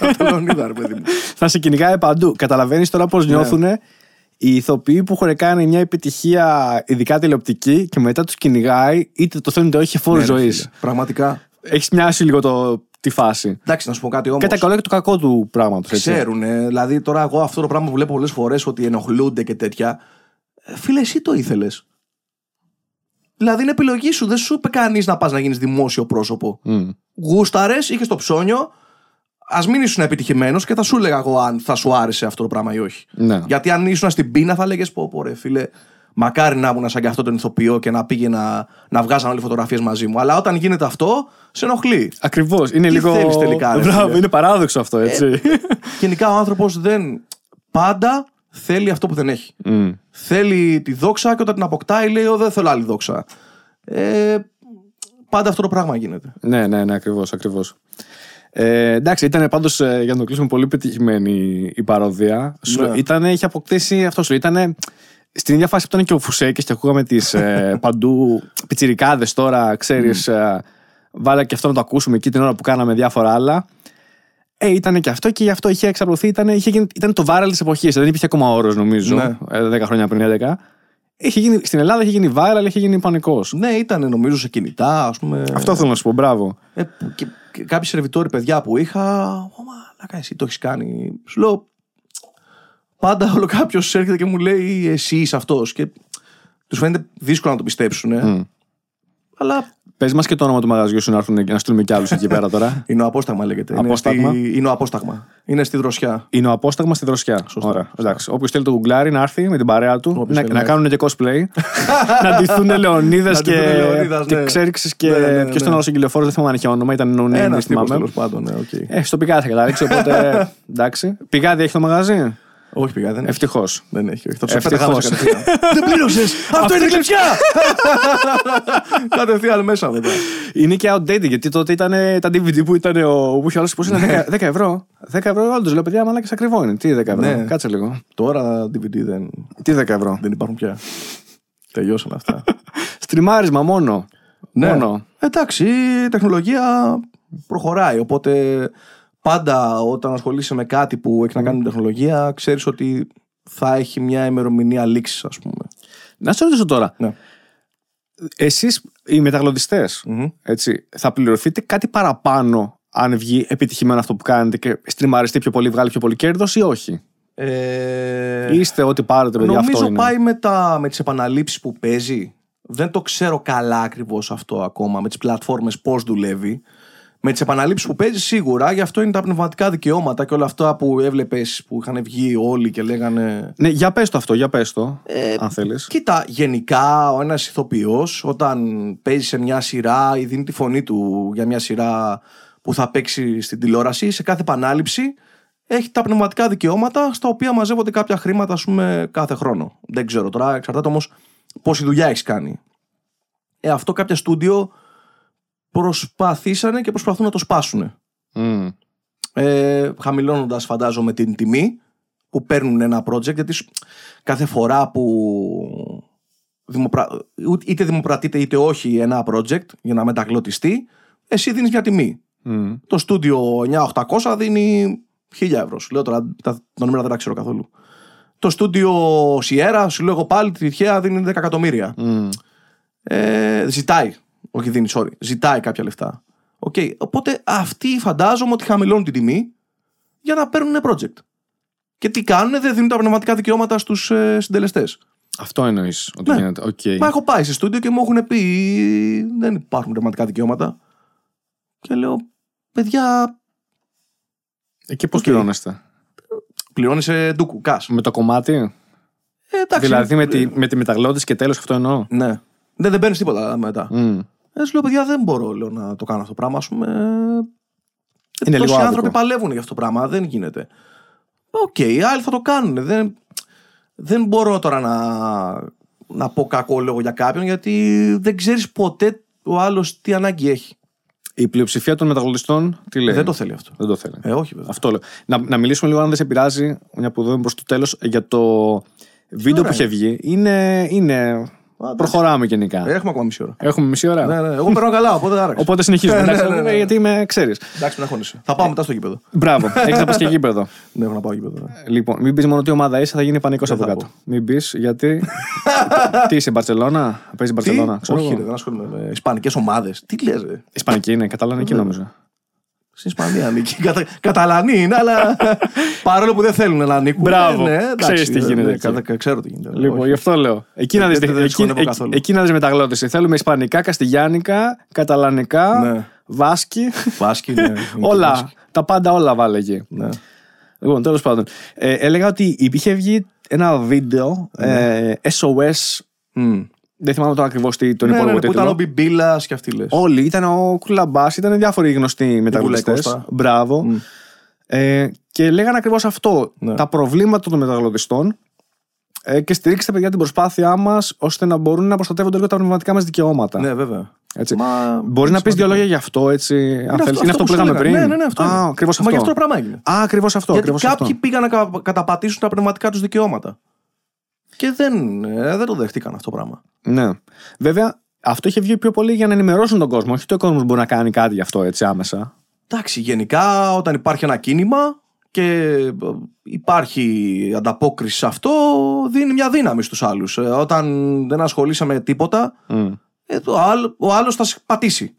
S2: με τον Λεωνίδα, ρε παιδί μου.
S1: Θα σε κυνηγάει παντού. Καταλαβαίνεις τώρα πώς νιώθουν οι ηθοποιοί που έχουν κάνει μια επιτυχία, ειδικά τηλεοπτική, και μετά τους κυνηγάει, είτε το θέλουν είτε όχι, φόρου
S2: Ναι, ρε
S1: ζωής.
S2: φίλε, Πραγματικά.
S1: Έχεις μοιάσει λίγο το, τη φάση.
S2: Εντάξει, να σου πω κάτι όμω.
S1: Και τα καλά και το κακό του πράγματος.
S2: Ξέρουν. Δηλαδή, τώρα εγώ αυτό το πράγμα που βλέπω πολλές φορές ότι ενοχλούνται και τέτοια. Ε, Φίλε, εσύ το ήθελες. Δηλαδή, είναι επιλογή σου. Δεν σου είπε κανείς να πας να γίνεις δημόσιο πρόσωπο. Γούσταρες, είχες το ψώνιο. Α μην ήσουν επιτυχημένος και θα σου έλεγα εγώ αν θα σου άρεσε αυτό το πράγμα ή όχι.
S1: Ναι.
S2: Γιατί αν ήσουν στην πείνα, θα έλεγε πω, πω, ρε φίλε, μακάρι να ήμουν σαν και αυτό τον ηθοποιό και να πήγαινα να βγάζαν όλοι φωτογραφίες μαζί μου. Αλλά όταν γίνεται αυτό, σε ενοχλεί.
S1: Ακριβώς. Είναι
S2: Τι
S1: λίγο.
S2: θέλεις τελικά, ρε
S1: Μπράβο,
S2: φίλε;
S1: είναι παράδοξο αυτό, έτσι.
S2: Γενικά ο άνθρωπος δεν. Πάντα θέλει αυτό που δεν έχει.
S1: Μμ.
S2: Θέλει τη δόξα και όταν την αποκτάει λέει: «Ω, Δεν θέλω άλλη δόξα. Ε, πάντα αυτό το πράγμα γίνεται.
S1: Ναι, ναι, ναι, ακριβώς. Ακριβώς. Ε, εντάξει, ήταν πάντως για να το κλείσουμε πολύ πετυχημένη η παροδία. Σου-
S2: Ναι.
S1: Ήτανε, είχε αποκτήσει αυτό σου. Ήταν στην ίδια φάση που ήταν και ο Φουσέκης και ακούγαμε τις ε, <laughs> παντού πιτσιρικάδες τώρα, ξέρεις. Ε, βάλα και αυτό να το ακούσουμε εκεί την ώρα που κάναμε διάφορα άλλα. Ε, ήταν και αυτό και γι' αυτό είχε εξαπλωθεί. Ήταν, είχε γίνει, ήταν το viral της εποχής. Δεν υπήρχε ακόμα όρος, νομίζω.
S2: Ναι.
S1: ε, 10 χρόνια πριν, 11. Είχε γίνει, στην Ελλάδα είχε γίνει viral, είχε γίνει πανικός.
S2: Ναι, ήταν νομίζω σε κινητά, ας πούμε.
S1: Αυτό θέλω να σου πω, μπράβο.
S2: Ε, που- και, και κάποιοι σερβιτόροι παιδιά που είχα. Ω, μαλάκα, εσύ το έχεις κάνει. Σου λέω. Πάντα όλο κάποιος έρχεται και μου λέει εσύ είσαι αυτός. Και τους φαίνεται δύσκολο να το πιστέψουν. Ε.
S1: Μμ.
S2: Αλλά
S1: Πες μας και το όνομα του μαγαζιού σου να έρθουν και να στείλουμε κι άλλους εκεί πέρα τώρα. <laughs>
S2: είναι Οαπόσταγμα λέγεται.
S1: Απόσταγμα.
S2: Είναι, στη, είναι ο απόσταγμα. Είναι στη δροσιά.
S1: Είναι ο απόσταγμα στη δροσιά.
S2: Σωστά,
S1: Ωραία.
S2: σωστά.
S1: Εντάξει. Όποιος θέλει το γκουγκλάρει να έρθει με την παρέα του,
S2: Όποιος
S1: να,
S2: θέλει
S1: να
S2: να
S1: κάνουν και cosplay. <laughs> να ντυθούν Λεωνίδας
S2: Να
S1: και,
S2: ντυθούν Λεωνίδας,
S1: και
S2: ναι.
S1: Ξέρξη και
S2: Ναι, ναι, ναι,
S1: ποιο ήταν
S2: ναι.
S1: ο αγγελιοφόρος, δεν θυμάμαι αν είχε όνομα, ήταν no name,
S2: Ένας
S1: δεν
S2: τύπος
S1: θυμάμαι.
S2: τέλος πάντων. Ναι, οκ.
S1: Ε, στο πηγάδι θα καταλήξει, οπότε <laughs> εντάξει. Πηγάδι έχει το μαγαζί;
S2: Όχι πηγά, δεν έχει.
S1: Ευτυχώς.
S2: Δεν έχει. όχι. Θα του
S1: Ευτυχώς.
S2: πέταγα μέσα κατευθείαν. <laughs> Δεν πλήρωσες! Αυτό είναι κλεψιά! <laughs> Κατευθείαν μέσα μετά.
S1: Είναι και outdated γιατί τότε ήταν τα DVD που ήταν ο. που είχε άλλος πώς είναι 10, 10 ευρώ. 10 ευρώ, όντω λέω παιδιά, μαλάκα ακριβό είναι. Τι 10 ευρώ;
S2: Ναι.
S1: Κάτσε λίγο.
S2: Τώρα DVD δεν,
S1: Τι 10 ευρώ;
S2: δεν υπάρχουν πια. Τελειώσαν αυτά. <laughs>
S1: Στριμάρισμα μόνο.
S2: Ναι.
S1: Μόνο.
S2: Εντάξει, η τεχνολογία προχωράει. Οπότε πάντα όταν ασχολείσαι με κάτι που έχει να κάνει με τεχνολογία, ξέρεις ότι θα έχει μια ημερομηνία λήξης, ας πούμε.
S1: Να σε ρωτήσω τώρα.
S2: Ναι.
S1: Εσείς οι μεταγλωτιστές,
S2: Μμμ.
S1: έτσι, θα πληρωθείτε κάτι παραπάνω αν βγει επιτυχημένο αυτό που κάνετε και στριμαριστεί πιο πολύ, βγάλει πιο πολύ κέρδος ή όχι;
S2: Ε,
S1: Είστε ό,τι πάρετε, παιδιά, αυτό
S2: Νομίζω
S1: είναι.
S2: πάει με, τα, με τις επαναλήψεις που παίζει. Δεν το ξέρω καλά ακριβώς αυτό ακόμα, με τις πλατφόρμες πώς δουλεύει. Με τις επαναλήψεις που παίζει σίγουρα, γι' αυτό είναι τα πνευματικά δικαιώματα και όλα αυτά που έβλεπες που είχαν βγει όλοι και λέγανε...
S1: Ναι, για πες το αυτό, για πες το,
S2: Ε,
S1: αν θέλεις.
S2: Κοίτα, γενικά ο ένας ηθοποιός όταν παίζει σε μια σειρά ή δίνει τη φωνή του για μια σειρά που θα παίξει στην τηλεόραση, σε κάθε επανάληψη έχει τα πνευματικά δικαιώματα στα οποία μαζεύονται κάποια χρήματα ας πούμε κάθε χρόνο. Δεν ξέρω τώρα, εξαρτάται όμως πόση δουλειά έχεις κάνει. Ε, αυτό κάποια στούντιο προσπαθήσανε και προσπαθούν να το σπάσουν.
S1: Μμ.
S2: Ε, Χαμηλώνοντας, φαντάζομαι, την τιμή που παίρνουν ένα project, γιατί σου- κάθε φορά που δημοπρα... ούτε- είτε δημοπρατείται είτε όχι ένα project για να μεταγλωτιστεί, εσύ δίνεις μια τιμή.
S1: Μμ.
S2: Το στούντιο 9800 δίνει 1000 ευρώ. Σου λέω τώρα, τα, τα νούμερα δεν τα ξέρω καθόλου. Το στούντιο σειρά, σου λέω εγώ πάλι, τυχαία δίνει 10 εκατομμύρια.
S1: Μμ.
S2: Ε, ζητάει. Όχι δίνει, sorry. Ζητάει κάποια λεφτά. Οκ. Οπότε αυτοί φαντάζομαι ότι χαμηλώνουν την τιμή για να παίρνουν project. Και τι κάνουν, δεν δίνουν τα πνευματικά δικαιώματα στους ε, συντελεστές.
S1: Αυτό εννοείς ότι
S2: Ναι.
S1: γίνεται. Οκ.
S2: Μα έχω πάει σε στούντιο και μου έχουν πει δεν υπάρχουν πνευματικά δικαιώματα. Και λέω, παιδιά,
S1: Εκεί πώς
S2: Οκ.
S1: πληρώνεστε;
S2: πληρώνεσαι ντούκου, cash.
S1: Με το κομμάτι,
S2: Ε, εντάξει,
S1: δηλαδή με τη, με τη μεταγλώτηση και τέλος αυτό εννοώ.
S2: Ναι. Δεν, δεν παίρνεις τίποτα μετά.
S1: Μμ.
S2: Ε, σου λέω, παιδιά, δεν μπορώ λέω, να το κάνω αυτό το πράγμα, ας πούμε.
S1: Είναι
S2: Τόσοι
S1: λίγο
S2: άνθρωποι
S1: άδικο.
S2: παλεύουν για αυτό το πράγμα. Δεν γίνεται. Οκ, οι άλλοι θα το κάνουν. Δεν, δεν μπορώ τώρα να, να πω κακό λόγο για κάποιον γιατί δεν ξέρεις ποτέ ο άλλος τι ανάγκη έχει.
S1: Η πλειοψηφία των μεταγλωτιστών τι λέει;
S2: Δεν το θέλει αυτό.
S1: Δεν το θέλει.
S2: Ε, όχι βέβαια.
S1: Αυτό λέω. Να, να μιλήσουμε λίγο, αν δεν σε πειράζει, μια που δούμε προς το τέλος, για το βίντεο που
S2: ώρα
S1: είχε βγει. Είναι. είναι... Προχωράμε γενικά.
S2: Ε, Έχουμε ακόμα μισή ώρα.
S1: Έχουμε μισή ώρα.
S2: Ναι, ναι. Εγώ περνάω καλά, οπότε άραξε.
S1: Οπότε συνεχίζουμε.
S2: Ναι,
S1: εντάξει,
S2: ναι, ναι, ναι.
S1: Γιατί με ξέρεις.
S2: Εντάξει, μην αγχώνεσαι. Θα πάω μετά στο γήπεδο.
S1: Μπράβο. Έχεις να πας και γήπεδο.
S2: Ναι, έχω να πάω γήπεδο. ναι.
S1: Λοιπόν, μην πεις μόνο τι ομάδα είσαι, θα γίνει πανικός
S2: Δεν
S1: από
S2: θα
S1: κάτω.
S2: πω.
S1: Μην πεις γιατί. <laughs> τι είσαι, Μπαρσελόνα; Παίζεις Μπαρσελόνα.
S2: Τι; Όχι, ρε, δεν ασχολούμαι με ισπανικές ομάδες. Τι λες, ρε;
S1: Ισπανική είναι, καταλανική νομίζω.
S2: Στην Ισπανία ανήκει. Κατα... Καταλανή είναι, αλλά <laughs> παρόλο που δεν θέλουν να ανήκουν.
S1: Μπράβο.
S2: ε, εντάξει,
S1: Ξέρεις τι
S2: ε,
S1: γίνεται
S2: ναι,
S1: εκεί.
S2: κατα- Ξέρω τι γίνεται.
S1: Λοιπόν,
S2: Όχι.
S1: γι' αυτό λέω. Εκεί να δεις,
S2: Δεν- δεν
S1: εκεί,
S2: σχολεύω
S1: εκεί,
S2: καθόλου.
S1: εκεί να δεις μεταγλώτηση. Θέλουμε ισπανικά, καστιγιάνικα, καταλανικά,
S2: Ναι.
S1: βάσκι.
S2: Βάσκι, ναι, <laughs> είναι και
S1: όλα.
S2: βάσκι.
S1: Τα πάντα όλα βάλε εκεί.
S2: Ναι.
S1: Λοιπόν, τέλος πάντων. Ε, έλεγα ότι είχε βγει ένα βίντεο
S2: Ναι.
S1: ε, SOS.
S2: Μμ.
S1: Δεν θυμάμαι τώρα ακριβώς τον
S2: Ναι, ναι,
S1: υπόλοιπο
S2: ναι, που ήταν ο
S1: τίτλο.
S2: Μπιμπίλα και αυτοί λες.
S1: Όλοι. Ήταν ο Κουλαμπάς, ήταν διάφοροι γνωστοί μεταγλωτιστές.
S2: Κώστα.
S1: Μπράβο. Ε, και λέγανε ακριβώς αυτό.
S2: Ναι.
S1: Τα προβλήματα των μεταγλωτιστών ε, και στηρίξτε παιδιά την προσπάθειά μας ώστε να μπορούν να προστατεύονται λίγο τα πνευματικά μας δικαιώματα.
S2: Ναι, βέβαια.
S1: Έτσι.
S2: Μα-
S1: Μπορείς να πεις δύο λόγια γι' αυτό, έτσι. Αν θέλεις. είναι αυτό που
S2: σου
S1: λέγαμε
S2: έλεγα.
S1: πριν.
S2: Ναι, ναι, ναι, αυτό.
S1: Α,
S2: είναι.
S1: ακριβώς αυτό.
S2: Μα γι' αυτό το πράγμα έγινε.
S1: Α, ακριβώς αυτό.
S2: Γιατί
S1: Ακριβώς
S2: κάποιοι
S1: αυτό.
S2: πήγαν να κα- καταπατήσουν τα πνευματικά τους δικαιώματα. Και δεν, ε, δεν το δέχτηκαν αυτό το πράγμα.
S1: Ναι. Βέβαια, αυτό είχε βγει πιο πολύ για να ενημερώσουν τον κόσμο. Όχι ότι ο κόσμος μπορεί να κάνει κάτι γι' αυτό έτσι άμεσα.
S2: Εντάξει, γενικά όταν υπάρχει ένα κίνημα και ε, υπάρχει ανταπόκριση σε αυτό, δίνει μια δύναμη στους άλλους. Ε, Όταν δεν ασχολείσαι με τίποτα,
S1: Μμ.
S2: ε, το άλλο- ο άλλος θα σε πατήσει.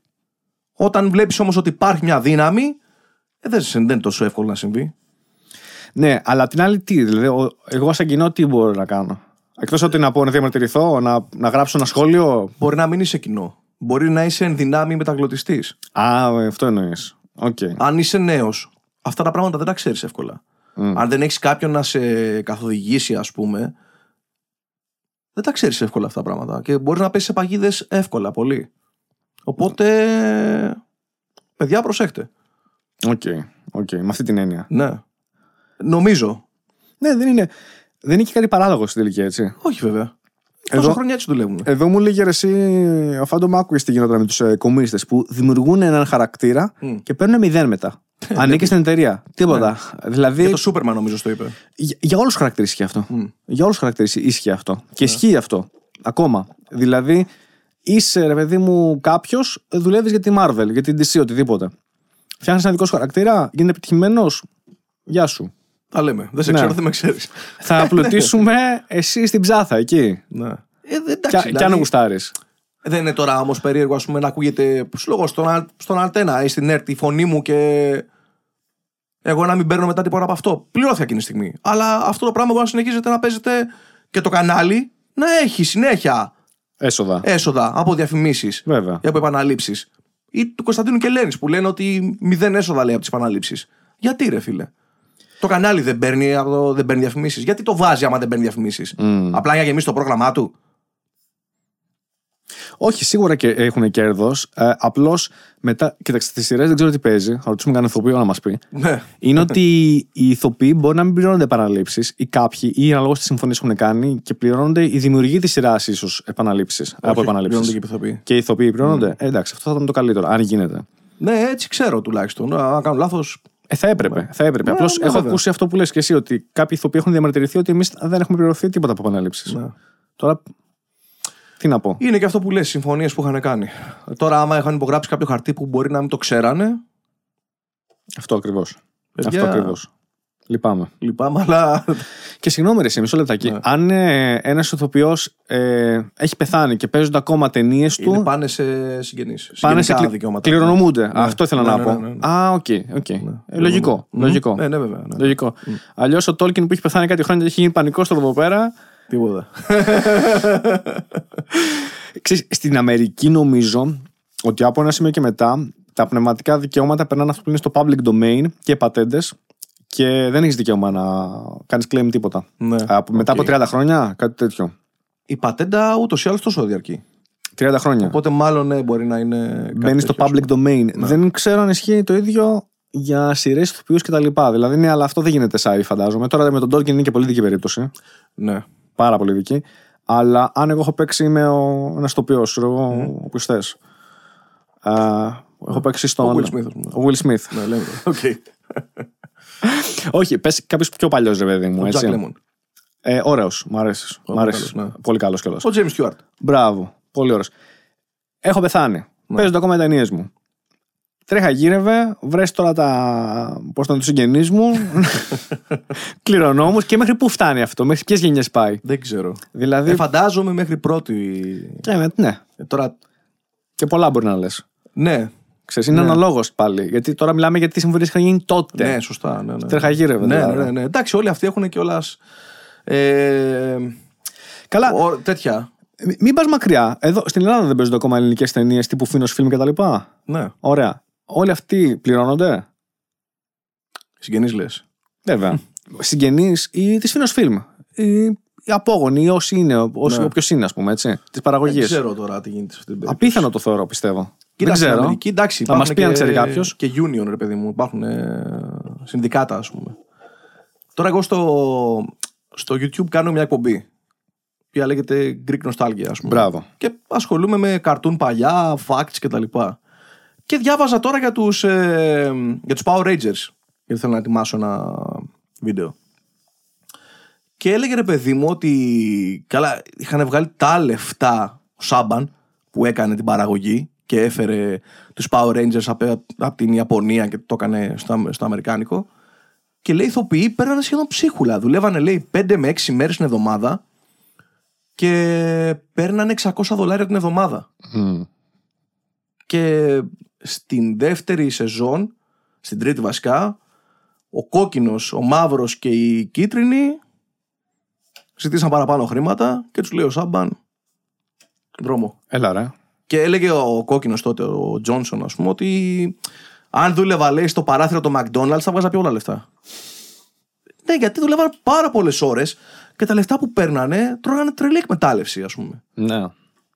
S2: Όταν βλέπεις όμως ότι υπάρχει μια δύναμη, ε, δεν, δεν είναι τόσο εύκολο να συμβεί.
S1: Ναι, αλλά απ' την άλλη τι. Δηλαδή, ο- εγώ σαν κοινό τι μπορώ να κάνω; Εκτός ότι να πω να διαμαρτυρηθώ, να, να γράψω ένα σχόλιο;
S2: Μπορεί να μην είσαι κοινό. Μπορεί να είσαι εν δυνάμει μεταγλωτιστής.
S1: Α, ε, αυτό εννοείς. Οκ.
S2: Αν είσαι νέος, αυτά τα πράγματα δεν τα ξέρεις εύκολα. Αν δεν έχεις κάποιον να σε καθοδηγήσει, ας πούμε, δεν τα ξέρεις εύκολα αυτά τα πράγματα. Και μπορείς να πέσεις σε παγίδες εύκολα, πολύ. Οπότε, παιδιά, προσέχτε.
S1: Οκ. Οκ. Με αυτή την έννοια.
S2: Ναι. Νομίζω.
S1: Ναι, δεν είναι, δεν είναι και κάτι παράλογο στην τελική, έτσι.
S2: Όχι, βέβαια.
S1: Εδώ-
S2: Τόσα χρόνια έτσι δουλεύουν.
S1: Εδώ μου λέγε ρε εσύ, off αν τον άκουγες τι γινόταν με τους ε, κομίστες που δημιουργούν έναν χαρακτήρα
S2: Μμ.
S1: και παίρνουν μηδέν μετά. Ανήκει στην εταιρεία. Τίποτα. Δηλαδή,
S2: Και το Σούπερμαν νομίζω το είπε.
S1: για, για όλους τους χαρακτήρες ισχύει αυτό.
S2: Μμ.
S1: Για όλους τους χαρακτήρες ισχύει αυτό. Και ισχύει αυτό. Ακόμα. Δηλαδή, είσαι ρε παιδί μου κάποιος, δουλεύεις για τη Marvel, για την DC, οτιδήποτε. Φτιάχνεις ένα δικό σου χαρακτήρα, γίνεται επιτυχημένος. Γεια σου.
S2: Τα λέμε. Δεν σε
S1: Ναι.
S2: ξέρω, δεν με ξέρεις.
S1: Θα απλωτήσουμε εσύ στην ψάθα εκεί.
S2: Ναι. Ε, δε- εντάξει,
S1: Και,
S2: δηλαδή,
S1: και αν γουστάρεις.
S2: Δεν είναι τώρα όμως περίεργο ας πούμε, να ακούγεται σου λόγω στον, αλ- στον Αλτένα ή στην ΕΡΤ η φωνή μου και εγώ να μην παίρνω μετά τίποτα από αυτό. Πληρώθηκα εκείνη τη στιγμή. Αλλά αυτό το πράγμα μπορεί να συνεχίζεται να παίζεται και το κανάλι να έχει συνέχεια
S1: Έσοδα.
S2: έσοδα από διαφημίσεις
S1: Βέβαια.
S2: ή από επαναλήψεις. Ή του Κωνσταντίνου Κελένη που λένε ότι μηδέν έσοδα λέει από τις επαναλήψεις. Γιατί ρε φίλε; Το κανάλι δεν παίρνει, από το- δεν παίρνει διαφημίσεις. Γιατί το βάζει άμα δεν παίρνει διαφημίσεις;
S1: Μμ.
S2: Απλά για να γεμίσει το πρόγραμμά του;
S1: Όχι, σίγουρα και έχουν κέρδος. Ε, Απλώς μετά. Κοίταξε, στι σειρές δεν ξέρω τι παίζει. Θα ρωτήσουμε κανένα ηθοποιό να μας πει.
S2: Ναι.
S1: Είναι ότι οι ηθοποιοί μπορεί να μην πληρώνονται επαναλήψει ή κάποιοι ή αναλόγως τις συμφωνίες που έχουν κάνει και πληρώνονται οι δημιουργοί της σειράς ίσως επαναλήψεις. Από
S2: Όχι, πληρώνονται
S1: επαναλήψει.
S2: και οι ηθοποιοί.
S1: Και οι ηθοποιοί πληρώνονται. Ε, εντάξει, αυτό θα ήταν το καλύτερο, αν γίνεται.
S2: Ναι, έτσι ξέρω τουλάχιστον. Αν κάνω λάθος.
S1: Ε, θα έπρεπε. Θα έπρεπε.
S2: Ναι,
S1: Απλώς
S2: ναι,
S1: έχω
S2: βέβαια.
S1: ακούσει αυτό που λες και εσύ, ότι κάποιοι ηθοποιοί έχουν διαμαρτυρηθεί ότι εμείς δεν έχουμε πληρωθεί τίποτα από επαναλήψει.
S2: Ναι.
S1: Τώρα. Τι να πω.
S2: Είναι και αυτό που λες, συμφωνίες που είχαν κάνει. Τώρα, άμα είχαν υπογράψει κάποιο χαρτί που μπορεί να μην το ξέρανε,
S1: Αυτό ακριβώς.
S2: Παιδιά-
S1: Αυτό ακριβώς. Λυπάμαι.
S2: λυπάμαι, αλλά.
S1: Και συγγνώμη, ρε, εσύ, μισό λεπτάκι.
S2: Ναι.
S1: Αν ε, ένας ηθοποιός ε, έχει πεθάνει και παίζονται ακόμα ταινίες του.
S2: Είναι πάνε σε συγγενείς.
S1: Πάνε σε κλη...
S2: δικαιώματα.
S1: κληρονομούνται.
S2: Ναι.
S1: Αυτό ήθελα
S2: Ναι,
S1: να
S2: ναι,
S1: πω.
S2: ναι, ναι, ναι.
S1: Α, οκ. οκ. Ε, λογικό.
S2: Μμμ.
S1: λογικό.
S2: Ναι, ναι, βέβαια. Ναι.
S1: Λογικό. Αλλιώς ο Τόλκιν που έχει πεθάνει κάτι χρόνια και έχει γίνει πανικός στο εδώ πέρα.
S2: Τίποτα. <laughs>
S1: Ξέρεις, στην Αμερική νομίζω ότι από ένα σημείο και μετά τα πνευματικά δικαιώματα περνάνε αυτό που είναι στο public domain και πατέντες και δεν έχεις δικαίωμα να κάνεις claim τίποτα.
S2: Ναι.
S1: Από- Μετά
S2: Οκ.
S1: από 30 χρόνια, κάτι τέτοιο.
S2: Η πατέντα ούτως ή άλλως τόσο διαρκεί.
S1: 30 χρόνια.
S2: Οπότε μάλλον ναι, μπορεί να είναι. κάτι
S1: Μπαίνει στο
S2: τέτοιο, ας
S1: public domain.
S2: Ναι.
S1: Δεν ξέρω αν ισχύει το ίδιο για σειρές ηθοποιούς κτλ. Δηλαδή, ναι, αλλά αυτό δεν γίνεται σάι, φαντάζομαι. Τώρα με τον Τόλκιν είναι και πολύ ειδική περίπτωση.
S2: Ναι.
S1: Πάρα πολύ ειδική. Αλλά αν εγώ έχω παίξει, είμαι ο, ένας τοπίο, ξέρω εγώ, ο πιστέ. Έχω παίξει στον.
S2: Ο Will Smith, ας πούμε.
S1: Ο Will Smith.
S2: Ναι, λέμε. Οκ.
S1: Όχι, πες κάποιος πιο παλιός, ρε παιδί μου.
S2: Ο
S1: Έτσι.
S2: Jack Lemmon.
S1: Ε, Ωραίος. Μ' αρέσεις. Μ' αρέσεις.
S2: καλός, ναι.
S1: Πολύ καλός κιόλα.
S2: Ο James Stewart.
S1: Μπράβο. Πολύ ωραίος. Έχω πεθάνει.
S2: Ναι.
S1: Παίζω ακόμα ταινίες μου. Τρέχα γύρευε, βρες τώρα τα. Πώς ήταν τους συγγενείς μου, <laughs> κληρονόμους και μέχρι πού φτάνει αυτό, μέχρι ποιες γενιές πάει.
S2: Δεν ξέρω.
S1: Δηλαδή.
S2: Ε, φαντάζομαι μέχρι πρώτη.
S1: ε, με- ναι,
S2: Ε, τώρα.
S1: και πολλά μπορεί να λες.
S2: Ναι.
S1: Ξέρεις, είναι αναλόγως πάλι. Γιατί τώρα μιλάμε για τι συμφωνίες είχαν γίνει τότε.
S2: Ναι, σωστά. Ναι, ναι.
S1: Τρέχα γύρευε.
S2: Ναι,
S1: δηλαδή.
S2: ναι, ναι. Εντάξει, όλοι αυτοί έχουν κιόλα. Ε,
S1: Καλά,
S2: ο- τέτοια.
S1: μη- μην πας μακριά. Εδώ στην Ελλάδα δεν παίζονται ακόμα ελληνικές ταινίες τύπου Φίνο Φιλμ κτλ.
S2: Ναι.
S1: Ωραία. Όλοι αυτοί πληρώνονται;
S2: Συγγενείς λες.
S1: Βέβαια. <laughs> Συγγενείς ή της Φίνο Φιλμ. Ή οι απόγονοι, ή όσοι είναι, όσοι,
S2: Ναι.
S1: όποιος είναι, ας πούμε, έτσι. Της
S2: Δεν
S1: παραγωγή.
S2: ξέρω τώρα τι γίνεται σε αυτή την περίπτωση.
S1: Απίθανο το θεωρώ, πιστεύω.
S2: Κοίτα,
S1: δεν
S2: στην
S1: ξέρω.
S2: Αμερική, εντάξει,
S1: Θα μας
S2: υπάρχουν
S1: πει αν
S2: και-
S1: ξέρει κάποιος.
S2: Και union, ρε παιδί μου. Υπάρχουν ε, συνδικάτα, ας πούμε. Τώρα, εγώ στο, στο YouTube κάνω μια εκπομπή. Η οποία λέγεται Greek Nostalgia, ας πούμε.
S1: Μπράβο.
S2: Και ασχολούμαι με καρτούν παλιά, facts κτλ. Και, και διάβαζα τώρα για τους, ε, για τους Power Rangers. Γιατί θέλω να ετοιμάσω ένα βίντεο. Και έλεγε ρε παιδί μου ότι καλά είχαν βγάλει τα λεφτά ο Σάμπαν που έκανε την παραγωγή και έφερε τους Power Rangers από, από την Ιαπωνία και το έκανε στο, στο Αμερικάνικο. Και λέει ηθοποιοί παίρνανε σχεδόν ψίχουλα. Δουλεύανε λέει 5 με 6 μέρες την εβδομάδα και παίρνανε 600 δολάρια την εβδομάδα.
S1: Μμ.
S2: Και στην δεύτερη σεζόν, στην τρίτη βασικά, ο κόκκινος, ο μαύρος και η κίτρινη ζητήσαν παραπάνω χρήματα και τους λέει ο Σάμπαν δρόμο.
S1: Έλα, ρε.
S2: Και έλεγε ο κόκκινος τότε, ο Τζόνσον ας πούμε, ότι αν δούλευα λέει στο παράθυρο του McDonald's θα βγάζα πιο πολλά λεφτά. Ναι, γιατί δουλεύαν πάρα πολλές ώρες και τα λεφτά που παίρνανε τρώγανε τρελή εκμετάλλευση ας πούμε.
S1: Ναι.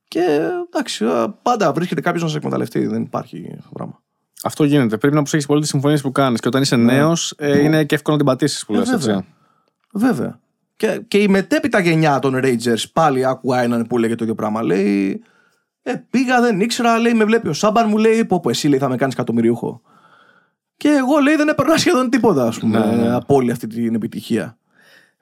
S2: Και εντάξει, α, πάντα βρίσκεται κάποιος να σε εκμεταλλευτεί. Δεν υπάρχει αυτό το πράγμα.
S1: Αυτό γίνεται. Πρέπει να προσέχεις πολύ τις συμφωνίες που κάνεις. Και όταν είσαι νέος, είναι και εύκολο να την πατήσεις που
S2: Ναι. Ε,
S1: λες.
S2: βέβαια. Βέβαια. Και, και η μετέπειτα γενιά των Rangers πάλι άκουγα έναν που λέγε το ίδιο πράγμα. Λέει, ε, πήγα, δεν ήξερα, λέει, με βλέπει ο Σάμπαν, μου λέει, πω, πω εσύ λέει, θα με κάνεις εκατομμυριούχο. Και εγώ λέει, δεν έπαιρνα σχεδόν τίποτα, ας πούμε,
S1: Ναι, ναι.
S2: από όλη αυτή την επιτυχία.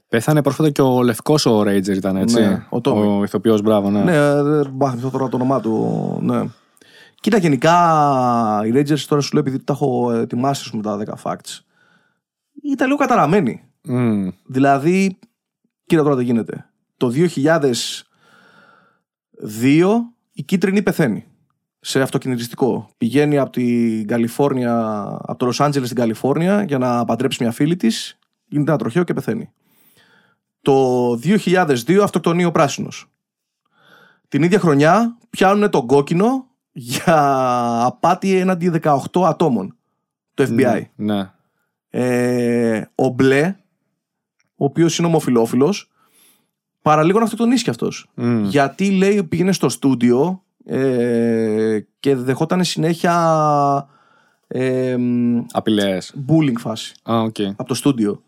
S1: Πέθανε πρόσφατα και ο λευκός ο Ranger ήταν έτσι.
S2: Ναι, ο Tommy.
S1: ο ηθοποιός, μπράβο, ναι.
S2: Ναι, ε, δεν μάθαμε τώρα το όνομά του. Ναι. Κοίτα, γενικά οι Rangers τώρα σου λέω επειδή τα έχω ετοιμάσει ας πούμε, τα 10 facts. Ήταν λίγο καταραμένοι.
S1: Μμ.
S2: Δηλαδή, κοίτα τώρα τι γίνεται. Το 2002 η κίτρινη πεθαίνει σε αυτοκινητιστικό. Πηγαίνει από την Καλιφόρνια, από το Λος Άντζελες στην Καλιφόρνια για να παντρέψει μια φίλη της. Γίνεται ένα τροχαίο και πεθαίνει. Το 2002 αυτοκτονεί ο πράσινος. Την ίδια χρονιά πιάνουν τον κόκκινο για απάτη έναντι 18 ατόμων. Το FBI.
S1: Ναι.
S2: Ε, ο Μπλε, ο οποίος είναι ομοφιλόφιλος, παραλίγο να αυτοκτονήσει κι αυτός.
S1: Μμ.
S2: Γιατί λέει πήγαινε στο στούντιο ε, και δεχόταν συνέχεια ε,
S1: Απειλές.
S2: bullying φάση
S1: Α, οκ.
S2: από το στούντιο.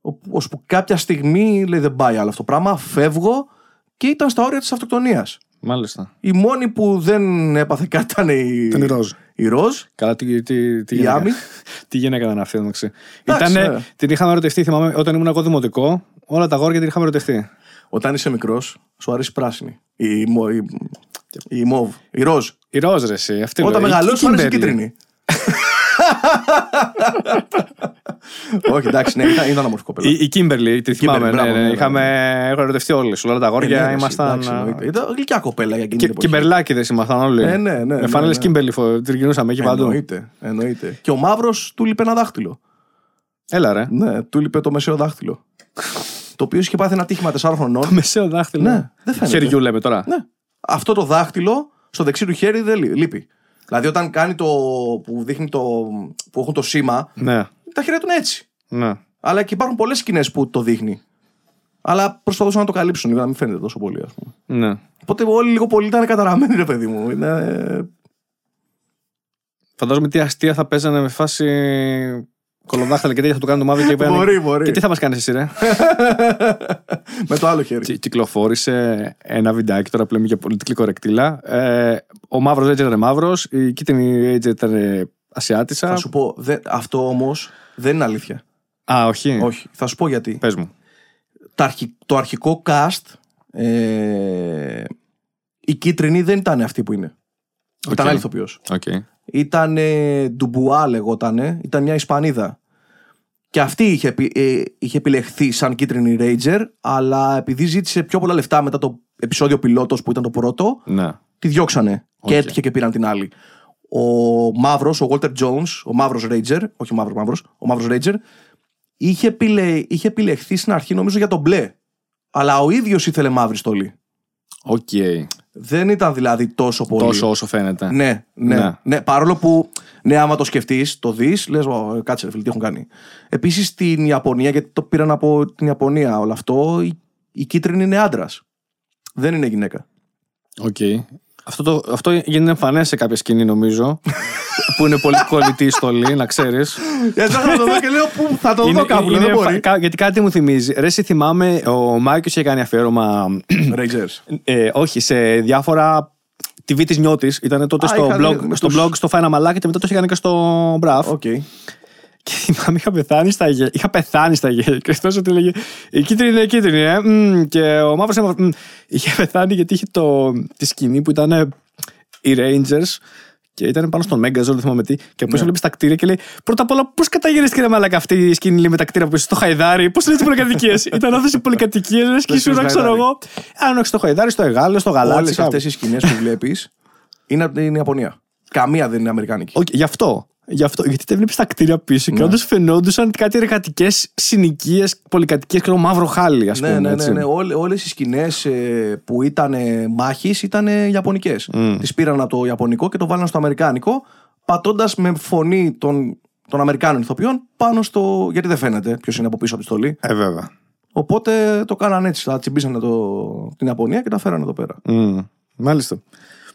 S2: Ω- Ώσπου κάποια στιγμή λέει δεν πάει άλλο αυτό το πράγμα, φεύγω και ήταν στα όρια της αυτοκτονίας.
S1: Μάλιστα.
S2: Η μόνη που δεν έπαθε κάτι ήταν η,
S1: Ήταν η Ροζ.
S2: η Ροζ.
S1: Καλά, τι, τι, τι
S2: Η
S1: γυναίκα.
S2: Amy. <laughs>
S1: τι γυναίκα ήταν αυτή, εντάξει.
S2: Εντάξει,
S1: Ήτανε,
S2: ναι.
S1: την είχαμε ερωτευτεί, θυμάμαι, όταν ήμουν εγώ δημοτικό, όλα τ' αγόρια την είχαμε ερωτευτεί.
S2: Όταν είσαι μικρός, σου αρέσει η πράσινη. Η, μο- η, η μοβ. Η ροζ.
S1: Η Ροζ, ρε, εσύ. Αυτή
S2: Όταν
S1: λέω. Η-
S2: μεγαλώσει,
S1: η
S2: σου αρέσει η
S1: Kimberly.
S2: κίτρινη. <laughs> Όχι, εντάξει, ναι, ήταν, ήταν όμορφη κοπέλα.
S1: Η, η Kimberly, τη θυμάμαι.
S2: μπράβο,
S1: ναι,
S2: ναι,
S1: ναι.
S2: ναι.
S1: Είχαμε έχω ερωτευτεί όλοι. Όλα τα
S2: Ε, ναι,
S1: αγόρια
S2: ρε,
S1: ήμασταν.
S2: εντάξει, εννοείται. Ήταν γλυκιά κοπέλα για εκείνη την εποχή.
S1: Κιμπερλάκιδε ήμασταν όλοι.
S2: Ε, ναι, ναι,
S1: Με
S2: ναι,
S1: φανέλες
S2: ναι.
S1: Kimberly τριγυρνούσαμε εκεί παντού.
S2: Εννοείται, εννοείται. Και ο μαύρος του λείπε ένα δάχτυλο.
S1: Έλα, ρε.
S2: Ναι, του λείπε το μεσαίο δάχτυλο. Το οποίο είχε πάθει ένα ατύχημα 4 χρονών.
S1: Μεσαίο δάχτυλο.
S2: Ναι, δεν φαίνεται.
S1: Χεριού λέμε τώρα.
S2: ναι. Αυτό το δάχτυλο στο δεξί του χέρι δεν λεί- λείπει. Δηλαδή όταν κάνει το. που δείχνει το. που έχουν το σήμα,
S1: Ναι.
S2: τα χέρια του είναι έτσι.
S1: ναι.
S2: Αλλά και υπάρχουν πολλές σκηνές που το δείχνει. Αλλά προσπαθούσαν να το καλύψουν για να μην φαίνεται τόσο πολύ, ας πούμε.
S1: ναι.
S2: Οπότε όλοι λίγο πολύ ήταν καταραμένοι, ρε παιδί μου. Είναι...
S1: Φαντάζομαι τι αστεία θα παίζανε με φάση κολοδάχτυλα και τέτοια θα του κάνουν το μαύρο και είπαν,
S2: Μπορεί, μπορεί.
S1: Και τι θα μας κάνεις εσύ, ρε; <laughs>
S2: Με το άλλο χέρι.
S1: Κυ- Κυκλοφόρησε ένα βιντεάκι τώρα που λέμε για πολιτική κορεκτήλα. Ε, ο μαύρος Ranger ήταν μαύρος, η κίτρινη Ranger ήταν ε, Ασιάτισα.
S2: Θα σου πω, δεν- αυτό όμως δεν είναι αλήθεια.
S1: Α, όχι.
S2: Όχι. Θα σου πω γιατί.
S1: Πες μου.
S2: Τα αρχι- το αρχικό cast, ε, η κίτρινη δεν ήταν αυτή που είναι. Ήταν
S1: Οκ.
S2: άλλη ηθοποιός.
S1: Οκ.
S2: Ήταν ε, Ντουμπουά λεγότανε, ήταν μια Ισπανίδα. Και αυτή είχε, επι- ε, είχε επιλεχθεί σαν κίτρινη Ranger, αλλά επειδή ζήτησε πιο πολλά λεφτά μετά το επεισόδιο πιλότος που ήταν το πρώτο,
S1: Ναι.
S2: τη διώξανε και
S1: Οκ.
S2: έτυχε και πήραν την άλλη. Ο μαύρος, ο Walter Jones, ο μαύρος Ranger, όχι ο μαύρος μαύρος, ο μαύρος Ranger, είχε, επιλε... είχε επιλεχθεί στην αρχή νομίζω για τον μπλε. Αλλά ο ίδιος ήθελε μαύρη στολή.
S1: Οκ.
S2: Δεν ήταν δηλαδή τόσο πολύ.
S1: Τόσο όσο φαίνεται.
S2: Ναι, ναι,
S1: Ναι.
S2: ναι. Παρόλο που, ναι, άμα το σκεφτείς, το δεις, λες, κάτσε ρε φίλε, τι έχουν κάνει. Επίσης στην Ιαπωνία, γιατί το πήραν από την Ιαπωνία όλο αυτό, η, η κίτρινη είναι άντρας. Δεν είναι γυναίκα.
S1: Οκ. Αυτό, το, αυτό γίνεται εμφανές σε κάποια σκηνή, νομίζω. <laughs> που είναι πολύ κολλητή η στολή, να ξέρεις.
S2: Έτσι θα το δω και λέω πού θα το δω κάπου. Δεν μπορεί.
S1: γιατί κάτι μου θυμίζει. Ρε, εσύ θυμάμαι, ο Μάικο είχε κάνει αφιέρωμα. <clears throat>
S2: Rangers.
S1: ε, όχι, σε διάφορα TV της νιότης. Ήταν τότε
S2: Α,
S1: στο,
S2: είχα
S1: blog,
S2: δει με
S1: στο
S2: τους-
S1: blog στο Φάινα Μαλάκι και μετά το είχε κάνει και στο Μπραφ.
S2: Οκ.
S1: Και θυμάμαι, είχα πεθάνει στα γέλια. Είχα πεθάνει στα γέλια. Και αυτό ότι λέγε Η κίτρινη είναι η κίτρινη, ε. Μμ, και ο μαύρος είναι μαύρος. Μμ. Είχε πεθάνει γιατί είχε το, τη σκηνή που ήταν ε, οι Rangers και ήταν πάνω στον Megazord, δεν θυμάμαι τι. Και από πίσω βλέπει τα κτίρια και λέει: Πρώτα απ' όλα, πώς καταγυρίστηκε ρε Μαλάκα αυτή η σκηνή λέει, με τα κτίρια που είσαι στο Χαϊδάρι, πώς είναι τι πολυκατοικίες; <laughs> ήταν αυτέ οι πολυκατοικίες, λες και ήσουν,
S2: στο
S1: ξέρω
S2: Χαϊδάρι.
S1: εγώ. Αν όχι στο Χαϊδάρι, στο Εγάλιο, στο Γαλάτσι.
S2: Όλες
S1: κάπου.
S2: αυτές οι σκηνές που βλέπεις είναι από την Ιαπωνία. Καμία δεν είναι Αμερικάνικη.
S1: Όχι, γι' αυτό. Γι' αυτό. Γιατί τα βλέπεις τα κτίρια πίσω
S2: Ναι.
S1: και όντως φαινόντουσαν κάτι εργατικές συνοικίες, πολυκατοικίες και μαύρο χάλι, ας πούμε.
S2: Ναι, ναι, ναι.
S1: έτσι.
S2: ναι. Όλες οι σκηνές που ήταν μάχης ήταν Ιαπωνικές.
S1: Mm.
S2: Τις πήραν από το Ιαπωνικό και το βάλαν στο Αμερικάνικο, πατώντας με φωνή των, των Αμερικάνων ηθοποιών πάνω στο. Γιατί δεν φαίνεται ποιος είναι από πίσω από τη στολή.
S1: Ε, βέβαια.
S2: Οπότε το κάναν έτσι. Τα τσιμπήσανε το, την Ιαπωνία και τα φέρανε εδώ πέρα.
S1: Μμ, Μάλιστα.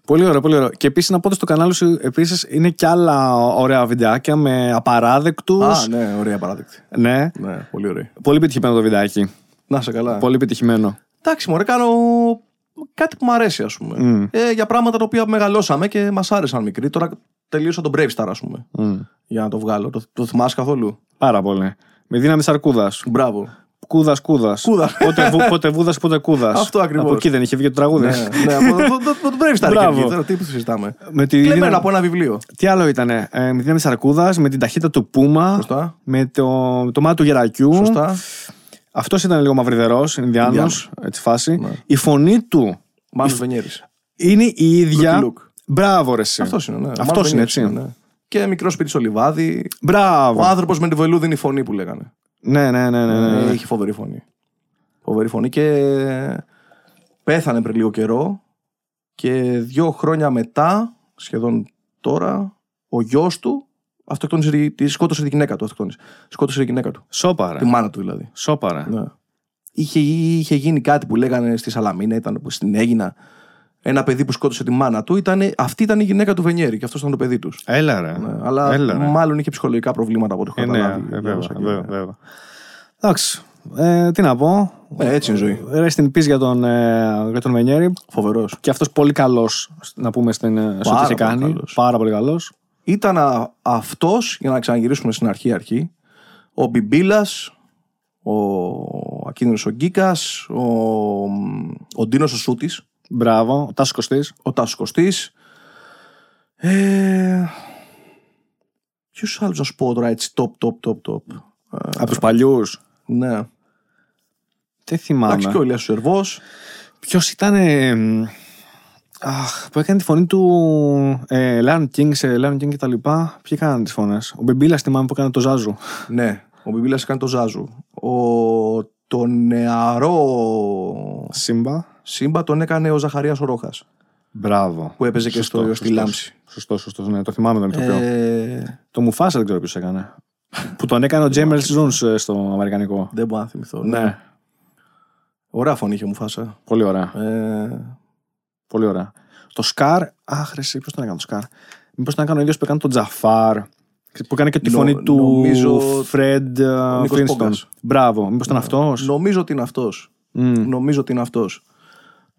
S1: Πολύ ωραίο, πολύ ωραίο. Και επίσης να πω ότι στο κανάλι σου επίσης, είναι και άλλα ωραία βιντεάκια με απαράδεκτους.
S2: Α, ναι, ωραία παράδειγμα.
S1: ναι.
S2: Ναι, πολύ ωραία.
S1: Πολύ πετυχημένο το βιντεάκι.
S2: Να σε καλά.
S1: Πολύ πετυχημένο.
S2: Εντάξει, μωρέ, κάνω κάτι που μου αρέσει, ας πούμε.
S1: Μμ.
S2: Ε, για πράγματα τα οποία μεγαλώσαμε και μας άρεσαν μικροί. Τώρα τελείωσα τον Brave Star, ας πούμε.
S1: Μμ.
S2: Για να το βγάλω. Το, το θυμάσαι καθόλου;
S1: Πάρα πολύ. Με δύναμη αρκούδα.
S2: Μπράβο.
S1: Κούδας, κούδας.
S2: Κούδας.
S1: Πότε, βου, πότε βούδας, πότε κούδας.
S2: Αυτό ακριβώς.
S1: Από εκεί δεν είχε βγει το τραγούδι.
S2: ναι, ναι, από το, το, το, το Brave Star
S1: Μπράβο.
S2: εκεί, τώρα τι που συζητάμε.
S1: Με τη
S2: Κλεμμένο
S1: δύναμη-
S2: από ένα βιβλίο.
S1: Τι άλλο ήταν, ε, με τη δύναμη αρκούδα, με την ταχύτητα του Πούμα,
S2: Σωστά.
S1: με το, το μάτι του γερακιού.
S2: Σωστά.
S1: Αυτός ήταν λίγο μαυριδερός, Ινδιάνος,
S2: Ινδιάνος.
S1: έτσι φάση.
S2: Ναι.
S1: Η φωνή του
S2: Μάνος Βενιέρης.
S1: είναι η ίδια.
S2: Look, look.
S1: Μπράβο, ρε. εσύ.
S2: Αυτός είναι, ναι.
S1: Αυτός
S2: Μάνος
S1: είναι,
S2: Βενιέρης
S1: έτσι.
S2: ναι. Και μικρό σπίτι στο λιβάδι.
S1: Μπράβο.
S2: Ο άνθρωπος με τη βελούδινη φωνή που λέγανε.
S1: Ναι, ναι, ναι. ναι, ναι.
S2: Ε, Έχει φοβερή φωνή. Φοβερή φωνή και πέθανε πριν λίγο καιρό και δύο χρόνια μετά, σχεδόν τώρα, ο γιος του αυτοκτόνησε, τη- τη σκότωσε τη γυναίκα του. Αυτοκτόνησε. Σκότωσε τη γυναίκα του.
S1: Σόπαρα.
S2: Τη μάνα του δηλαδή.
S1: Σόπαρα.
S2: Ναι. Είχε, είχε γίνει κάτι που λέγανε στη Σαλαμίνα, ήταν που στην Έγινα. Ένα παιδί που σκότωσε τη μάνα του. Ήταν, αυτή ήταν η γυναίκα του Βενιέρη και αυτός ήταν το παιδί τους.
S1: Έλα, ρε.
S2: Ναι, αλλά
S1: Έλα, ρε.
S2: μάλλον είχε ψυχολογικά προβλήματα από ό,τι
S1: Ε,
S2: έχω
S1: ναι,
S2: καταλάβει.
S1: ε, βέβαια,
S2: διάβασα και-
S1: βέβαια, βέβαια. Εντάξει. Ε, τι να πω.
S2: Ε, έτσι είναι η ζωή.
S1: Rest in peace για τον, ε, για τον Μενιέρη.
S2: Φοβερός.
S1: Και αυτός πολύ καλός, να πούμε, στην, ε, σε ό,τι
S2: Πάρα
S1: είχε
S2: πολύ
S1: κάνει.
S2: καλός.
S1: Πάρα πολύ καλός.
S2: Ήταν α- αυτός, για να ξαναγυρίσουμε στην αρχή-αρχή, ο Μπιμπίλας, ο Ακίνδυνος ο Γκίκας, ο, ο Ντίνος ο Σούτης,
S1: Μπράβο. Ο Τάσος Κωστής.
S2: ο Τάσος Κωστής. Ε, ποιους άλλους να σου πω τώρα έτσι, top, top, top, top. Ε,
S1: Από τους παλιούς.
S2: ναι.
S1: Δεν
S2: Εντάξει
S1: θυμάμαι.
S2: και ο Ηλίας ο Σερβός.
S1: Ποιος ήταν. ε, μ, αχ, που έκανε τη φωνή του ε, Lion King σε Lion King και τα λοιπά. Ποιοι έκαναν τις φωνές. Ο Μπεμπίλας θυμάμαι που έκανε το Ζάζου.
S2: Ναι, ο Μπιμπίλας έκανε το Ζάζου. Ο, το νεαρό
S1: Σύμπα.
S2: Σύμπα τον έκανε ο Ζαχαρίας ο Ρόχας,
S1: Μπράβο.
S2: που έπαιζε και
S1: Σωστός,
S2: στο, στη
S1: σωστός.
S2: Λάμψη.
S1: Σωστός, σωστός. Ναι, το θυμάμαι τον ηθοποιό.
S2: Ε,
S1: Το Μουφάσα δεν ξέρω ποιος έκανε. <laughs> που τον έκανε ο James Earl Jones στο Αμερικανικό.
S2: δεν μπορώ να θυμηθώ.
S1: Ναι.
S2: Ωραία φωνή είχε Μουφάσα.
S1: Πολύ ωραία.
S2: Ε,
S1: Πολύ ωραία. Το Scar. Αχ, ρε, εσύ, ποιο τον έκανε το Scar; Μήπως ήταν έκανε ο ίδιος που έκανε τον Τζαφάρ. Που έκανε και τη
S2: Νο-
S1: φωνή του
S2: νομίζω-
S1: Φρεντ
S2: Νίκος
S1: Flintstone.
S2: Πόγκας.
S1: Μπράβο. Μήπως ήταν αυτός;
S2: Νομίζω ότι είναι αυτός. Νομίζω ότι είναι αυτός.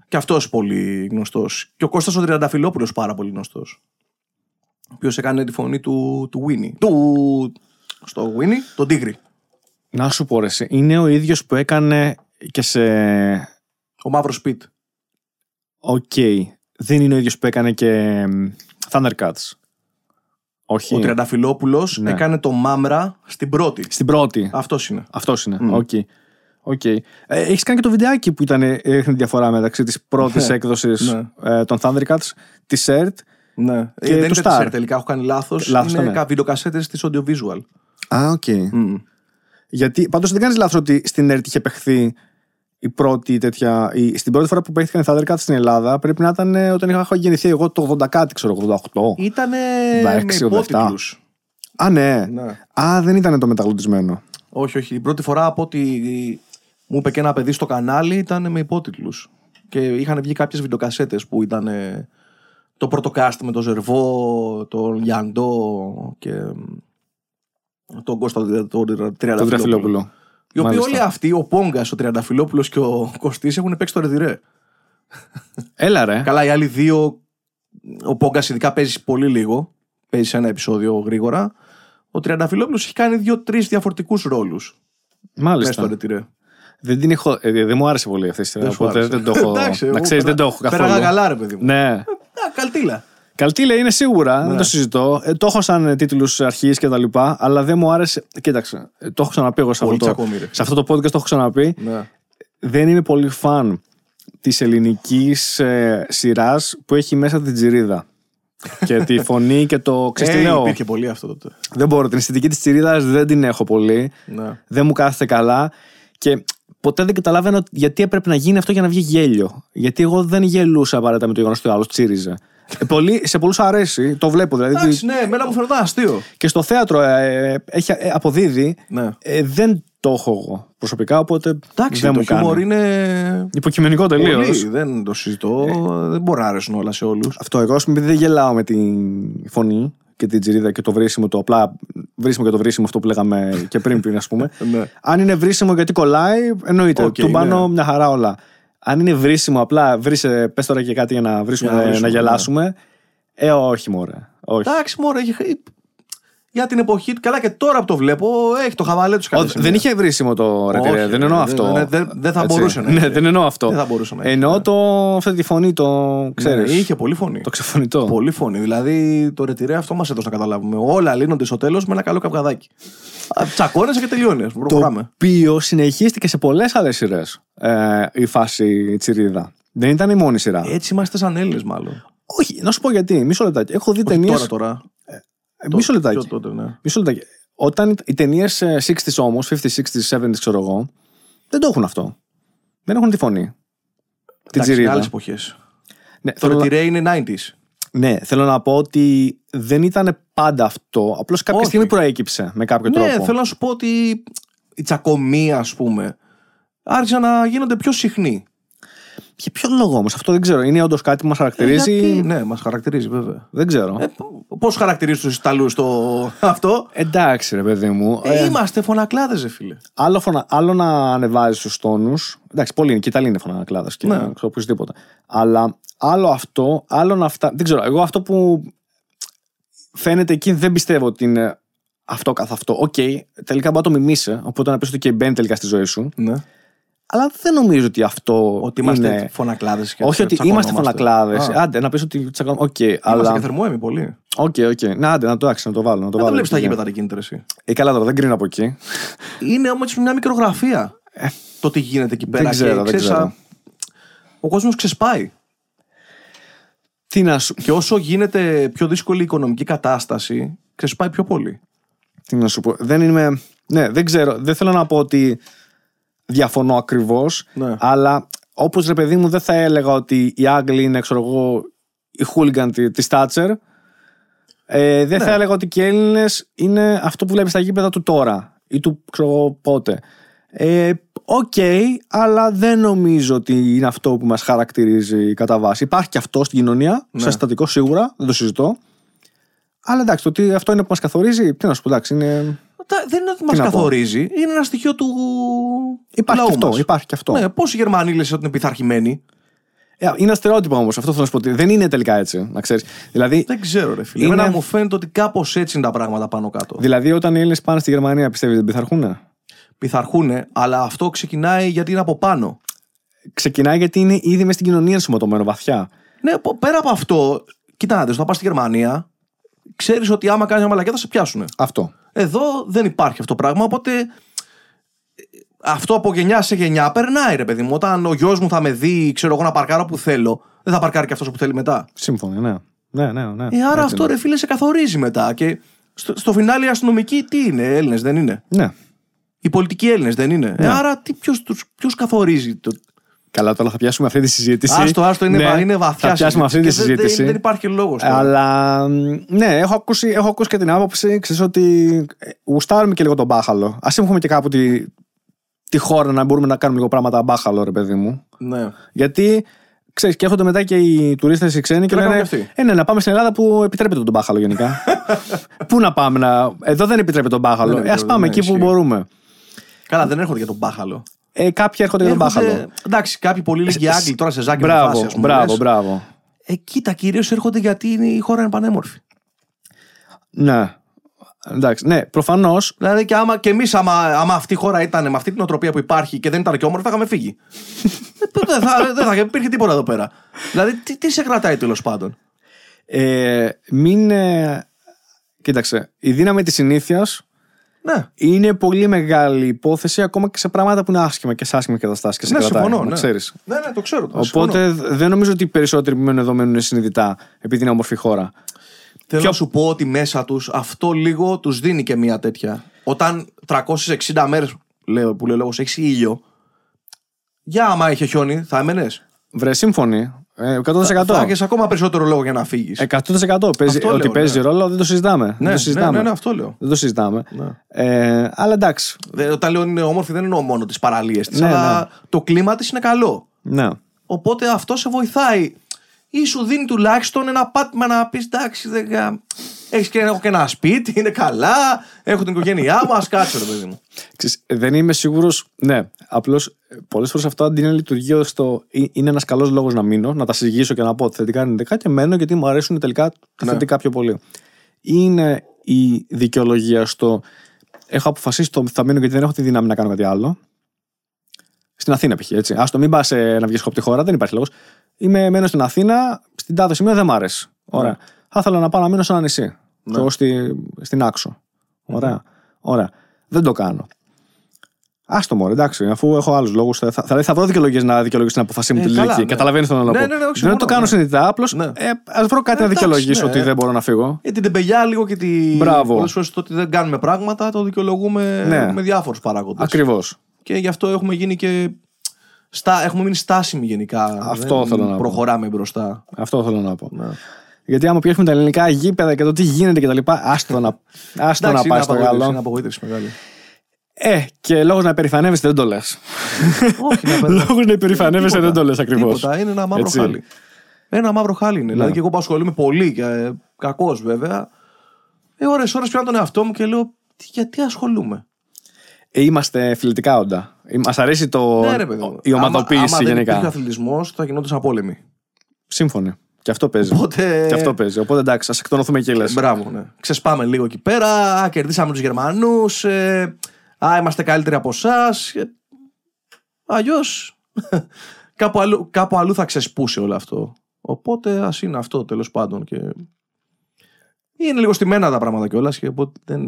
S2: Και αυτός πολύ γνωστός. Και ο Κώστας ο Τριανταφυλόπουλο πάρα πολύ γνωστός. Ο οποίος έκανε τη φωνή του, του Winnie. Του. Στο Winnie, τον Τίγρη.
S1: Να σου πω ρε, εσύ, είναι ο ίδιος που έκανε και σε.
S2: Ο Μαύρος Σπιτ.
S1: Οκ. Δεν είναι ο ίδιος που έκανε και. μ, Thundercats. Όχι.
S2: Ο Τριανταφυλόπουλο
S1: Ναι.
S2: έκανε το Μάμρα στην πρώτη.
S1: Στην πρώτη.
S2: Αυτός είναι.
S1: Αυτός είναι. Οκ. Οκ. Ε, Έχεις κάνει και το βιντεάκι που ήταν, ε, έδειχνε διαφορά μεταξύ της πρώτης <laughs>
S2: Ναι.
S1: έκδοσης
S2: Ναι.
S1: ε, των Thundercats, της ERT.
S2: Ναι.
S1: Και
S2: Ε, δεν
S1: του
S2: είναι
S1: Star.
S2: της τελικά, έχω κάνει λάθος.
S1: Λάθος
S2: είναι
S1: το, ναι.
S2: κα- βιντεοκασέτες της audiovisual.
S1: Α, οκ. Γιατί πάντως δεν κάνεις λάθος ότι στην ERT είχε παιχθεί η πρώτη τέτοια. Η, στην πρώτη φορά που παίχθηκαν οι Thundercats στην Ελλάδα πρέπει να ήταν ε, όταν είχα γεννηθεί εγώ το 80 κάτι, ξέρω, 88.
S2: Ήτανε
S1: 86,
S2: με
S1: 87.
S2: υπότιτλους.
S1: Α, ναι.
S2: Ναι.
S1: Α, δεν ήταν το μεταγλωτισμένο.
S2: Όχι, όχι. Η πρώτη φορά από ότι μου είπε και ένα παιδί στο κανάλι ήταν με υπότιτλους. Και είχαν βγει κάποιες βιντεοκασέτες που ήταν ε, το πρώτο cast με τον Ζερβό, τον Γιαντό και ε, τον Κώστα τον
S1: Το
S2: Τριανταφυλόπουλο.
S1: Τριαφυλόπουλο.
S2: Οι οποίοι
S1: Μάλιστα.
S2: όλοι αυτοί, ο Πόγκας, ο Τριανταφυλόπουλος και ο Κωστής έχουν παίξει το ρετυρέ.
S1: Έλα ρε.
S2: Καλά, οι άλλοι δύο, ο Πόγκας ειδικά παίζει πολύ λίγο. Παίζει σε ένα επεισόδιο γρήγορα. Ο Τριανταφυλόπουλος έχει κάνει δύο-τρεις διαφορετικούς ρόλους μέσα
S1: Μάλιστα.
S2: στο ρετυρέ.
S1: Δεν, την έχω, ε, δεν μου άρεσε πολύ αυτή η σειρά.
S2: Δεν σου
S1: Οπότε
S2: άρεσε.
S1: δεν το έχω.
S2: Εντάξει,
S1: να
S2: εγώ
S1: ξέρει, δεν το έχω καθόλου.
S2: Πέραγα καλά, ρε παιδί μου.
S1: Ναι.
S2: Α, καλτήλα.
S1: Καλτήλα είναι σίγουρα,
S2: Ναι.
S1: δεν το συζητώ. Ε, το έχω σαν τίτλους αρχής και τα λοιπά, αλλά δεν μου άρεσε. Κοίταξε, ε, το έχω ξαναπεί εγώ σε
S2: Πολύ
S1: αυτό, το,
S2: τσακωμί, ρε.
S1: σε αυτό το podcast. Το έχω ξαναπεί.
S2: Ναι.
S1: Δεν είμαι πολύ φαν της ελληνικής ε, σειράς που έχει μέσα την τσιρίδα. <laughs> και τη φωνή και το. Ξέρεις τι
S2: Ε,
S1: λέω;
S2: υπήρχε πολύ αυτό τότε.
S1: Δεν μπορώ. Την αισθητική της τσιρίδα δεν την έχω πολύ.
S2: Ναι.
S1: Δεν μου κάθεται καλά. Και ποτέ δεν καταλάβαινα γιατί έπρεπε να γίνει αυτό για να βγει γέλιο. Γιατί εγώ δεν γελούσα απαραίτητα με το γεγονός ότι ο άλλος τσίριζε. Ε, πολύ, σε πολλούς αρέσει, το βλέπω δηλαδή.
S2: Εντάξει, ναι, εμένα μου φαινόταν αστείο.
S1: Και στο θέατρο ε, έχει, ε, αποδίδει.
S2: Ναι.
S1: Ε, δεν το έχω εγώ προσωπικά, οπότε
S2: Εντάξει,
S1: δεν
S2: το
S1: μου κάνει.
S2: χιούμορ είναι.
S1: Υποκειμενικό τελείως.
S2: Πολύ, δεν το συζητώ. Δεν μπορεί να αρέσουν όλα σε όλους.
S1: Αυτό εγώ, ας πούμε, επειδή δεν γελάω με τη φωνή και την τσιρίδα και το βρίσιμο, το απλά βρίσιμο και το βρίσιμο, αυτό που λέγαμε και πριν, πριν ας πούμε. <laughs>
S2: Ναι.
S1: Αν είναι βρίσιμο γιατί κολλάει, εννοείται.
S2: Οκ,
S1: τους πάω
S2: ναι.
S1: μια χαρά όλα. Αν είναι βρίσιμο, απλά βρίσε, πες τώρα και κάτι για να βρίσουμε,
S2: Για να
S1: να,
S2: βρίσουμε, ναι.
S1: γελάσουμε. Ε, όχι, μωρέ. Όχι.
S2: Εντάξει, μωρέ, έχει- για την εποχή του. Καλά, και τώρα που το βλέπω, έχει το χαβαλέ τους
S1: Ο, δεν είχε βρίσιμο το ρε,
S2: Όχι,
S1: τυρέ, δεν εννοώ
S2: δεν-
S1: αυτό.
S2: δεν- δεν- δεν θα
S1: Έτσι.
S2: μπορούσε να
S1: Ναι,
S2: έχει.
S1: δεν εννοώ αυτό.
S2: Δεν θα μπορούσε να έχει,
S1: Εννοώ
S2: ναι.
S1: το, αυτή τη φωνή, το ξέρεις,
S2: Ναι, είχε πολύ φωνή.
S1: το ξεφωνητό.
S2: Πολύ φωνή. Δηλαδή το ρετυρέ αυτό μας έδωσε να καταλάβουμε. Όλα λύνονται στο τέλος με ένα καλό καυγαδάκι. Α, Τσακώνεσαι και τελειώνεις.
S1: Το
S2: Προχωράμε.
S1: οποίο συνεχίστηκε σε πολλές άλλες σειρές ε, η φάση Τσιρίδα. Δεν ήταν η μόνη σειρά.
S2: Έτσι είμαστε σαν Έλληνες, μάλλον.
S1: Όχι, να σου πω γιατί. Μισό λεπτάκι. Έχω δει
S2: Όχι
S1: ταινίε.
S2: Τώρα, τώρα.
S1: Μισό λεπτάκι.
S2: Πιο τότε, ναι.
S1: Μισό λεπτάκι. Όταν οι ταινίες 60s όμως, 50s, 60s, 70s, ξέρω εγώ, δεν το έχουν αυτό. Δεν έχουν τη φωνή. Την
S2: Εντάξει, είναι
S1: τσιρίδα.
S2: άλλες εποχές.
S1: Ναι,
S2: Το
S1: θέλω, να,
S2: ρετυρέ είναι 90s.
S1: ναι, θέλω να πω ότι δεν ήταν πάντα αυτό. Απλώς κάποια
S2: Όχι.
S1: στιγμή προέκυψε με κάποιο
S2: Ναι,
S1: τρόπο.
S2: θέλω να σου πω ότι η τσακωμία, ας πούμε, άρχισαν να γίνονται πιο συχνοί.
S1: Για ποιο λόγο όμως, αυτό δεν ξέρω. Είναι όντως κάτι που μας χαρακτηρίζει;
S2: Ε, Γιατί, ναι, μας χαρακτηρίζει βέβαια.
S1: Δεν ξέρω.
S2: Ε, Πώς χαρακτηρίζεις τους Ιταλούς το αυτό;
S1: Εντάξει, ρε παιδί μου.
S2: Ε,
S1: Ε,
S2: είμαστε φωνακλάδες, ρε φίλε.
S1: άλλο, φωνα, άλλο να ανεβάζεις τους τόνους. Εντάξει, πολλοί είναι. Και οι Ιταλοί είναι φωνακλάδες και
S2: Ναι.
S1: ναι. ξέρω οπωσδήποτε. Αλλά άλλο αυτό, άλλο να φτάσει. Δεν ξέρω. Εγώ αυτό που φαίνεται εκεί δεν πιστεύω ότι είναι αυτό καθ' αυτό. Οκ, τελικά μπορεί να το μιμήσει. Οπότε να πεις ότι και μπαίνει τελικά στη ζωή σου.
S2: Ναι.
S1: Αλλά δεν νομίζω ότι αυτό.
S2: Ότι είμαστε
S1: είναι...
S2: φωνακλάδες.
S1: Όχι ότι είμαστε φωνακλάδες. Άντε, να πεις ότι τσακώνουμε. Οκ,
S2: Αλλά...
S1: αλλά.
S2: και θερμόαιμοι πολύ.
S1: OK, OK. Να, άντε, να το άξει, να το βάλω. Να το
S2: Δεν
S1: βάλω
S2: βλέπεις τα
S1: εκεί.
S2: γήπεδα εκεί, εσύ.
S1: Ε, καλά τώρα, δεν κρίνω από εκεί.
S2: Είναι όμως μια μικρογραφία το τι γίνεται εκεί πέρα.
S1: Ε, ξέρω,
S2: και,
S1: δεν
S2: ξέρεις,
S1: ξέρω.
S2: α, Ο κόσμος ξεσπάει.
S1: Τι να σου,
S2: Και όσο γίνεται πιο δύσκολη η οικονομική κατάσταση, ξεσπάει πιο πολύ.
S1: τι να σου πω. Δεν είμαι. Ναι, δεν ξέρω. Δεν θέλω να πω ότι διαφωνώ ακριβώς.
S2: Ναι.
S1: Αλλά όπως ρε παιδί μου, δεν θα έλεγα ότι οι Άγγλοι είναι, ξέρω εγώ, οι χούλιγκαν της Θάτσερ. Ε, δεν
S2: Ναι.
S1: θα έλεγα ότι και οι Έλληνες είναι αυτό που βλέπεις στα γήπεδα του τώρα ή του ξέρω εγώ πότε. Ε, Οκ, αλλά δεν νομίζω ότι είναι αυτό που μας χαρακτηρίζει κατά βάση. Υπάρχει και αυτό στην κοινωνία,
S2: Ναι.
S1: σε συστατικό σίγουρα, δεν το συζητώ. Αλλά εντάξει, το ότι αυτό είναι που μας καθορίζει, τι να σου πω, εντάξει, είναι.
S2: Τα- Δεν είναι ότι
S1: Τι
S2: μας
S1: να πω.
S2: καθορίζει, είναι ένα στοιχείο του.
S1: Υπάρχει
S2: λαού
S1: και αυτό.
S2: μας.
S1: Υπάρχει και αυτό.
S2: Ναι, πόσοι Γερμανοί λες ότι είναι πειθαρχημένοι;
S1: Ε, Είναι αστερότυπο όμως, αυτό θέλω να σου πω. ότι Δεν είναι τελικά έτσι, να ξέρεις. Δηλαδή,
S2: Δεν ξέρω, ρε φίλε.
S1: Είναι-
S2: Εμένα μου φαίνεται ότι κάπως έτσι είναι τα πράγματα πάνω κάτω.
S1: δηλαδή, όταν οι Έλληνες πάνε στη Γερμανία, πιστεύεις δεν πειθαρχούν.
S2: Πειθαρχούν, αλλά αυτό ξεκινάει γιατί είναι από πάνω.
S1: Ξεκινάει γιατί είναι ήδη μες στην κοινωνία ενσωματωμένο βαθιά.
S2: Ναι, πο- πέρα από αυτό, κοιτάξτε, όταν πας στη Γερμανία, ξέρεις ότι άμα κάνεις μια μαλακιά θα σε πιάσουν.
S1: Αυτό.
S2: Εδώ δεν υπάρχει αυτό το πράγμα, οπότε ε, αυτό από γενιά σε γενιά περνάει, ρε παιδί μου. Όταν ο γιος μου θα με δει, ξέρω εγώ, να παρκάρω που θέλω, δεν θα παρκάρει και αυτός που θέλει μετά.
S1: Σύμφωνοι, ναι. Ναι, ναι, ναι.
S2: Ε, άρα
S1: Έτσι
S2: αυτό
S1: είναι.
S2: ρε φίλε σε καθορίζει μετά. Και στο, στο φινάλι οι αστυνομικοί τι είναι, Έλληνες δεν είναι;
S1: Ναι.
S2: Οι πολιτικοί Έλληνες δεν είναι;
S1: Ναι.
S2: Ε, άρα ποιος καθορίζει το.
S1: Καλά, τώρα θα πιάσουμε αυτή τη συζήτηση.
S2: Άστο, άστο, είναι,
S1: Ναι,
S2: βα- είναι βαθιά.
S1: Θα πιάσουμε αυτή τη
S2: συζήτηση και δεν-
S1: συζήτηση.
S2: Δεν, δεν υπάρχει λόγος.
S1: Αλλά μ, ναι, έχω ακούσει, έχω ακούσει και την άποψη ξέρεις, ότι ε, γουστάρουμε και λίγο τον μπάχαλο. Α έχουμε και κάπου τη, τη χώρα να μπορούμε να κάνουμε λίγο πράγματα μπάχαλο, ρε παιδί μου.
S2: Ναι.
S1: Γιατί ξέρεις, και έρχονται μετά και οι τουρίστες οι ξένοι και
S2: να
S1: λένε:
S2: κάνουν και αυτοί;
S1: Ε, ναι, να πάμε στην Ελλάδα που επιτρέπεται τον μπάχαλο γενικά. <laughs> Πού να πάμε να. Εδώ δεν επιτρέπεται τον μπάχαλο.
S2: Δεν
S1: Ε, ας
S2: επιτρέπεται,
S1: πάμε
S2: ναι,
S1: εκεί που
S2: ισχύει.
S1: μπορούμε.
S2: Καλά, δεν έρχονται για τον μπάχαλο.
S1: Ε, κάποιοι έρχονται για τον
S2: Έρχονται-
S1: μπάχαλο.
S2: Εντάξει, κάποιοι πολύ λίγοι Άγγλοι τώρα σε ζάκι με
S1: Μπράβο,
S2: φάση, ας πούμε,
S1: μπράβο,
S2: λες.
S1: μπράβο.
S2: Ε, κοίτα, κυρίως έρχονται γιατί είναι- η χώρα είναι πανέμορφη.
S1: Ναι. Εντάξει, ναι, προφανώς.
S2: Δηλαδή και, άμα, και εμείς, άμα, άμα αυτή η χώρα ήταν με αυτή την οτροπία που υπάρχει και δεν ήταν και όμορφη, θα είχαμε φύγει. <laughs> Ε, δεν θα, δεν θα υπήρχε τίποτα εδώ πέρα. Δηλαδή, τι, τι σε κρατάει τέλος πάντων;
S1: Ε, μην. ε, κοίταξε, η δύναμη της συνήθειας
S2: Ναι,
S1: είναι πολύ μεγάλη υπόθεση ακόμα και σε πράγματα που είναι άσχημα και σε άσχημε καταστάσεις και σε
S2: ναι
S1: κρατάει.
S2: συμφωνώ.
S1: να
S2: Ναι.
S1: ξέρεις.
S2: ναι, ναι, το ξέρω. Το
S1: Οπότε
S2: συμφωνώ.
S1: δεν νομίζω ότι οι περισσότεροι που μένουν εδώ μένουν συνειδητά επειδή είναι όμορφη χώρα.
S2: Θέλω
S1: Ποιο-
S2: να σου πω ότι μέσα τους αυτό λίγο τους δίνει και μια τέτοια. Όταν 360 μέρες που λέει ο λόγος έχεις ήλιο, για άμα είχε χιόνι, θα έμενες.
S1: Βρε, σύμφωνοι. Ε, 100%.
S2: Θα έχεις ακόμα περισσότερο λόγο για να φύγεις.
S1: 100% παίζει,
S2: Αυτό
S1: ότι
S2: λέω,
S1: παίζει
S2: ναι.
S1: ρόλο δεν το συζητάμε. δεν
S2: ναι,
S1: το
S2: ναι,
S1: συζητάμε.
S2: ναι, ναι, αυτό λέω.
S1: Δεν το συζητάμε.
S2: Ναι.
S1: Ε, αλλά εντάξει.
S2: Δεν- Όταν λέω είναι όμορφη, δεν εννοώ μόνο τις παραλίες της,
S1: Ναι,
S2: αλλά
S1: ναι.
S2: το κλίμα της είναι καλό.
S1: Ναι.
S2: Οπότε αυτό σε βοηθάει. Ή σου δίνει τουλάχιστον ένα πάτημα να πεις εντάξει, δεν... Έχεις και, έχω και ένα σπίτι, είναι καλά, έχω την οικογένειά μου, α κάτσω ρε παιδί μου.
S1: Ξέρεις, δεν είμαι σίγουρος. Ναι, απλώς πολλές φορές αυτό αντί να λειτουργεί ως το. «Ε, Είναι ένας καλός λόγος να μείνω, να τα συζητήσω και να πω θετικά αρνητικά και μένω γιατί μου αρέσουν τελικά τα
S2: Ναι.
S1: θετικά πιο πολύ. Είναι η δικαιολογία στο. Έχω αποφασίσει το θα μείνω γιατί δεν έχω τη δύναμη να κάνω κάτι άλλο. Στην Αθήνα, π.χ. έτσι. Α το μην πας να βγεις από τη χώρα, δεν υπάρχει λόγος. Είμαι μένω στην Αθήνα, στην τάδε σημείο δεν μ' αρέσει. Ωραία.
S2: Ναι.
S1: Θα ήθελα να πάω να μείνω σε ένα νησί. Εγώ στη, στην Άξο. Ωραία. Ωραία. Δεν το κάνω. Άστο μόνο, εντάξει, αφού έχω άλλους λόγους. Θα, θα, θα βρω δικαιολογίες να δικαιολογήσω την αποφασή μου
S2: Ε,
S1: τη
S2: καλά,
S1: λογική.
S2: ναι.
S1: Καταλαβαίνεις το να
S2: Ναι,
S1: πω.
S2: ναι, ναι, όχι,
S1: δεν
S2: συμφωνώ,
S1: το κάνω
S2: ναι.
S1: συνειδητά, απλώς
S2: Ναι.
S1: ε, ας βρω κάτι
S2: Ε,
S1: να
S2: εντάξει,
S1: δικαιολογήσω
S2: ναι.
S1: ότι δεν μπορώ να φύγω.
S2: Ε, την τεμπελιά λίγο και τη.
S1: Μπράβο.
S2: Πολλές φορές το ότι δεν κάνουμε πράγματα το δικαιολογούμε
S1: Ναι.
S2: με διάφορους παράγοντες.
S1: Ακριβώς.
S2: Και γι' αυτό έχουμε γίνει και. Στα... Έχουμε μείνει στάσιμοι γενικά.
S1: Αυτό
S2: Δεν
S1: θέλω να πω.
S2: Προχωράμε μπροστά.
S1: Αυτό θέλω να πω.
S2: Ναι.
S1: Γιατί άμα πιέσουμε τα ελληνικά γήπεδα και το τι γίνεται κτλ. Άστο να, άστο να
S2: Εντάξει,
S1: πάει
S2: είναι
S1: στο
S2: απογοήτευση, είναι
S1: γάλο.
S2: απογοήτευση μεγάλη.
S1: Ε, και λόγος να υπερηφανεύεσαι δεν το λες.
S2: Όχι, να
S1: Λόγος να υπερηφανεύεσαι δεν το λες ακριβώς.
S2: Τίποτα, είναι ένα μαύρο χάλι. Ένα μαύρο χάλι είναι. Δηλαδή και εγώ που ασχολούμαι πολύ και ε, κακός βέβαια. Ε, ώρες ώρες πιάνω τον εαυτό μου και λέω «Τι- γιατί ασχολούμαι;
S1: Ε, είμαστε φιλετικά όντα. Μας αρέσει το,
S2: ναι, ρε παιδί μου.
S1: η ομαδοποίηση
S2: άμα, άμα δεν
S1: γενικά.
S2: υπήρχε αθλητισμός, θα γινόταν πόλεμοι.
S1: Σύμφωνοι. Και αυτό παίζει.
S2: Οπότε-
S1: Και αυτό παίζει. Οπότε εντάξει, ας εκτονωθούμε και λες.
S2: Μπράβο, ναι. Ξεσπάμε λίγο εκεί πέρα. Α, κερδίσαμε τους Γερμανούς. Ε, α, είμαστε καλύτεροι από εσάς. Αλλιώς. <laughs> κάπου, αλλού, κάπου αλλού θα ξεσπούσε όλο αυτό. Οπότε ας είναι αυτό τέλος πάντων. Και... Είναι λίγο στημένα τα πράγματα κιόλας και οπότε δεν.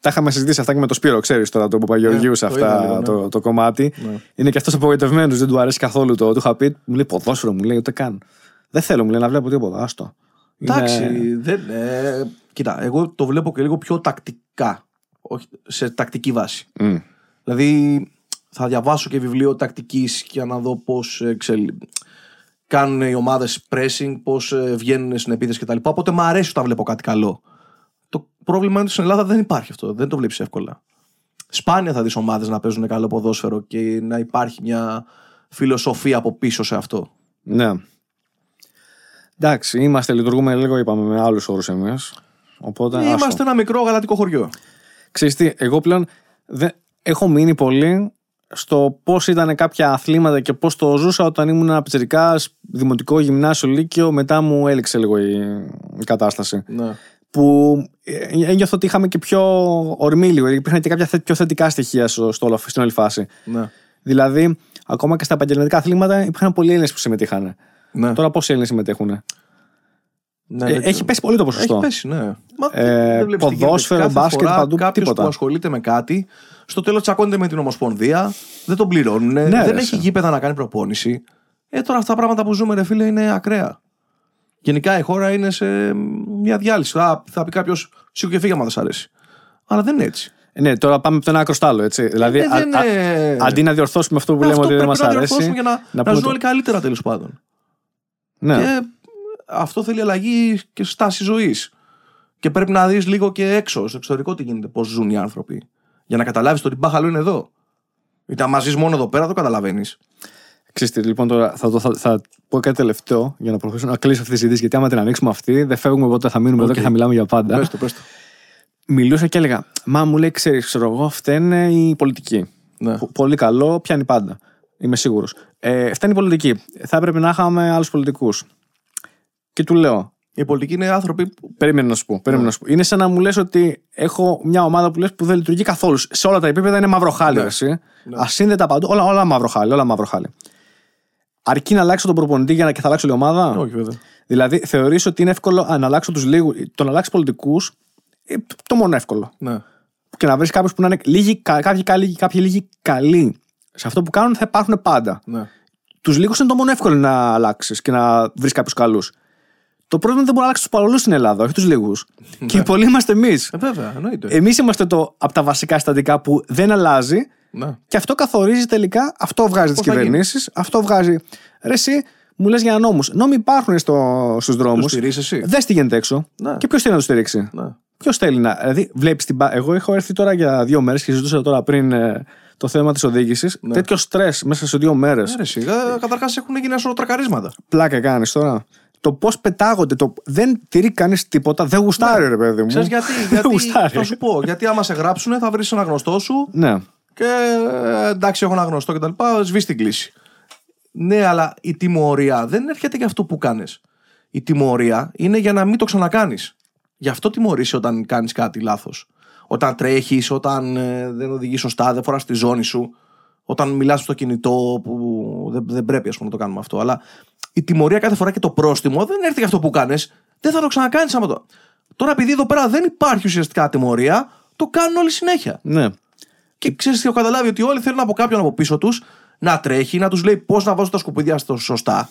S1: Τα είχαμε συζητήσει αυτά και με το Σπύρο, ξέρεις τώρα τον Παπαγεωργίους
S2: Ναι,
S1: σε
S2: το
S1: αυτά
S2: είδα λίγο, ναι.
S1: το, το κομμάτι.
S2: Ναι.
S1: Είναι και αυτός απογοητευμένος, δεν του αρέσει καθόλου το. Του είχα πει, μου λέει ποδόσφαιρο, μου λέει ούτε καν. Δεν θέλω, μου λέει να βλέπω τίποτα. Άστο. Είναι-
S2: Εντάξει, δεν, ε, κοίτα, εγώ το βλέπω και λίγο πιο τακτικά. Όχι, σε τακτική βάση.
S1: Μμ.
S2: Δηλαδή θα διαβάσω και βιβλίο τακτικής για να δω πώς ε, εξελ... κάνουν οι ομάδες pressing, πώς ε, βγαίνουν στην επίθεση κτλ. Οπότε μου αρέσει όταν βλέπω κάτι καλό. Το πρόβλημα είναι ότι στην Ελλάδα δεν υπάρχει αυτό. Δεν το βλέπεις εύκολα. Σπάνια θα δεις ομάδες να παίζουν καλό ποδόσφαιρο και να υπάρχει μια φιλοσοφία από πίσω σε αυτό.
S1: Ναι. Εντάξει, είμαστε, λειτουργούμε λίγο, είπαμε, με άλλους όρους εμείς. Οπότε.
S2: Είμαστε
S1: άστο.
S2: ένα μικρό γαλατικό χωριό.
S1: Ξέρεις τι, εγώ πλέον δεν, έχω μείνει πολύ στο πώς ήταν κάποια αθλήματα και πώς το ζούσα όταν ήμουν πιτσερικά, δημοτικό, γυμνάσιο, λύκειο. Μετά μου έληξε λίγο η, η κατάσταση.
S2: Ναι.
S1: Που ε, ένιωθω ότι είχαμε και πιο ορμή λίγο. Υπήρχαν και κάποια θε- πιο θετικά στοιχεία στο, στο, όλο- στην όλη φάση.
S2: Ναι.
S1: Δηλαδή, ακόμα και στα επαγγελματικά αθλήματα υπήρχαν πολλοί Έλληνες που συμμετείχαν.
S2: Ναι.
S1: Τώρα πόσοι Έλληνες συμμετέχουν.
S2: Ναι,
S1: Ε,
S2: δεν
S1: έχει
S2: ξέρω.
S1: πέσει πολύ το ποσοστό.
S2: Έχει πέσει, ναι. Μα
S1: Ε,
S2: δεν βλέπεις τι γίνεται.
S1: ποδόσφαιρο,
S2: Κάθε
S1: μπάσκετ,
S2: φορά
S1: παντού,
S2: κάποιος
S1: τίποτα.
S2: που ασχολείται με κάτι, στο τέλος τσακώνεται με την Ομοσπονδία, δεν τον πληρώνουν,
S1: Ναι,
S2: δεν
S1: ρε,
S2: έχει
S1: σε.
S2: γήπεδα να κάνει προπόνηση. Ε, τώρα αυτά τα πράγματα που ζούμε, ρε φίλε, είναι ακραία. Γενικά η χώρα είναι σε μια διάλυση. Θα, θα πει κάποιος, σήκω και φύγε, άμα δεν σ' αρέσει. Αλλά δεν είναι έτσι.
S1: Ε, Ναι, τώρα πάμε από το ένα άκρο στο άλλο. Έτσι. Δηλαδή,
S2: Ε, δεν
S1: α- α-
S2: είναι-
S1: αντί να διορθώσουμε αυτό που
S2: Αυτό
S1: λέμε ότι δεν
S2: πρέπει
S1: μας
S2: να
S1: αρέσει.
S2: διορθώσουμε για να, να,
S1: πούμε
S2: ζουν
S1: το-
S2: όλοι καλύτερα τέλος πάντων.
S1: Ναι.
S2: Και αυτό θέλει αλλαγή και στάση ζωής. Και πρέπει να δεις λίγο και έξω, στο εξωτερικό, τι γίνεται, πώς ζουν οι άνθρωποι. Για να καταλάβεις ότι μπάχαλο είναι εδώ. Γιατί αν ζεις μόνο εδώ πέρα, δεν το καταλαβαίνεις.
S1: Ξέρετε, λοιπόν, τώρα θα, το- θα, θα πω κάτι τελευταίο για να προχωρήσω να κλείσω αυτή τη συζήτηση. Γιατί άμα την ανοίξουμε αυτή, δεν φεύγουμε ποτέ, θα μείνουμε εδώ και θα μιλάμε για πάντα.
S2: Πες το, πες το.
S1: Μιλούσα και έλεγα, Μα μου λέει, ξέρεις, ξέρω εγώ, φταίνε οι πολιτικοί.
S2: Ναι.
S1: Πο- Πολύ καλό, πιάνει πάντα. Είμαι σίγουρος. Ε, φταίνει η πολιτική. Θα έπρεπε να είχαμε άλλους πολιτικούς. Και του λέω,
S2: Οι πολιτικοί είναι άνθρωποι που.
S1: Περίμενε να σου πω. Περίμενε να σου πω. Είναι σαν να μου λες ότι έχω μια ομάδα που λες που δεν λειτουργεί καθόλου. Σε όλα τα επίπεδα είναι μαύρο χάλι.
S2: Ναι.
S1: ρε Εσύ. Ασύνδετα παντού. Όλα, όλα μαύρο χάλι. Όλα μαύρο χάλι. Αρκεί να αλλάξω τον προπονητή για να και θα αλλάξω όλη η ομάδα;
S2: Όχι, βέβαια.
S1: Δηλαδή, θεωρείς ότι είναι εύκολο να αλλάξω τους λίγου. Το να αλλάξεις πολιτικούς, το μόνο εύκολο.
S2: Ναι.
S1: Και να βρεις κάποιους που να είναι λίγοι, κα- κάποιοι, καλοί, κάποιοι λίγοι καλοί. Σε αυτό που κάνουν θα υπάρχουν πάντα.
S2: ναι.
S1: Τους λίγους είναι το μόνο εύκολο να αλλάξεις και να βρεις κάποιους καλούς. Το πρόβλημα είναι ότι δεν μπορεί να αλλάξει τους πολλού στην Ελλάδα, όχι τους λίγους. και οι πολλοί είμαστε εμείς.
S2: Ε, βέβαια, εννοείται.
S1: Εμείς είμαστε το, από τα βασικά συστατικά που δεν αλλάζει
S2: ναι.
S1: και αυτό καθορίζει τελικά, αυτό βγάζει τις
S2: Πώς θα
S1: κυβερνήσεις, αυτό βγάζει. Ρε, εσύ μου λες για νόμους. Νόμοι υπάρχουν στο, στους δρόμους.
S2: Τους στηρίζεις εσύ.
S1: Δες τι γίνεται έξω.
S2: Ναι.
S1: Και ποιος θέλει να το στηρίξει.
S2: ναι.
S1: Ποιος θέλει να. Δηλαδή, βλέπεις την. πα- Εγώ έχω έρθει τώρα για δύο μέρες και συζητούσα τώρα πριν ε, το θέμα της οδήγησης.
S2: Ναι.
S1: Τέτοιο στρες μέσα σε δύο μέρες.
S2: Ε, ρε, σιγά, καταρχάς έχουν γίνει ένα σωρό τρακαρίσματα.
S1: Πλάκα κάνεις τώρα. Το πώς πετάγονται, το... δεν τηρεί κανείς τίποτα, δεν γουστάρει, ρε παιδί μου.
S2: Ξέρεις γιατί, <laughs>
S1: Δεν
S2: γιατί
S1: γουστάρει.
S2: θα σου πω. Γιατί άμα σε γράψουν, θα βρεις ένα γνωστό σου
S1: Ναι.
S2: Και ε, εντάξει, έχω ένα γνωστό κτλ. Σβήσει την κλίση. Ναι, αλλά η τιμωρία δεν έρχεται για αυτό που κάνεις. Η τιμωρία είναι για να μην το ξανακάνεις. Γι' αυτό τιμωρείσαι όταν κάνεις κάτι λάθος. Όταν τρέχεις, όταν ε, δεν οδηγείς σωστά, δεν φοράς τη ζώνη σου, όταν μιλάς στο κινητό που δεν, δεν πρέπει ας πούμε, να το κάνουμε αυτό. Αλλά η τιμωρία κάθε φορά και το πρόστιμο δεν έρχεται για αυτό που κάνεις. Δεν θα το ξανακάνεις άμα το. Τώρα, επειδή εδώ πέρα δεν υπάρχει ουσιαστικά τιμωρία, το κάνουν όλοι συνέχεια.
S1: ναι.
S2: Και ξέρεις τι έχω καταλάβει, ότι όλοι θέλουν από κάποιον από πίσω τους να τρέχει, να τους λέει πώς να βάζουν τα σκουπίδια στο σωστά,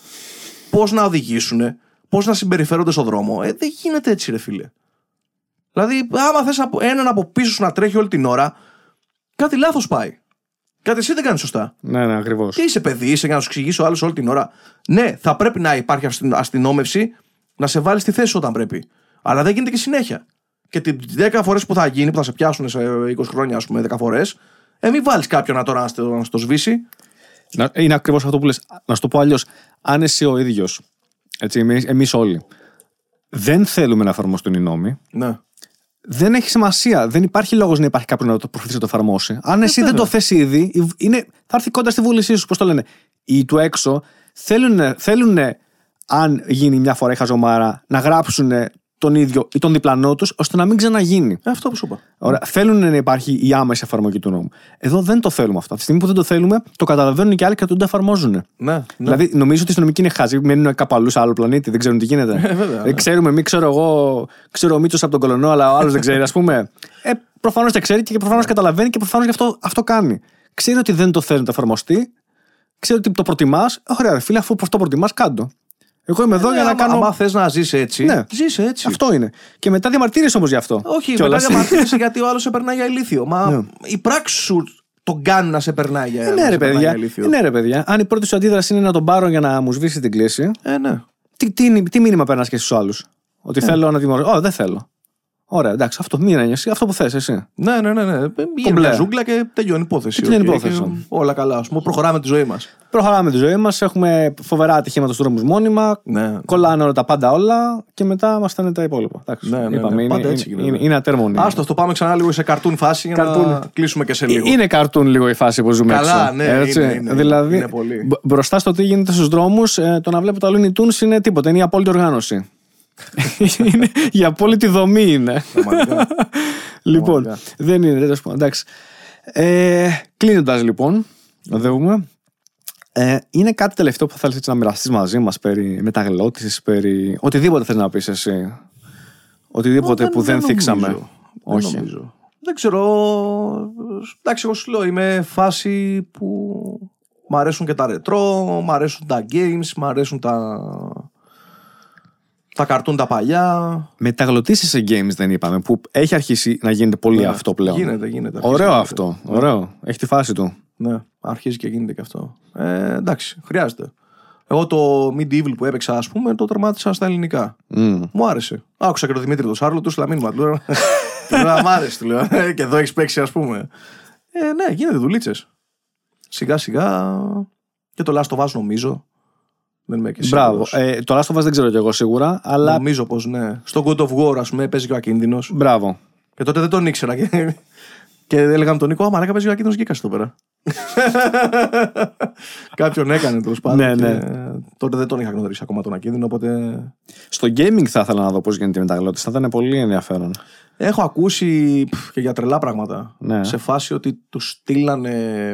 S2: πώς να οδηγήσουν, πώς να συμπεριφέρονται στον δρόμο. Ε, δεν γίνεται έτσι, ρε φίλε. Δηλαδή, άμα θες έναν από πίσω σου να τρέχει όλη την ώρα, κάτι λάθος πάει. Κάτι εσύ δεν κάνεις σωστά.
S1: Ναι, ναι, ακριβώς.
S2: Και είσαι παιδί, είσαι για να σου εξηγήσει ο άλλος όλη την ώρα. Ναι, θα πρέπει να υπάρχει αστυ- αστυνόμευση να σε βάλει στη θέση σου όταν πρέπει. Αλλά δεν γίνεται και συνέχεια. Και τι 10 φορές που θα γίνει, που θα σε πιάσουν σε 20 χρόνια, ας πούμε, 10 φορές, ε, μην βάλεις κάποιον να τώρα να στο, να στο σβήσει.
S1: Να- Είναι ακριβώς αυτό που λες. Να σου το πω αλλιώς. Αν εσύ ο ίδιος, έτσι, εμείς όλοι, δεν θέλουμε να εφαρμοστούν οι νόμοι,
S2: Ναι.
S1: δεν έχει σημασία. Δεν υπάρχει λόγος να υπάρχει κάποιο να το προσπαθήσει να το εφαρμόσει. Αν εσύ δεν το θες ήδη, είναι, θα έρθει κοντά στη βούλησή σου, πώς το λένε. Οι του έξω θέλουν, θέλουν, αν γίνει μια φορά η χαζομάρα, να γράψουν τον ίδιο ή τον διπλανό τους, ώστε να μην ξαναγίνει.
S2: Ε, αυτό που σου είπα.
S1: Ωραία. Θέλουν να υπάρχει η άμεση εφαρμογή του νόμου. Εδώ δεν το θέλουμε αυτό. Από τη στιγμή που δεν το θέλουμε, το καταλαβαίνουν και άλλοι και δεν το εφαρμόζουν.
S2: Ναι, ναι.
S1: Δηλαδή, νομίζω ότι οι αστυνομικοί είναι χάζοι, μένουν κάπου αλλού σε άλλο πλανήτη, δεν ξέρουν τι γίνεται.
S2: Ε, βέβαια,
S1: δεν ξέρουμε, μην ξέρω εγώ, ξέρω ο Μίτσο από τον Κολονό, αλλά ο άλλος δεν ξέρει, ας πούμε. Ε, προφανώς τα ξέρει και προφανώς καταλαβαίνει και προφανώς γι' αυτό, αυτό κάνει. Ξέρει ότι δεν το θέλει να το εφαρμοστεί, ξέρει ότι το προτιμάς. Ωραία, ρε φίλε, αφού το προτιμάς, κάντο. Εγώ είμαι εδώ
S2: Ναι,
S1: για να
S2: άμα-
S1: κάνω.
S2: άμα θες να ζήσει έτσι,
S1: Ναι.
S2: ζήσει έτσι.
S1: Αυτό είναι. Και μετά διαμαρτύρεσαι όμως γι' αυτό.
S2: Όχι,
S1: Κιόλας.
S2: μετά διαμαρτύρεσαι <laughs> γιατί ο άλλος σε περνάει για ηλίθιο. Μα
S1: Ναι.
S2: η πράξη σου τον κάνει να σε περνάει για,
S1: Ε,
S2: να
S1: ναι,
S2: σε
S1: ρε
S2: περνάει
S1: παιδιά.
S2: για ηλίθιο.
S1: Ε, ναι, ρε παιδιά. Αν η πρώτη σου αντίδραση είναι να τον πάρω για να μου σβήσει την κλήση,
S2: Ε, ναι.
S1: τι, τι, τι μήνυμα περνάς και στους άλλους; Ότι θέλω να τιμωρήσω. Ω, δεν θέλω. Ωραία, εντάξει, αυτό μοίρα εσύ, αυτό που θες εσύ.
S2: Ναι, ναι, ναι. ναι. Μια,
S1: Κομπλέ.
S2: μια ζούγκλα και τελειώνει η υπόθεση.
S1: Και τελειώνει η
S2: Οκ,
S1: υπόθεση.
S2: και όλα καλά. Ας πούμε, προχωράμε τη ζωή μας.
S1: Προχωράμε τη ζωή μας, έχουμε φοβερά ατυχήματα στους δρόμους μόνιμα.
S2: Ναι.
S1: Κολλάνε όλα τα πάντα όλα και μετά μας φτάνει τα υπόλοιπα. Εντάξει,
S2: Ναι, ναι, ναι.
S1: είπαμε, είναι,
S2: Πάντα έτσι
S1: είναι,
S2: γίνεται.
S1: είναι, είναι ατέρμονη.
S2: Άστο, το πάμε ξανά λίγο σε καρτούν φάση για να
S1: Καρτούν.
S2: κλείσουμε και σε λίγο.
S1: Είναι καρτούν λίγο η φάση που ζούμε
S2: Καλά,
S1: έξω.
S2: ναι,
S1: έτσι.
S2: είναι, είναι,
S1: δηλαδή,
S2: είναι πολύ.
S1: μπ- μπροστά στο τι γίνεται στους δρόμους, το να βλέπω τα Looney Tunes είναι τίποτα. Είναι η απόλυτη οργάνωση. <laughs> είναι, η απόλυτη δομή είναι.
S2: Πραγματικά. <laughs>
S1: λοιπόν,
S2: Πραγματικά.
S1: δεν είναι, δεν το πω. Εντάξει. Ε, Κλείνοντας λοιπόν, να δούμε. Ε, είναι κάτι τελευταίο που θα θέλεις έτσι να μοιραστείς μαζί μας περί μεταγλώτησης, περί. οτιδήποτε θες να πεις εσύ. Οτιδήποτε που δεν, θίξαμε.
S2: νομίζω.
S1: Όχι.
S2: Δεν, νομίζω. δεν ξέρω. Εντάξει, εγώ σου λέω, είμαι φάση που μ' αρέσουν και τα ρετρό, μ' αρέσουν τα games, μ' αρέσουν τα. Τα καρτούν τα παλιά.
S1: Μεταγλωτήσεις σε games δεν είπαμε, που έχει αρχίσει να γίνεται πολύ
S2: Ναι,
S1: αυτό πλέον.
S2: Γίνεται, γίνεται. αρχίζει
S1: Ωραίο
S2: να
S1: αυτό. Ωραίο. Έχει τη φάση του.
S2: Ναι, αρχίζει και γίνεται και αυτό. Ε, εντάξει, χρειάζεται. Εγώ το Medieval που έπαιξα, ας πούμε, το τερμάτισα στα ελληνικά.
S1: Μμ.
S2: Μου άρεσε. Άκουσα και τον Δημήτρη τον Σάρλο, του στείλα μήνυμα. Του λέω, του λέω, μ' άρεσε, του λέω. «Ε, Και εδώ έχεις παίξει, ας πούμε. Ε, ναι, γίνεται δουλίτσες. Σιγά σιγά. Και το Last of Us νομίζω. Δεν είμαι και
S1: Μπράβο.
S2: σίγουρος.
S1: Ε, το Last of Us δεν ξέρω κι εγώ σίγουρα, αλλά.
S2: Νομίζω πως ναι. Στο God of War, ας πούμε, παίζει και ο ακίνδυνος.
S1: Μπράβο.
S2: Και τότε δεν τον ήξερα. Και, <laughs> και έλεγα με τον Νίκο, Άμα παίζει ο ακίνδυνος γκίκα εδώ πέρα. <laughs> Κάποιον έκανε τέλος πάντων.
S1: Ναι,
S2: και
S1: ναι.
S2: Τότε δεν τον είχα γνωρίσει ακόμα τον ακίνδυνο, οπότε.
S1: Στο gaming θα ήθελα να δω πώς γίνεται η μεταγλώτηση. Θα ήταν πολύ ενδιαφέρον.
S2: Έχω ακούσει πφ, και για τρελά πράγματα.
S1: Ναι.
S2: Σε φάση ότι τους στείλανε.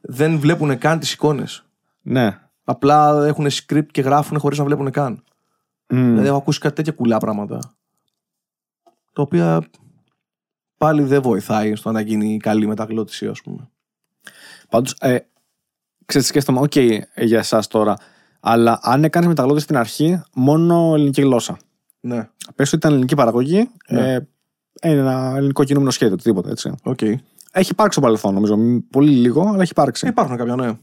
S2: Δεν βλέπουν καν τις εικόνες.
S1: Ναι.
S2: Απλά έχουν script και γράφουν χωρίς να βλέπουν καν.
S1: Μμ.
S2: Δηλαδή έχω ακούσει κάτι τέτοια κουλά πράγματα. Τα οποία πάλι δεν βοηθάει στο να γίνει καλή μεταγλώτηση, ας πούμε.
S1: Πάντως, ε, ξέρετε, σκέφτομαι, οκ, για εσάς τώρα, αλλά αν έκανες μεταγλώττιση στην αρχή, μόνο ελληνική γλώσσα.
S2: Ναι,
S1: Πες ότι ήταν ελληνική παραγωγή,
S2: Ναι.
S1: ε, ένα ελληνικό κινούμενο σχέδιο, οτιδήποτε έτσι.
S2: οκ.
S1: Έχει υπάρξει στο παρελθόν, νομίζω. μ, Πολύ λίγο, αλλά έχει υπάρξει.
S2: Υπάρχουν κάποια, ναι.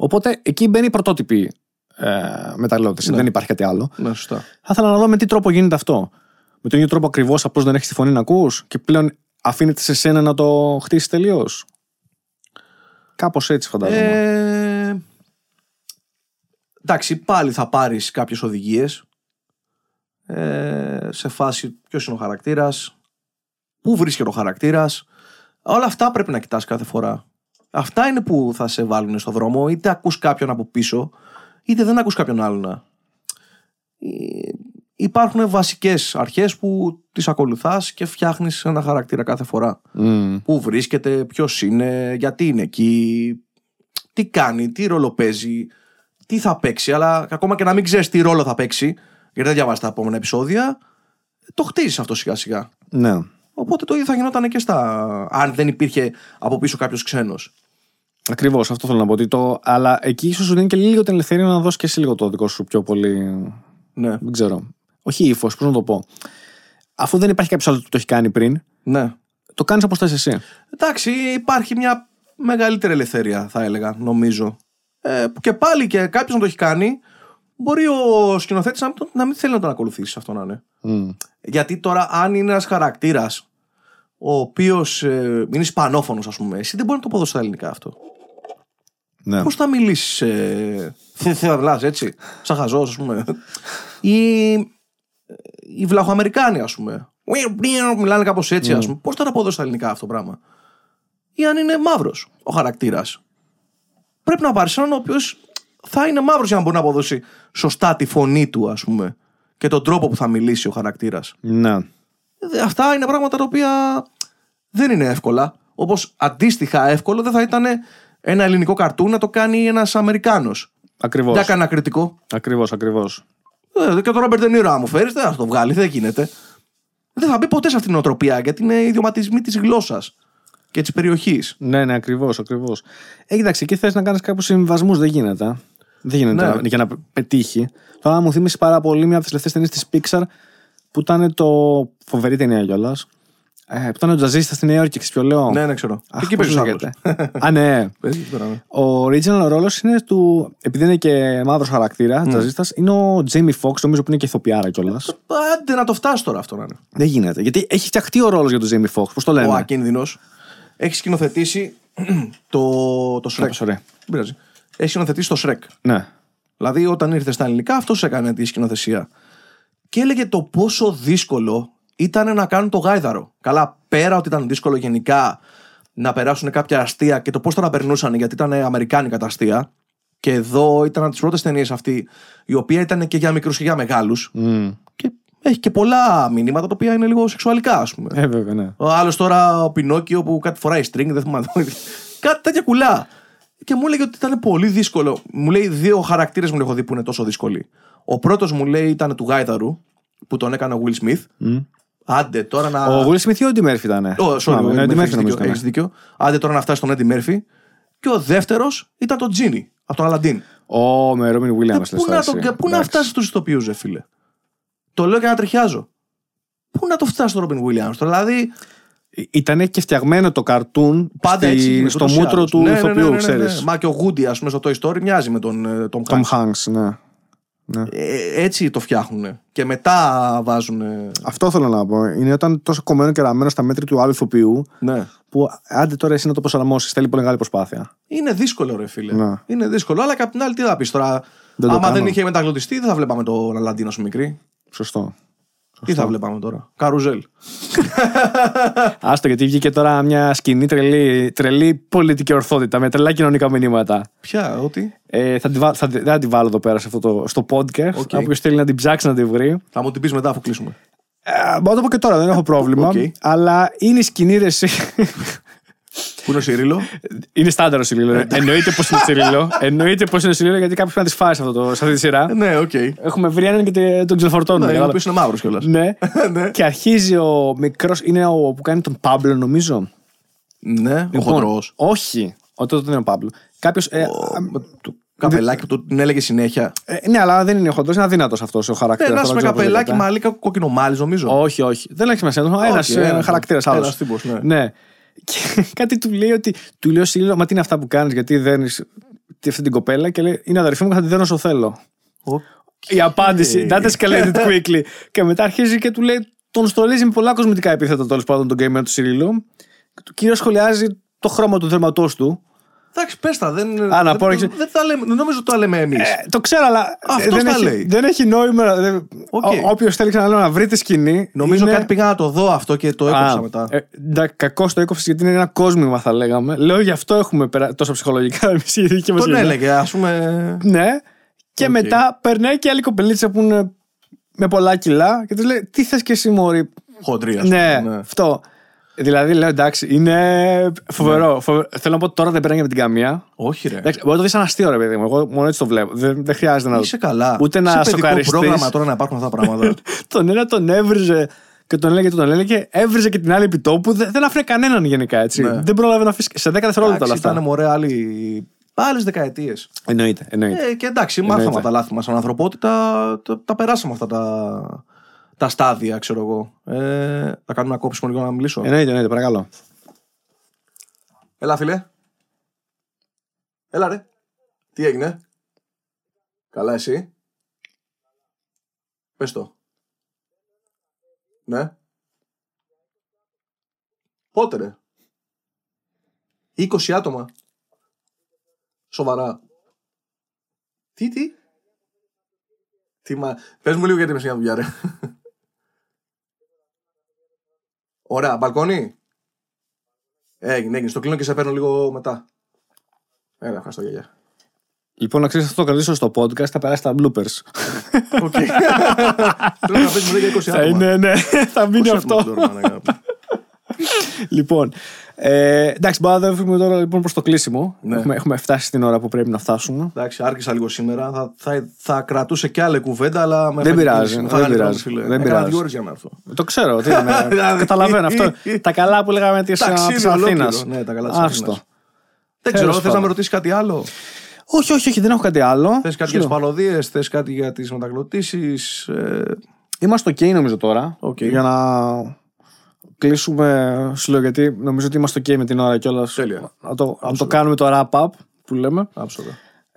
S1: Οπότε εκεί μπαίνει η πρωτότυπη ε, μεταγλώττιση.
S2: Ναι.
S1: Δεν υπάρχει κάτι άλλο.
S2: Ναι, σωστά.
S1: Θα ήθελα να δω με τι τρόπο γίνεται αυτό. Με τον ίδιο τρόπο ακριβώς, απλώς δεν έχεις τη φωνή να ακούς και πλέον αφήνεται σε σένα να το χτίσεις τελείως. Κάπως έτσι φαντάζομαι.
S2: Ε, εντάξει, πάλι θα πάρεις κάποιες οδηγίες ε, σε φάση ποιος είναι ο χαρακτήρας, πού βρίσκεται ο χαρακτήρας. Όλα αυτά πρέπει να κοιτάς κάθε φορά. Αυτά είναι που θα σε βάλουν στο δρόμο, είτε ακούς κάποιον από πίσω, είτε δεν ακούς κάποιον άλλον. Ε, Υπάρχουν βασικές αρχές που τις ακολουθάς και φτιάχνεις ένα χαρακτήρα κάθε φορά
S1: Μμ.
S2: πού βρίσκεται, ποιος είναι, γιατί είναι εκεί, τι κάνει, τι ρόλο παίζει, τι θα παίξει. Αλλά ακόμα και να μην ξέρεις τι ρόλο θα παίξει, γιατί δεν διαβάζεις τα επόμενα επεισόδια, το χτίζεις αυτό σιγά σιγά.
S1: Ναι.
S2: Οπότε το ίδιο θα γινόταν και στα. αν δεν υπήρχε από πίσω κάποιος ξένος.
S1: Ακριβώς, αυτό θέλω να πω. Ότι το... Αλλά εκεί ίσως σου δίνει και λίγο την ελευθερία να δώσεις και εσύ λίγο το δικό σου πιο πολύ.
S2: Ναι,
S1: Δεν ξέρω. Όχι ύφος, πώς να το πω. Αφού δεν υπάρχει κάποιος άλλος που το έχει κάνει πριν,
S2: ναι.
S1: το κάνεις όπως θες εσύ.
S2: Εντάξει, υπάρχει μια μεγαλύτερη ελευθερία, θα έλεγα, νομίζω. Ε, που και πάλι και κάποιος να το έχει κάνει, μπορεί ο σκηνοθέτης να, μην το- να μην θέλει να τον ακολουθήσει αυτό να είναι.
S1: Μμ.
S2: Γιατί τώρα, αν είναι ένας χαρακτήρας ο οποίος είναι ισπανόφωνος, ας πούμε, εσύ δεν μπορεί να το αποδώσεις στα ελληνικά αυτό.
S1: Ναι.
S2: Πώς θα μιλήσεις. Ε, θα μιλά έτσι, σαν χαζός, ας πούμε. Ή οι Βλαχοαμερικάνοι, ας πούμε. Μιλάνε κάπως έτσι, ας πούμε. Πώς θα το αποδώσεις στα ελληνικά αυτό το πράγμα; Ή αν είναι μαύρος ο χαρακτήρας. Πρέπει να πάρεις έναν ο οποίος θα είναι μαύρος για να μπορεί να αποδώσει σωστά τη φωνή του, ας πούμε. Και τον τρόπο που θα μιλήσει ο χαρακτήρας.
S1: Ναι.
S2: Ε, Αυτά είναι πράγματα τα οποία δεν είναι εύκολα. Όπως αντίστοιχα εύκολο δεν θα ήταν ένα ελληνικό καρτούν να το κάνει ένας Αμερικάνος.
S1: Ακριβώς.
S2: Δεν έκανε ένα κριτικό.
S1: Ακριβώς, ακριβώς.
S2: Ε, και τον Ρόμπερτ Ντενίρο, μου φέρεις, δεν θα το βγάλει, δεν γίνεται. Δεν θα μπει ποτέ σε αυτήν την οτροπία γιατί είναι ιδιωματισμοί της γλώσσας και της περιοχής.
S1: Ναι, ναι, ακριβώς, ακριβώς. Ε, κοίταξε, εκεί θες να κάνεις κάποιους συμβιβασμού, δεν γίνεται. ε. Δεν γίνεται
S2: Ναι.
S1: να- για να πετύχει. Τώρα μου θύμισε πάρα πολύ μια από τις τελευταίες ταινίες της Pixar που ήταν το. φοβερή ταινία κιόλας. Ε, που ήταν ο τζαζίστα στη Νέα Υόρκη, ξέρεις ποιο λέω;
S2: Ναι, ναι, ξέρω.
S1: Αχ,
S2: Εκεί
S1: πώς
S2: παίζει ο άλλος.
S1: λέγεται. <laughs> Α, ναι.
S2: Παίζει εκεί πέρα, ναι.
S1: Ο original ρόλος είναι του. Επειδή είναι και μαύρος χαρακτήρα,
S2: Ναι.
S1: τζαζίστας, είναι ο Jamie Foxx, νομίζω που είναι και ηθοποιάρα κιόλας.
S2: Άντε να το φτάσει τώρα αυτό να είναι.
S1: Δεν γίνεται. Γιατί έχει φτιαχτεί ο ρόλος για τον Jamie Foxx. Πώς το λένε;
S2: Ο ακίνδυνος έχει σκηνοθετήσει <clears throat> το, το Shrek.
S1: Όπως ωραία.
S2: Δεν πειράζει. Έχει σκηνοθετήσει το Shrek.
S1: Ναι.
S2: Δηλαδή, όταν ήρθε στα ελληνικά, αυτός έκανε τη σκηνοθεσία. Και έλεγε το πόσο δύσκολο ήταν να κάνουν το γάιδαρο. Καλά, πέρα ότι ήταν δύσκολο γενικά να περάσουν κάποια αστεία και το πώς τα περνούσαν, γιατί ήταν αμερικάνικα τα αστεία. Και εδώ ήταν από τις πρώτες ταινίες αυτή, η οποία ήταν και για μικρούς και για μεγάλους.
S1: Μμ.
S2: Και έχει και πολλά μηνύματα τα οποία είναι λίγο σεξουαλικά, ας πούμε.
S1: Ε, βέβαια, ναι.
S2: Ο άλλος τώρα, ο Πινόκιο που κάτι φοράει string, δεν θυμάμαι. <laughs> κάτι τέτοια κουλά. Και μου έλεγε ότι ήταν πολύ δύσκολο. Μου λέει δύο χαρακτήρες μου έχω δει που είναι τόσο δύσκολοι. Ο πρώτος μου λέει ήταν του Γάιδαρου, που τον έκανε ο Will Smith. Άντε τώρα να.
S1: Ο Will Smith ή ο Eddie Murphy ήταν.
S2: Ω, sorry,
S1: Θυμάμαι,
S2: ο
S1: ναι,
S2: Eddie
S1: Eddie
S2: Murphy,
S1: Murphy
S2: έχεις
S1: νομίζω
S2: δίκιο,
S1: ήταν.
S2: έχεις δίκιο. Άντε τώρα να φτάσει στον Eddie Murphy. Και ο δεύτερος ήταν τον Τζίνι, από τον Αλαντίν.
S1: Ω, με Robin Williams.
S2: Ε, Πού να, το, και πού να φτάσεις στους ηθοποιούς, ρε φίλε; Το λέω και να τριχιάζω. Πού να το φτάσει στον Ρόμπιν Williams. τώρα, Δηλαδή,
S1: Ήταν και φτιαγμένο το καρτούν
S2: Πάντα
S1: στη-
S2: έτσι γίνεται,
S1: στο
S2: ούτως ή
S1: μούτρο
S2: άλλως.
S1: του
S2: Ναι, ναι,
S1: ηθοποιού,
S2: ναι, ναι, ναι,
S1: ξέρεις.
S2: ναι. Μα και ο Γούντι, ας πούμε, στο Toy Story μοιάζει με τον ε, Tom
S1: Tom
S2: Hanks.
S1: Hanks, ναι.
S2: Ε, έτσι το φτιάχνουν. Και μετά βάζουν.
S1: Αυτό θέλω να πω. Είναι όταν τόσο κομμένο και ραμμένο στα μέτρη του άλλου ηθοποιού,
S2: Ναι.
S1: που άντε τώρα εσύ να το προσαρμόσεις. Θέλει πολύ μεγάλη προσπάθεια.
S2: Είναι δύσκολο, ρε φίλε.
S1: Ναι.
S2: Είναι δύσκολο. Αλλά απ' την άλλη, τι θα πεις τώρα.
S1: Δεν το
S2: Άμα δεν
S1: κάνω.
S2: είχε μεταγλωτιστεί, δεν θα βλέπαμε τον Αλαντίνο σου μικρή.
S1: Σωστό.
S2: Τι θα βλέπαμε τώρα; Καρουσέλ. <laughs>
S1: Άστο γιατί βγήκε τώρα μια σκηνή τρελή, τρελή πολιτική ορθότητα με τρελά κοινωνικά μηνύματα.
S2: Ποια, ότι;
S1: Ε, θα τη, βά- θα, τη- δεν θα τη βάλω εδώ πέρα σε αυτό το, στο podcast.
S2: OK.
S1: Όποιος θέλει να την ψάξει να τη βρει.
S2: Θα μου την πεις μετά αφού κλείσουμε.
S1: Ε, μπορώ να το πω και τώρα, δεν έχω πρόβλημα.
S2: Οκ.
S1: Αλλά είναι η σκηνή ρε, εσύ.
S2: Πού είναι ο Σιρίλο.
S1: είναι στάνταρο ο Σιρίλο. Εννοείται πως είναι ο Σιρίλο. Εννοείται πως είναι ο Σιρίλο γιατί κάποιο πρέπει να τη φάει σε, αυτό το- σε αυτή τη σειρά.
S2: ναι, οκ.
S1: Έχουμε βρει έναν και τε- τον ξεφορτώνουμε.
S2: Ναι, ο
S1: κατάλαβες.
S2: οποίος είναι μαύρος κιόλας.
S1: Ναι. <laughs>
S2: Ναι.
S1: και αρχίζει ο μικρό. Είναι ο που κάνει τον Πάμπλο, νομίζω.
S2: Ναι, ο
S1: Λοιπόν,
S2: χοντρός.
S1: Όχι. Ο τότε δεν είναι ο Πάμπλο. Κάποιος. Ε,
S2: Καπελάκι που του την έλεγε συνέχεια.
S1: ε, ναι, αλλά δεν είναι ο χοντρός, είναι αδύνατος αυτός ο χαρακτήρας.
S2: Ένα με καπελάκι μαλλί κοκκινομάλι, νομίζω.
S1: Όχι, όχι. Δεν έχει σημασία. Ένα
S2: Όχι, ένα-
S1: χαρακτήρας άλλος.
S2: ένας τύπος, ναι.
S1: Ναι. Και <laughs> κάτι του λέει ότι. Του λέει ο Σίλιο, Μα τι είναι αυτά που κάνεις, γιατί δεν αυτή την κοπέλα. Και λέει Είναι αδερφή μου, θα τη δένω όσο θέλω.
S2: Ο-
S1: Η απάντηση. That escalated quickly. και μετά αρχίζει και του λέει. Τον στολίζει με πολλά κοσμητικά επίθετα τέλος πάντων τον καημένο του Σιρίλου. Και κυρίως σχολιάζει το χρώμα του δέρματός του.
S2: Εντάξει, πες τα. Δεν,
S1: Α, να
S2: δεν,
S1: πω,
S2: δεν,
S1: έχεις-
S2: δεν τα λέμε, δεν νομίζω ότι τα λέμε εμείς.
S1: Ε, το ξέρω, αλλά
S2: Αυτός
S1: δεν,
S2: τα
S1: έχει,
S2: λέει.
S1: δεν έχει νόημα. Δεν...
S2: Οκ.
S1: Όποιος θέλει ξαναλέω να βρει τη σκηνή.
S2: νομίζω
S1: είναι...
S2: κάτι πήγα να το δω αυτό και το έκοψα
S1: Α,
S2: μετά.
S1: Ε, εντάξει, κακό το έκοψες γιατί είναι ένα κόσμημα, θα λέγαμε. Λέω γι' αυτό έχουμε περα... τόσο ψυχολογικά <laughs> εμείς οι δικοί μας.
S2: Τον έλεγε, ας πούμε.
S1: Ναι. Και
S2: Οκ.
S1: μετά περνάει και άλλη κοπελίτσα που είναι με πολλά κιλά και της λέει: Τι θες και εσύ, Μωρή;
S2: Χοντρή.
S1: Ναι, αυτό. Δηλαδή λέω εντάξει, είναι φοβερό.
S2: Ναι.
S1: φοβερό. Θέλω να πω ότι τώρα δεν περνάει με την καμία.
S2: Όχι, ρε.
S1: Εντάξει, μπορεί να το δει σαν αστείο, ρε παιδί μου. Εγώ μόνο έτσι το βλέπω. Δεν, δεν χρειάζεται να
S2: Είσαι καλά.
S1: Ούτε να
S2: Σε παιδικό
S1: σοκαριστείς.
S2: πρόγραμμα τώρα να υπάρχουν αυτά τα πράγματα. <laughs>
S1: τον ένα τον έβριζε και τον έλεγε και τον έλεγε, έβριζε και την άλλη επιτόπου. Δεν, δεν άφηνε κανέναν γενικά έτσι.
S2: Ναι.
S1: Δεν πρόλαβε να αφήσει. Σε 10 δευτερόλεπτα όλα
S2: Εντάξει,
S1: αυτά.
S2: ήταν μωρέ άλλοι. Άλλες δεκαετίες.
S1: Εννοείται, εννοείται.
S2: Ε, και εντάξει, μάθαμε
S1: Εννοείται.
S2: τα λάθη μας σαν ανθρωπότητα. Τα, τα περάσαμε αυτά τα, τα στάδια, ξέρω εγώ. Ε, θα κάνουμε ένα κόψιμο λίγο να μιλήσω.
S1: Εννοείται, εννοείται, παρακαλώ.
S2: Έλα, φίλε. Έλα, ρε. Τι έγινε; Καλά, εσύ; Πες το. Ναι. Πότε, ρε; 20 άτομα. Σοβαρά. Τι, τι; Τι μα... Πες μου λίγο γιατί είμαι σε μια δουλειά, ρε. Ωραία, μπαλκόνι. Έγινε, έγινε. Στο κλείνω και σε παίρνω λίγο μετά. Έλα, ευχαριστώ, γιαγιά.
S1: Λοιπόν, να ξέρεις αυτό το κρατήσω στο podcast, θα περάσει τα bloopers.
S2: OK. <laughs> Θέλω να πες μου για 20
S1: θα
S2: άτομα.
S1: είναι, ναι, θα μείνει
S2: 20
S1: αυτό.
S2: Άτομα τώρα, μαλάκα.
S1: λοιπόν. Ε, εντάξει, πάμε να δούμε τώρα λοιπόν προς το κλείσιμο.
S2: Ναι.
S1: Έχουμε, έχουμε φτάσει στην ώρα που πρέπει να φτάσουμε.
S2: Εντάξει, άργησα λίγο σήμερα. Θα, θα, θα κρατούσε και άλλη κουβέντα, αλλά με
S1: Δεν
S2: έφαγε
S1: πειράζει,
S2: κλήση.
S1: δεν
S2: Θα
S1: πειράζει,
S2: κάνει φίλε.
S1: δεν
S2: Έκανα
S1: πειράζει.
S2: δύο ώρες για να έρθω.
S1: Το ξέρω, τι είναι. <laughs>
S2: Δηλαδή-
S1: Καταλαβαίνω αυτό. τα καλά που λέγαμε της
S2: Ταξίδι
S1: Αθήνας.
S2: ολόκληρο. Ναι, τα καλά της
S1: Άστο.
S2: Αθήνας. Δεν
S1: Τέλος
S2: ξέρω, θες να
S1: πάντων.
S2: με ρωτήσεις κάτι άλλο;
S1: Όχι, όχι, όχι, δεν έχω κάτι άλλο.
S2: Θες κάτι
S1: Σου
S2: για τις
S1: λέω.
S2: παρωδίες, θες κάτι για τις μεταγλωττίσεις. Ε,
S1: Είμαστε ok νομίζω τώρα.
S2: Οκ.
S1: Για να κλείσουμε, σου λέω γιατί νομίζω ότι είμαστε OK με την ώρα κιόλας.
S2: Τέλεια.
S1: Να το, να το κάνουμε το wrap-up που λέμε.
S2: Άψογα.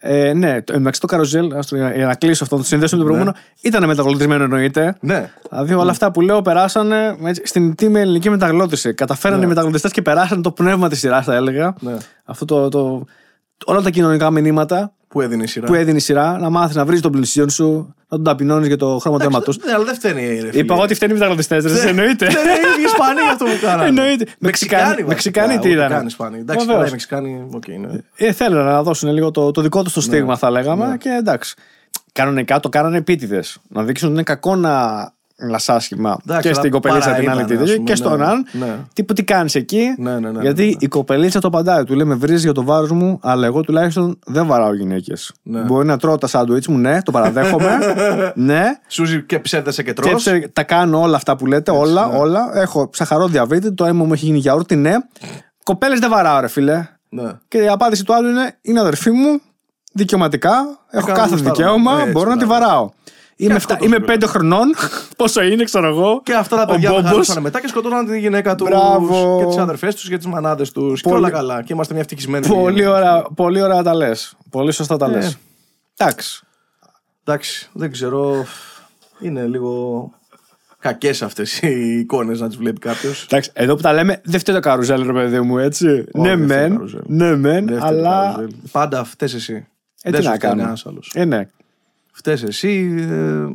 S1: Ε, ναι, το, εντάξει το Καρουσέλ, ας το- για να κλείσω αυτό, το συνδέσω με το προηγούμενο, ήταν μεταγλωττισμένο εννοείται.
S2: Ναι.
S1: Δηλαδή όλα αυτά που λέω περάσανε έτσι, στην τίμια ελληνική μεταγλώττιση. Καταφέρανε οι μεταγλωττιστές και περάσανε το πνεύμα της σειράς, θα έλεγα.
S2: Ναι.
S1: Αυτό το, το, όλα τα κοινωνικά μηνύματα
S2: Που έδινε η σειρά;
S1: που έδινε η σειρά, να μάθεις να βρεις τον πλησίον σου, να τον ταπεινώνεις για το χρώμα του αίματος.
S2: Ναι, αλλά δεν φταίνε. ρε φίλε.
S1: Είπα εγώ ότι φταίνει οι μεταγλωττιστές, δεν εννοείται.
S2: Ναι, ναι, οι Ισπανοί αυτό που κάνανε.
S1: Εννοείται. Μεξικάνοι-
S2: βασικά.
S1: Μεξικάνοι τι
S2: Ούτε
S1: ήταν;
S2: καν Ισπανοί. Εντάξει,
S1: Βεβαίως.
S2: καλά, οι Μεξικάνοι. οκ, ναι.
S1: Ε, θέλανε να δώσουν λίγο το, το δικό τους το στίγμα, θα λέγαμε. Και εντάξει. Κανονικά το κάνανε επίτηδες. Να δείξουν ότι είναι κακό να μιλάς άσχημα
S2: Εντάξει,
S1: και
S2: αλλά
S1: στην κοπελίτσα
S2: παρά
S1: την άλλη
S2: ήταν,
S1: τη
S2: ας πούμε,
S1: και στον
S2: ναι.
S1: αν.
S2: Ναι.
S1: Τι, που τι κάνεις εκεί.
S2: Ναι, ναι, ναι,
S1: γιατί
S2: ναι, ναι.
S1: η κοπελίτσα το απαντάει. Του λέει με βρίζεις για το βάρος μου, αλλά εγώ τουλάχιστον δεν βαράω γυναίκες.
S2: Ναι.
S1: Μπορεί να τρώω τα σάντουιτς μου, ναι, το παραδέχομαι. <laughs> ναι.
S2: Σούζι και ψεύδεσαι και
S1: Και
S2: τρως.
S1: ψε- τα κάνω όλα αυτά που λέτε, όλα,
S2: ναι.
S1: όλα. Έχω ψαχαρό διαβήτη, το αίμα μου έχει γίνει γιαούρτι, ναι. Κοπέλες δεν βαράω, ρε φίλε.
S2: Ναι.
S1: Και η απάντηση του άλλου είναι: Είναι αδερφή μου, δικαιωματικά, έχω
S2: κάνω
S1: κάθε
S2: γουστάρω.
S1: δικαίωμα,
S2: Έτσι,
S1: μπορώ να τη
S2: μπράβο.
S1: βαράω. Είμαι,
S2: αυτό
S1: εφτά-
S2: το
S1: είμαι
S2: συμβαίνει.
S1: πέντε χρονών, <laughs> πόσο είναι, ξέρω εγώ.
S2: Και αυτά τα
S1: Ο
S2: παιδιά
S1: Μπόμπος.
S2: μεγαλώσανε μετά και σκοτώναν τη γυναίκα τους
S1: Μπράβο.
S2: και τις αδερφές τους και τις μανάδες τους. Και
S1: Πολύ-
S2: όλα καλά. Και είμαστε μια ευτυχισμένη.
S1: Πολύ
S2: οικογένεια.
S1: ωραία, πολύ ωραία τα λες. Πολύ σωστά τα λες.
S2: Ε.
S1: Εντάξει.
S2: Εντάξει, δεν ξέρω. Είναι λίγο κακές αυτές οι εικόνες να τις βλέπει κάποιος.
S1: Εντάξει, εδώ που τα λέμε, δεν φταίει το καρουζέλ, ρε παιδί μου, έτσι. ναι,
S2: δεν φταίει το
S1: μεν,
S2: καρουζέλ.
S1: ναι, μεν, αλλά.
S2: Πάντα φταίει εσύ.
S1: Ε,
S2: δεν
S1: τι
S2: σου
S1: να
S2: φταίει
S1: κάνουμε.
S2: κανένα άλλος.
S1: Ε, ναι.
S2: Φταίει εσύ ε,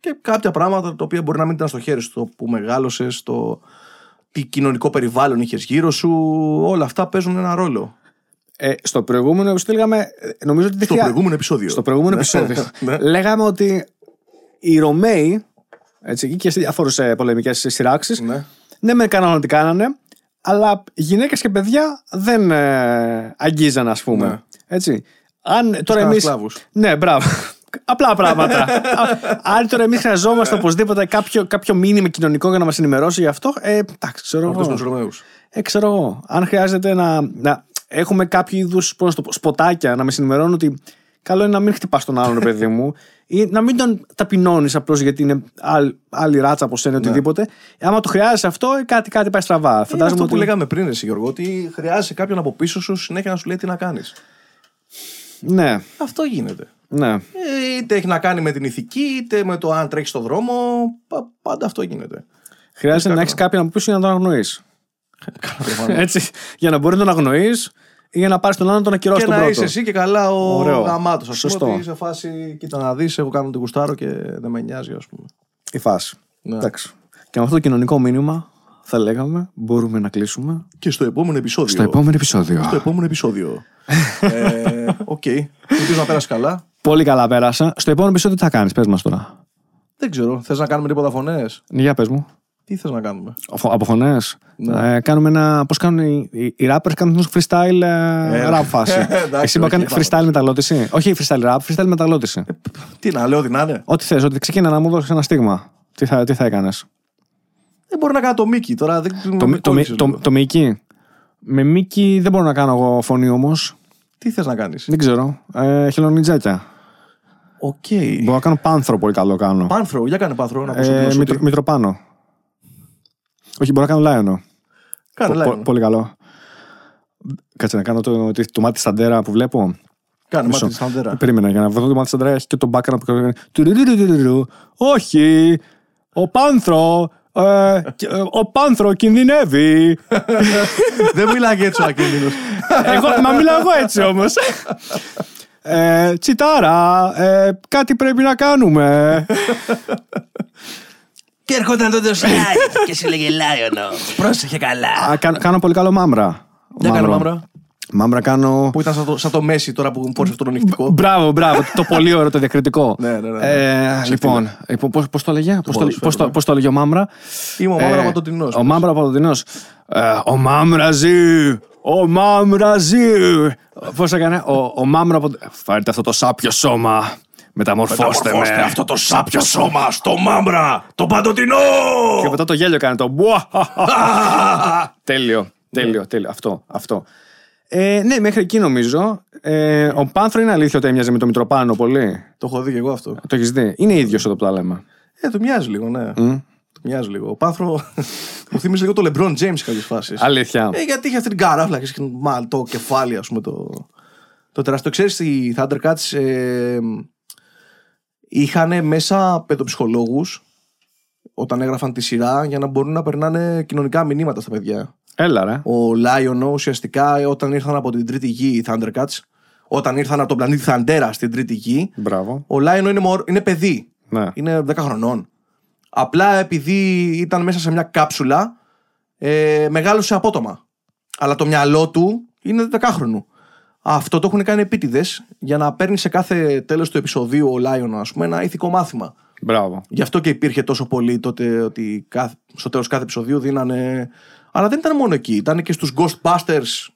S2: και κάποια πράγματα τα οποία μπορεί να μην ήταν στο χέρι σου. Το που μεγάλωσες, το τι κοινωνικό περιβάλλον είχες γύρω σου. Όλα αυτά παίζουν ένα ρόλο.
S1: Ε, στο προηγούμενο που λέγαμε, ε, νομίζω ότι δεν
S2: Στο
S1: χρειά-
S2: προηγούμενο επεισόδιο.
S1: Στο προηγούμενο
S2: Ναι.
S1: επεισόδιο. <laughs>
S2: Ναι.
S1: Λέγαμε ότι οι Ρωμαίοι, έτσι, και σε διάφορες πολεμικές σειράξεις,
S2: Ναι.
S1: ναι, με κάνανε ό,τι κάνανε, αλλά γυναίκες και παιδιά δεν ε, αγγίζαν, ας πούμε.
S2: Ναι.
S1: Έτσι. Αν τώρα
S2: κάναν
S1: εμεί.
S2: σκλάβους.
S1: Ναι, μπράβο. Απλά πράγματα. <laughs> Α, Αν τώρα εμείς χρειαζόμαστε οπωσδήποτε κάποιο, κάποιο μήνυμα κοινωνικό για να μας ενημερώσει γι' αυτό, ε, εντάξει, ξέρω
S2: Αυτού
S1: εγώ.
S2: του Ρωμαίου.
S1: Ε, ξέρω εγώ. Αν χρειάζεται να, να έχουμε κάποιο είδους σποτάκια να με ενημερώνουν ότι καλό είναι να μην χτυπάς τον άλλον, ρε παιδί μου, <laughs> ή να μην τον ταπεινώνεις απλώς γιατί είναι άλλη, άλλη ράτσα από σένα, οτιδήποτε. Άμα το χρειάζεσαι αυτό, ε, κάτι, κάτι πάει στραβά.
S2: Είναι
S1: Φαντάζομαι
S2: αυτό
S1: ότι.
S2: που λέγαμε πριν, εσύ Γιώργο, ότι χρειάζεται κάποιον από πίσω σου συνέχεια να σου λέει τι να κάνεις.
S1: Ναι,
S2: Αυτό γίνεται.
S1: Ναι.
S2: Ε, είτε έχει να κάνει με την ηθική, είτε με το αν τρέχει στον δρόμο. πα- Πάντα αυτό γίνεται.
S1: Χρειάζεται να έχεις κάποιον από πίσω για να τον αγνοείς. <laughs>
S2: Καλά, προφανώς.
S1: Έτσι. Για να μπορεί να τον αγνοείς ή για να πάρεις τον άλλον να τον ακυρώσεις
S2: και
S1: τον
S2: να
S1: πρώτο.
S2: είσαι εσύ και καλά ο
S1: Ωραίο.
S2: γαμάτος. Α
S1: Σωστό.
S2: πούμε ότι σε φάση, κοίτα να δεις, εγώ κάνω την κουστάρω και δεν με νοιάζει, ας πούμε.
S1: Η φάση.
S2: Ναι.
S1: Εντάξει. Και με αυτό το κοινωνικό μήνυμα, θα λέγαμε, μπορούμε να κλείσουμε
S2: Και στο επόμενο επεισόδιο.
S1: στο επόμενο επεισόδιο.
S2: Στο επόμενο επεισόδιο. ε, Οκ. Ελπίζω να πέρασε καλά.
S1: Πολύ καλά πέρασα. Στο επόμενο επεισόδιο τι θα κάνεις, πες μας τώρα.
S2: Δεν ξέρω. Θες να κάνουμε τίποτα φωνές;
S1: Για πες μου.
S2: Τι θες να κάνουμε;
S1: Αφο- Από φωνές;
S2: Ναι.
S1: Ε, κάνουμε ένα. Πώς κάνουν οι, οι, οι rappers, κάνουν freestyle ε,
S2: Ε,
S1: rap <laughs> φάση.
S2: εντάξει,
S1: Εσύ μπορεί να
S2: όχι,
S1: κάνει freestyle μεταγλώττιση. Όχι freestyle rap, freestyle μεταγλώττιση.
S2: Τι να λέω, τι να είναι.
S1: Ό,τι θες, ότι ξεκίνα να μου δώσεις ένα στίγμα. Τι θα, τι θα έκανες;
S2: Δεν μπορεί να κάνω το Μίκη τώρα. Δεν,
S1: Το,
S2: με
S1: το, το,
S2: κόλλησες
S1: το,
S2: λίγο.
S1: το Μίκη. Με Μίκη δεν μπορώ να κάνω εγώ φωνή όμως.
S2: Τι θες να κάνεις;
S1: Δεν ξέρω. Ε, χελονιτζάκια.
S2: Οκ.
S1: Μπορώ να κάνω πάνθρο πολύ καλό κάνω.
S2: Πάνθρο, για κάνε πάνθρο να ακούσω
S1: Ε,
S2: την
S1: μητρο, μητροπάνω. Όχι, μπορώ να κάνω λάιονο.
S2: Κάνε
S1: Πο-
S2: λάιον.
S1: πο- πολύ καλό. Κάτσε να κάνω το, το, το μάτι σταντέρα που βλέπω.
S2: Κάνε
S1: Μισό.
S2: μάτι στην αντέρα.
S1: Περίμενα για να βρω το μάτι σταντέρα έχει και το background που κάνει. τουρουρουρουρουρου. Όχι! Ο Πάνθρο! Ε, και- ε, ο Πάνθρο κινδυνεύει!
S2: Δεν μιλάει έτσι ο ακίνδυνο.
S1: εγώ, μα μιλάω εγώ έτσι όμως. Ε, τσιτάρα, ε, κάτι πρέπει να κάνουμε.
S3: Και έρχονταν τότε ο Σλάι και συλλέγε Λάιονο. Πρόσεχε καλά.
S1: Α, κάνω, κάνω πολύ καλό μάμρα.
S2: Για κάνε μάμρα.
S1: Μάμρα κάνω.
S2: Που ήταν σαν το, σαν το Μέση τώρα που πόρσε αυτό το νυχτικό.
S1: Μπράβο, μπράβο. το πολύ ωραίο το διακριτικό. <laughs>
S2: Ναι, ναι, ναι.
S1: Ε, λοιπόν, λοιπόν πώς, πώς το έλεγε, πώς το,
S2: ποδοσφαίρου,
S1: πώς το,
S2: ναι.
S1: πώς το έλεγε ο Μάμρα.
S2: Είμαι ο
S1: Ε,
S2: Μάμρα Παντοτινός.
S1: Ο Μάμρα Παντοτινός. Ε, ο Μάμρα ζει, ο Μάμρα ζει. Πώς έκανε, ο, ο Μάμρα Παντοτινός. Φάρτε αυτό το σάπιο σώμα. Μεταμορφώστε με.
S2: αυτό το σάπιο σώμα στο Μάμπρα, το Παντοτινό!
S1: Και μετά το γέλιο έκανε το μπουα. <laughs> τέλειο, τέλειο, τέλειο. Αυτό, αυτό. Ε, ναι, μέχρι εκεί νομίζω. Ε, ο Πάνθρο είναι αλήθεια ότι έμοιαζε με το Μητροπάνο πολύ.
S2: Το έχω δει και εγώ αυτό.
S1: Το έχεις δει. Είναι ίδιος εδώ που τα λέμε.
S2: Ε, το μοιάζει λίγο, ναι.
S1: Μμ.
S2: Του μοιάζει λίγο. Ο Πάνθρο <laughs> μου θύμιζε λίγο το LeBron James σε κάποιες φάσεις.
S1: Αλήθεια.
S2: Ε, γιατί είχε αυτή την καράφλα και μα, το κεφάλι, ας πούμε, το, το τεράστιο. Ξέρεις, οι Thundercats ε, είχαν μέσα παιδοψυχολόγους όταν έγραφαν τη σειρά για να μπορούν να περνάνε κοινωνικά μηνύματα στα παιδιά.
S1: Έλα, ρε.
S2: Ο Λάιονο ουσιαστικά ε, όταν ήρθαν από την τρίτη γη οι Thundercats, όταν ήρθαν από τον πλανήτη Θαντέρα στην τρίτη γη,
S1: Μπράβο.
S2: ο Λάιονο είναι, μωρ- είναι παιδί.
S1: Ναι.
S2: Είναι 10 χρονών. Απλά επειδή ήταν μέσα σε μια κάψουλα, ε, μεγάλωσε απότομα. Αλλά το μυαλό του είναι 10χρονου. Αυτό το έχουν κάνει επίτηδες για να παίρνει σε κάθε τέλος του επεισοδίου ο Λάιον, ας πούμε, ένα ηθικό μάθημα.
S1: Μπράβο.
S2: Γι' αυτό και υπήρχε τόσο πολύ τότε ότι κάθε, στο τέλος κάθε επεισοδίου δίνανε. Αλλά δεν ήταν μόνο εκεί. Ήταν και στους Ghostbusters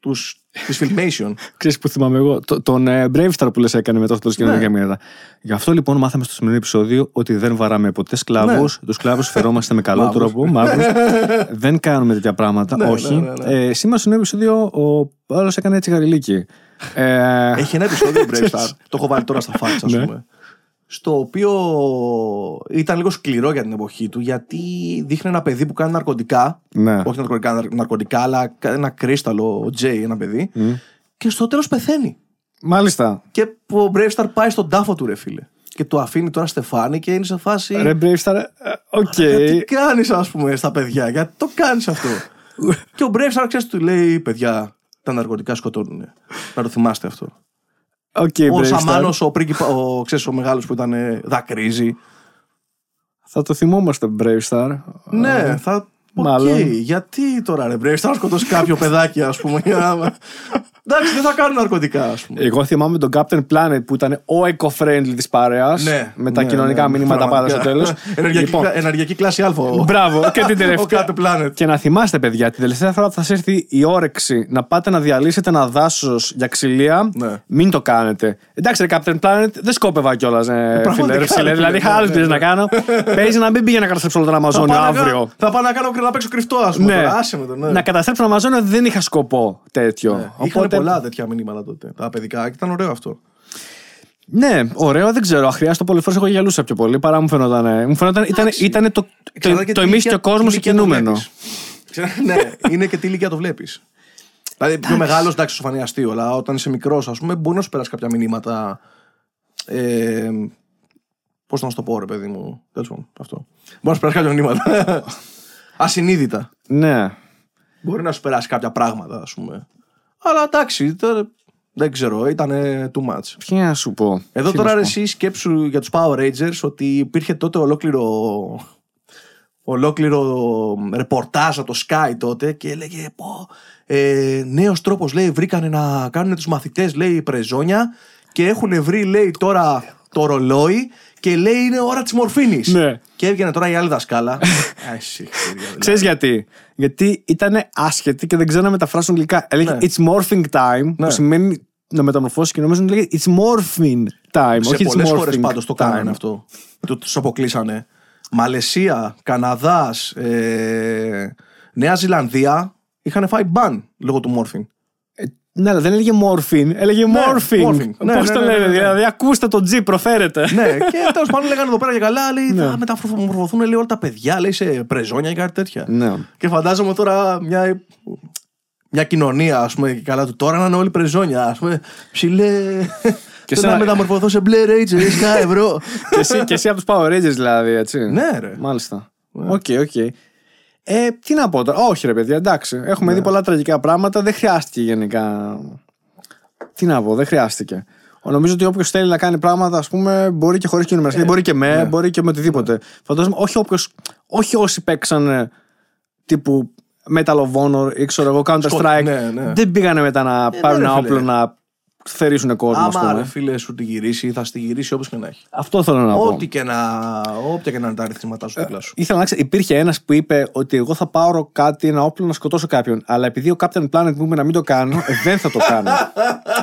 S2: τους, της <laughs> Filmation.
S1: Ξέρεις που θυμάμαι εγώ. Το- τον ε, Brave Star που λες έκανε μετά αυτό το
S2: Ναι.
S1: κοινωνικά μήνυτα. Γι' αυτό λοιπόν μάθαμε στο σημερινό επεισόδιο ότι δεν βαράμε ποτέ σκλάβους.
S2: Ναι.
S1: Τους σκλάβους φερόμαστε με καλό
S2: Μαύρους.
S1: τρόπο. Μαύρους. <laughs> δεν κάνουμε τέτοια πράγματα.
S2: Ναι,
S1: όχι.
S2: ναι, ναι, ναι.
S1: Ε, σήμερα στο νέο επεισόδιο ο άλλος έκανε έτσι γαριλίκι. Ε,
S2: Έχει ένα επεισόδιο <laughs> Brave Star. το έχω βάλει τώρα στα facts, ας
S1: Ναι.
S2: πούμε. Στο οποίο ήταν λίγο σκληρό για την εποχή του, γιατί δείχνει ένα παιδί που κάνει ναρκωτικά.
S1: ναι.
S2: Όχι ναρκωτικά, ναρ- ναρκωτικά, αλλά ένα κρίσταλο, ο Τζέι, ένα παιδί. Και στο τέλος πεθαίνει.
S1: Μάλιστα.
S2: Και που ο Brave Star πάει στον τάφο του, ρε φίλε. Και του αφήνει τώρα στεφάνι και είναι σε φάση.
S1: Ρε Brave Star, ε, οκ.
S2: Τι κάνεις, ας πούμε, στα παιδιά, γιατί το κάνεις αυτό; <laughs> και ο Brave Star, ξέρεις, του λέει: Παιδιά, τα ναρκωτικά σκοτώνουν. Να το θυμάστε αυτό.
S1: Οκ,
S2: ο
S1: Brave Star.
S2: Σαμάνος, ο, πρίγκιπα, ο, ξέρεις, ο μεγάλος που ήταν ε, δακρύζει.
S1: Θα το θυμόμαστε, Brave Star.
S2: ναι, θα. Οκ,
S1: μάλλον.
S2: γιατί τώρα ρε Brave Star να σκοτώσει κάποιο παιδάκι, ας πούμε. για να- Εντάξει, δεν θα κάνουν ναρκωτικά, ας πούμε.
S1: Εγώ θυμάμαι τον Captain Planet που ήταν ο eco-friendly της παρέας.
S2: Ναι,
S1: με τα
S2: ναι,
S1: κοινωνικά
S2: ναι,
S1: μηνύματα πάντα στο
S2: πραγματικά.
S1: τέλος. <laughs>
S2: ενεργειακή, κλα- ενεργειακή κλάση Α. ο-
S1: Μπράβο, και την <laughs>
S2: Ο
S1: τελευταία.
S2: Captain Planet.
S1: Και να θυμάστε, παιδιά, την τελευταία φορά που θα σας έρθει η όρεξη να πάτε να διαλύσετε ένα δάσος για ξυλία,
S2: Ναι.
S1: μην το κάνετε. Εντάξει, ρε Captain Planet, δεν σκόπευα κιόλας, ε, φίλε.
S2: Πραγματικά,
S1: Ρε, ψηλέ.
S2: ρε,
S1: δηλαδή,
S2: φίλε,
S1: είχα
S2: ναι,
S1: άλλα
S2: ναι,
S1: να κάνω. Παίζει να μην πήγε να καταστρέψω όλο τον
S2: Θα
S1: Αμαζόνιο
S2: πάω να κάνω-
S1: αύριο.
S2: Θα πάω να κάνω να παίξω κρυφτό, ας πούμε.
S1: Ναι.
S2: τώρα. Άσε με το, ναι.
S1: Να καταστρέψω τον Αμαζόνιο δεν είχα σκοπό τέτοιο.
S2: Είχαν πολλά τέτοια μηνύματα τότε. Τα παιδικά και ήταν ωραίο αυτό.
S1: Ναι, ωραίο, δεν ξέρω. Αχριάστο πολλές φορές εγώ γελούσα πιο πολύ παρά μου φαινόταν. Μου φαινόταν ήταν,
S2: Εντάξει.
S1: ήταν το, το,
S2: Εξαρτάται και
S1: το
S2: τι
S1: εμίσιο
S2: ηλικία-
S1: κόσμος
S2: τι ηλικία το
S1: κινούμενο.
S2: βλέπεις. Ξέρω, ναι, είναι και τι ηλικία το βλέπεις. Δηλαδή, πιο μεγάλος, εντάξει, σου φανεί αστείο, αλλά όταν είσαι μικρός, ας πούμε, μπορεί να σου περάσει κάποια μηνύματα. Ε, Πώς να σου το πω, ρε παιδί μου. Τέλος πάντων, αυτό. Μπορεί να σου περάσει κάποια μηνύματα. Ασυνείδητα.
S1: Ναι.
S2: Μπορεί να σου περάσει κάποια πράγματα, ας πούμε. Αλλά εντάξει, τώρα, δεν ξέρω, ήταν too much.
S1: Τι να σου πω.
S2: Εδώ
S1: Τι
S2: τώρα
S1: να
S2: ρε,
S1: σου πω.
S2: εσύ σκέψου για τους Power Rangers ότι υπήρχε τότε ολόκληρο ολόκληρο ρεπορτάζ από το Sky τότε και έλεγε πω ε, νέος τρόπος λέει βρήκανε να κάνουν τους μαθητές λέει πρεζόνια και έχουν βρει λέει τώρα το ρολόι και λέει είναι ώρα της μορφήνης
S1: Ναι.
S2: και έβγαινε τώρα η άλλη δασκάλα <laughs> Α, εσύ, κύριε, δηλαδή.
S1: Ξέρεις γιατί; Γιατί ήταν άσχετοι και δεν ξέρουν να μεταφράσουν γλυκά. Έλεγε
S2: Ναι.
S1: It's morphing time,
S2: Ναι.
S1: που σημαίνει να μεταμορφώσεις και νομίζω λέγε It's morphing time.
S2: Σε
S1: όχι
S2: πολλές
S1: It's
S2: χώρες
S1: morphing
S2: πάντως το
S1: time.
S2: κάνανε αυτό. Τους αποκλείσανε. Μαλαισία, Καναδάς, ε, Νέα Ζηλανδία είχαν φάει μπαν λόγω του morphing.
S1: Ναι, αλλά δεν έλεγε morphine, έλεγε morphing.
S2: morphing. Ναι,
S1: Πώς
S2: ναι,
S1: το
S2: ναι, ναι,
S1: λένε,
S2: ναι.
S1: δηλαδή ακούστε το G, προφέρετε.
S2: ναι, και τέλος πάντων λέγανε εδώ πέρα και καλά, λέει,
S1: Ναι.
S2: θα μεταμορφωθούν λέει, όλα τα παιδιά, λέει, σε πρεζόνια ή κάτι τέτοια.
S1: Ναι.
S2: Και φαντάζομαι τώρα μια, μια κοινωνία, ας πούμε, και καλά του τώρα να είναι όλοι πρεζόνια, ας πούμε. Ψηλέ.
S1: Και
S2: Θέλω
S1: σαν-
S2: να μεταμορφωθώ σε μπλε Rangers, κάνα ευρώ.
S1: και, εσύ, και εσύ από τους Power Rangers δηλαδή, έτσι.
S2: ναι, ρε.
S1: Μάλιστα. Οκ, οκ. Ε, τι να πω τώρα. Όχι, ρε παιδιά, εντάξει. Έχουμε
S2: Ναι.
S1: δει πολλά τραγικά πράγματα. Δεν χρειάστηκε γενικά. Τι να πω, δεν χρειάστηκε. Νομίζω ότι όποιος θέλει να κάνει πράγματα, ας πούμε, μπορεί και χωρίς κοινωνία. μπορεί και με,
S2: ναι.
S1: μπορεί και με οτιδήποτε. Φαντάζομαι, όχι, όποιος, όχι όσοι παίξαν τύπου Metal of Honor ή ξέρω εγώ, Counter Strike.
S2: ναι, ναι.
S1: Δεν πήγανε μετά να πάρουν
S2: ναι,
S1: ένα
S2: ρε, φίλε.
S1: όπλο να θερήσουν κόσμο. ας
S2: Άμα
S1: πούμε.
S2: ρε φίλε σου τη γυρίσει, θα στη γυρίσει όπως και να έχει.
S1: Αυτό θέλω να πω.
S2: Ό,τι και να, όποια και να είναι τα αριθμητά σου δίπλα σου.
S1: Ήθελα να ξέρω, υπήρχε ένας που είπε ότι εγώ θα πάρω κάτι, ένα όπλο να σκοτώσω κάποιον. Αλλά επειδή ο Captain Planet μου είπε να μην το κάνω, ε, δεν θα το κάνω.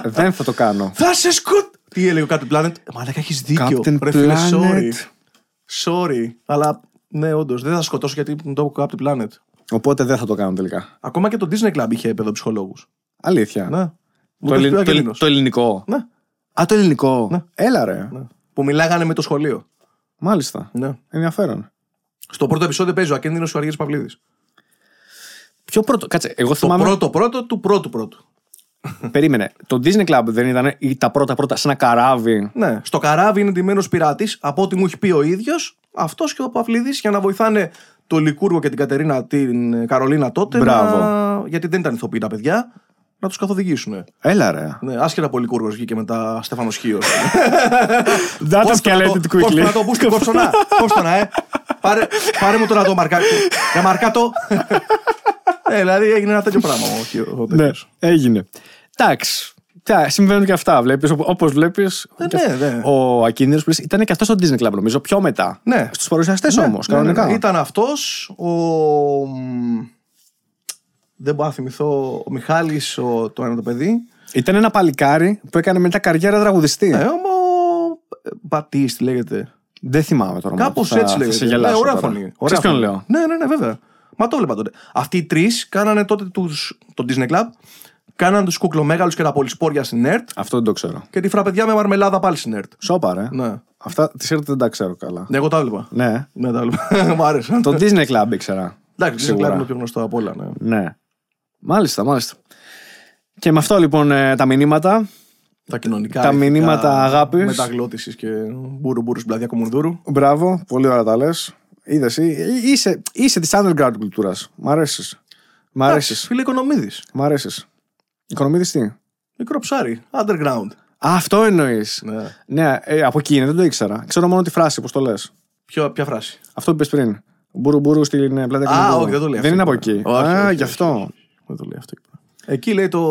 S1: Ε, <laughs> δεν θα το κάνω.
S2: Θα σε σκοτ! Τι έλεγε ο Captain Planet; Μαλάκα έχεις δίκιο.
S1: Captain
S2: Ρε φίλε,
S1: Planet.
S2: sorry. Sorry. Αλλά ναι, όντως δεν θα σκοτώσω γιατί μου το είπε ο Captain Planet.
S1: Οπότε δεν θα το κάνω τελικά.
S2: Ακόμα και το Disney Club είχε παιδοψυχολόγου.
S1: Αλήθεια.
S2: Ναι. Μου
S1: Το,
S2: το,
S1: ελλη-
S2: έχει πει ο
S1: το, ελλη-
S2: Αγγελίνος.
S1: το ελληνικό.
S2: Ναι,
S1: Α, το ελληνικό.
S2: Ναι.
S1: Έλα ρε.
S2: ναι. Που μιλάγανε με το σχολείο.
S1: Μάλιστα.
S2: Ναι.
S1: Ενδιαφέρον.
S2: Στο πρώτο επεισόδιο παίζει ο ακίνδυνο ο Αργύρης Παυλίδης.
S1: Ποιο πρώτο. Κάτσε, εγώ
S2: Το
S1: θυμάμαι.
S2: πρώτο πρώτο του πρώτου πρώτου. <laughs>
S1: Περίμενε. Το Disney Club δεν ήταν ή τα πρώτα πρώτα σε ένα καράβι;
S2: Ναι. Στο καράβι είναι ντυμένος πειράτη, από ό,τι μου έχει πει ο ίδιος, αυτός και ο Παυλίδης για να βοηθάνε το Λικούργο και την Κατερίνα, την ε, Καρολίνα τότε.
S1: Μπράβο.
S2: Να... Γιατί δεν ήταν ηθοποιοί τα παιδιά, να τους καθοδηγήσουν.
S1: Έλα ρε.
S2: Ναι, άσχετα που ο Λικούργος βγήκε μετά Στέφανο Χίο. <laughs>
S1: That escalated
S2: Πώς
S1: quickly.
S2: να το πούς κόψω να, κόψω να, ε. Πάρε, πάρε μου τώρα το μαρκάτο. Για μαρκάτο. <laughs> ε, δηλαδή έγινε ένα τέτοιο πράγμα ο, Χίο- ο
S1: Ναι,
S2: τέτοιος.
S1: έγινε. Εντάξει. Τιά, συμβαίνουν και αυτά. Βλέπεις, Όπως βλέπεις.
S2: Ε, ναι, ναι.
S1: Ο Ακίνδυνος που λες, ήταν και αυτός στο Disney Club, νομίζω, πιο μετά.
S2: Ναι.
S1: Στους παρουσιαστές
S2: Ναι,
S1: όμως,
S2: ναι, ναι,
S1: κανονικά.
S2: ναι. Ήταν αυτός. Ο. μ, Δεν μπορώ να θυμηθώ. Ο Μιχάλης, το ένα το παιδί.
S1: Ήταν ένα παλικάρι που έκανε μετά καριέρα τραγουδιστή.
S2: Ε, ο Μπατή, τι λέγεται.
S1: Δεν θυμάμαι τώρα.
S2: Κάπως
S1: θα-
S2: έτσι
S1: θα
S2: λέγεται.
S1: σε γελάσω
S2: Ναι, ωραία
S1: τώρα.
S2: φωνή.
S1: Ξέρεις
S2: Ωραία
S1: ποιον
S2: φωνή.
S1: λέω;
S2: Ναι, ναι, ναι, βέβαια. Μα το έβλεπα τότε. Αυτοί οι τρεις κάνανε τότε τους, το Disney Club. Κάνανε τους κουκλομέγαλους και τα πολυσπόρια στην ΕΡΤ.
S1: Αυτό δεν το ξέρω.
S2: Και τη φραπεδιά με μαρμελάδα πάλι στην ΕΡΤ.
S1: Σόπα, ρε.
S2: Ναι.
S1: Αυτά τη έρθει δεν τα ξέρω καλά.
S2: Ναι, εγώ τα έβλεπα.
S1: Ναι.
S2: Ναι, τα έβλεπα. <laughs> Μ' άρεσαν.
S1: Το Disney Club ήξερα.
S2: Εντάξει, Disney Club
S1: Σίγουρα.
S2: είναι το πιο γνωστό από όλα. Ναι.
S1: Ναι. Μάλιστα, μάλιστα. Και με αυτό λοιπόν ε, τα μηνύματα.
S2: Τα κοινωνικά.
S1: Τα
S2: ηθικά,
S1: μηνύματα αγάπης.
S2: Μεταγλώτησης και μπούρου μπούρου μπλαδιά κομμουνδούρου.
S1: Μπράβο, πολύ ωραία τα λες. Είδες, είσαι, είσαι της underground κουλτούρας. Μ' αρέσεις. Μ'
S2: Εντάξει,
S1: αρέσεις.
S2: Φίλε Οικονομίδης.
S1: Μ' αρέσεις. Οικονομίδης τι;
S2: Μικρό ψάρι. Underground.
S1: Α, αυτό εννοείς.
S2: Ναι.
S1: Ναι, ε, από εκεί είναι, δεν το ήξερα. Ξέρω μόνο τη φράση, πώς το λες.
S2: Ποιο, ποια φράση;
S1: Αυτό που είπες πριν. Μπούρου μπούρου στην ε, πλάτη
S2: Α,
S1: κουλτούρα.
S2: όχι, δεν το λέει
S1: Δεν
S2: αυτό.
S1: είναι από εκεί.
S2: Όχι,
S1: Α,
S2: όχι,
S1: γι'
S2: όχι,
S1: αυτό.
S2: Δεν το λέει αυτό. Εκεί λέει το,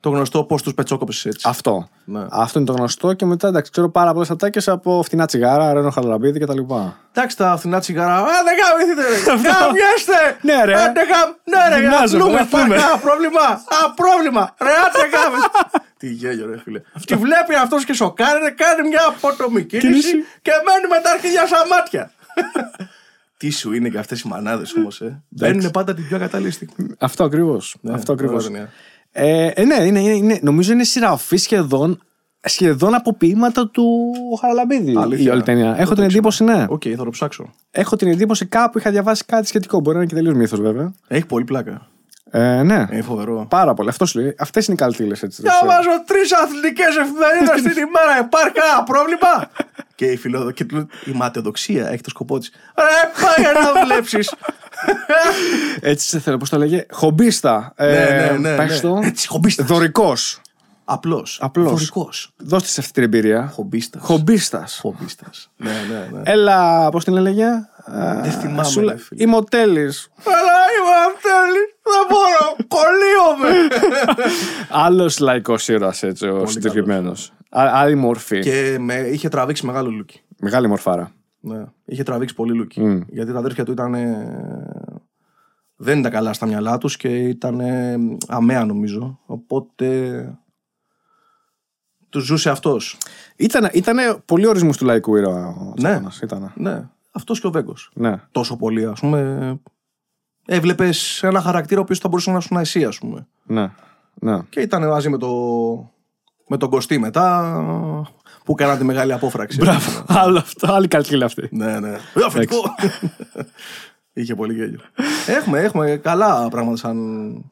S2: το γνωστό πώς τους πετσόκοπες έτσι.
S1: Αυτό.
S2: Ναι.
S1: Αυτό είναι το γνωστό και μετά εντάξει, ξέρω πάρα πολλές ατάκες από φτηνά τσιγάρα, ρένο χαλαμπίδι κτλ.
S2: Εντάξει τα φθηνά τσιγάρα. Α, δεν γαμηθείτε! ρε. Γαμιέστε!
S1: Ναι, ρε.
S2: Άντε γαμ. Ναι, ρε,
S1: Γυμνάζομαι,
S2: αθλούμε.
S1: να πούμε.
S2: Πακά, πρόβλημα. Α, πρόβλημα. Ρε, άντε γάμες. <laughs> Τι γέλιο, ρε φίλε. Και βλέπει αυτός και σοκάρει, ρε, κάνει μια απότομη κίνηση
S1: Κίνηση.
S2: και μένει με τα αρχίδια στα μάτια. Τι σου είναι και αυτές οι μανάδες όμως, ε. Μπαίνουν πάντα την πιο κατάλληλη στιγμή.
S1: Αυτό ακριβώς.
S2: Ναι,
S1: αυτό ακριβώς.
S2: ωραία ταινία.
S1: Ε, ε, ναι, είναι, είναι, είναι, νομίζω είναι συρραφή σχεδόν, σχεδόν από ποιήματα του Χαραλαμπίδη
S2: Αλήθεια.
S1: η όλη ταινία.
S2: Δεν
S1: Έχω
S2: το
S1: την
S2: ήξερα.
S1: εντύπωση, ναι.
S2: Οκ, θα το ψάξω.
S1: Έχω την εντύπωση κάπου είχα διαβάσει κάτι σχετικό. Μπορεί να είναι και τελείως μύθος βέβαια.
S2: Έχει πολύ πλάκα.
S1: Ε, ναι.
S2: Είναι φοβερό.
S1: Πάρα πολύ. Αυτός σου λέει. Αυτές είναι οι καλτίλες έτσι.
S2: Διαβάζω τρεις αθλητικές εφημερίδες <laughs> την ημέρα. Υπάρχει κανένα πρόβλημα. και η φιλόδο και του λέει, Η ματαιοδοξία έχει το σκοπό της. Ρε, πάει να βλέψει. <laughs>
S1: Έτσι σε θέλω, πώς το λέγε. Χομπίστα. Ε,
S2: Ναι, ναι, ναι,
S1: πες
S2: ναι.
S1: το.
S2: Έτσι, χομπίστας.
S1: Δωρικός.
S2: Απλός.
S1: Απλός.
S2: Φορικό.
S1: Δώστε σε αυτή την εμπειρία.
S2: Χομπίστας.
S1: Χομπίστας.
S2: Χομπίστας. Ναι, ναι, ναι.
S1: Έλα, πώς την έλεγε;
S2: Δεν θυμάμαι, ρε φίλε.
S1: Ημοτέλη.
S2: Αλλά είμαι αυτέλη. Δεν μπορώ. Κολλείομαι.
S1: Άλλος λαϊκός ήρωας έτσι ο συγκεκριμένος. Άλλη μορφή.
S2: και με είχε τραβήξει μεγάλο λούκι.
S1: Μεγάλη μορφάρα.
S2: Ναι. Είχε τραβήξει πολύ λούκι.
S1: Μμ.
S2: Γιατί τα αδέρφια του ήταν. Δεν ήταν καλά στα μυαλά τους και ήταν ε, αμαία νομίζω. Οπότε. Τους ζούσε αυτός.
S1: Ήταν, ήτανε πολύ ορισμούς του λαϊκού ήρωα ο
S2: Ναι.
S1: Τσάπανας, Ήτανε.
S2: Ναι, αυτός και ο Βέγκος.
S1: Ναι.
S2: Τόσο πολύ, ας πούμε. Έβλεπες ένα χαρακτήρα ο οποίος θα μπορούσε να σου εσύ, ας πούμε.
S1: Ναι. ναι.
S2: Και ήταν μαζί με, το, με τον Κωστή μετά που κάναν τη μεγάλη απόφραξη.
S1: Μπράβο. Άλλο αυτό. Άλλη καλτήλα αυτή.
S2: Ναι, ναι. Ε, Αφεντικό. Είχε πολύ γέλιο. έχουμε, έχουμε καλά πράγματα σαν.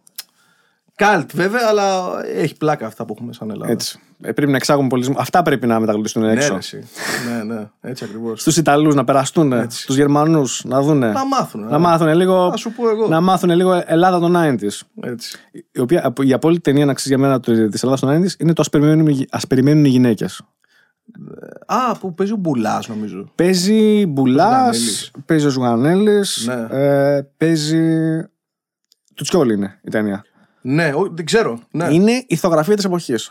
S2: Καλτ βέβαια, αλλά έχει πλάκα αυτά που έχουμε σαν Ελλάδα.
S1: Έτσι. Ε, πρέπει να εξάγουμε πολιτισμό. Αυτά πρέπει να μεταγλωτιστούν
S2: Ναι,
S1: έξω.
S2: ρε, εσύ. ναι, ναι, έτσι ακριβώς.
S1: Στους Ιταλούς να περαστούν,
S2: Έτσι.
S1: στου Γερμανούς να δούνε.
S2: Να μάθουν.
S1: Να μάθουν λίγο.
S2: Θα σου πω εγώ.
S1: Να μάθουν λίγο Ελλάδα των 90s.
S2: Έτσι.
S1: Η, οποία, η απόλυτη ταινία να ξέρεις για μένα της Ελλάδας των 90s είναι το Α περιμένουν, οι- ας περιμένουν οι γυναίκες.
S2: Α, που παίζει ο Μπουλάς, νομίζω.
S1: Παίζει Μπουλάς,
S2: Ζουγανέλης.
S1: παίζει ο Ζουγανέλης,
S2: Ναι.
S1: ε, παίζει. Του είναι η ταινία.
S2: Ναι, ο- δεν ξέρω. Ναι.
S1: Είναι ηθογραφία της εποχής.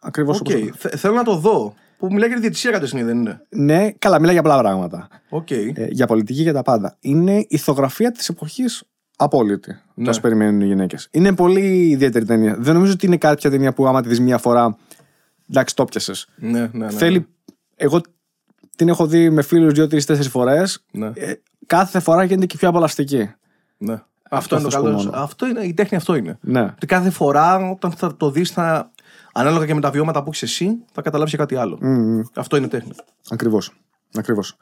S1: Ακριβώς
S2: Οκ. Θε- Θέλω να το δω. Που μιλάει για τη διαιτησία κατευθείαν, δεν είναι.
S1: Ναι, καλά, μιλάει για απλά πράγματα.
S2: Οκ.
S1: Ε, για πολιτική και τα πάντα. Είναι ηθογραφία της εποχής απόλυτη.
S2: Ναι.
S1: Το ας περιμένουν οι γυναίκες. Είναι πολύ ιδιαίτερη ταινία. Δεν νομίζω ότι είναι κάποια ταινία που άμα τη δεις μία φορά. Εντάξει, το πιασε.
S2: Ναι, ναι, ναι.
S1: Θέλει. Εγώ την έχω δει με φίλους δύο, τρεις, τέσσερις φορές.
S2: Ναι.
S1: κάθε φορά γίνεται και πιο απολαυστική.
S2: ναι. Αυτό, είναι το
S1: θα σου πω
S2: καλό.
S1: μόνο.
S2: Αυτό είναι, η τέχνη αυτό είναι.
S1: Ναι.
S2: Ότι κάθε φορά όταν θα το δεις, θα... ανάλογα και με τα βιώματα που έχεις εσύ, θα καταλάβεις και κάτι άλλο. Αυτό είναι τέχνη.
S1: Ακριβώς. Ακριβώς.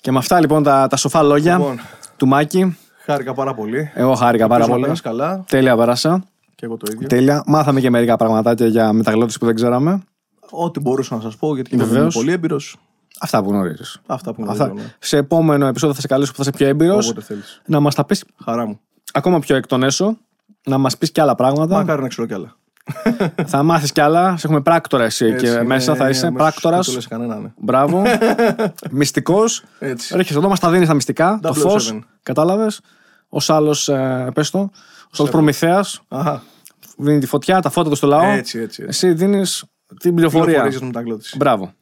S1: Και με αυτά λοιπόν τα, τα σοφά λόγια
S2: Λοιπόν.
S1: του Μάκη.
S2: Χάρηκα πάρα πολύ.
S1: Εγώ χάρηκα πάρα
S2: Ελπίζω να
S1: πολύ.
S2: πέρασες καλά.
S1: Τέλεια πέρασα.
S2: Και εγώ το ίδιο.
S1: Τέλεια. Μάθαμε και μερικά πραγματάκια για μεταγλώτες που δεν ξέραμε.
S2: Ό,τι μπορούσα να σας πω, γιατί και εγώ είμαι
S1: Βεβαίως.
S2: πολύ έμπειρος.
S1: Αυτά που γνωρίζεις.
S2: Αυτά που
S1: Αυτά.
S2: γνωρίζω. ναι.
S1: Σε επόμενο επεισόδιο θα σε καλέσω που θα είσαι πιο έμπειρος.
S2: Όποτε θέλεις.
S1: Να μας τα πεις
S2: Χαρά μου.
S1: ακόμα πιο εκ των έσω. Να μας πεις και άλλα πράγματα.
S2: Μακάρι να ξέρω κι άλλα. <laughs>
S1: θα μάθεις κι άλλα. Σε έχουμε πράκτορα εσύ
S2: Έτσι,
S1: και
S2: είναι-
S1: μέσα θα είσαι
S2: είναι
S1: πράκτορας.
S2: αμέσως, Δεν το λες κανένα, ναι.
S1: Μπράβο. <laughs> Μυστικός.
S2: Έτσι.
S1: Έρχεσαι εδώ, μας τα δίνεις τα μυστικά. Το
S2: 007.
S1: φως. Κατάλαβες. Ω άλλος, ε, πες το. Ω άλλος Προμηθέας.
S2: Αχα.
S1: Δίνει τη φωτιά, τα φώτα του στο λαό.
S2: Έτσι, έτσι. έτσι.
S1: Εσύ δίνεις την πληροφορία.
S2: Πληροφορίες για τον μεταγλώτηση.
S1: Μπράβο.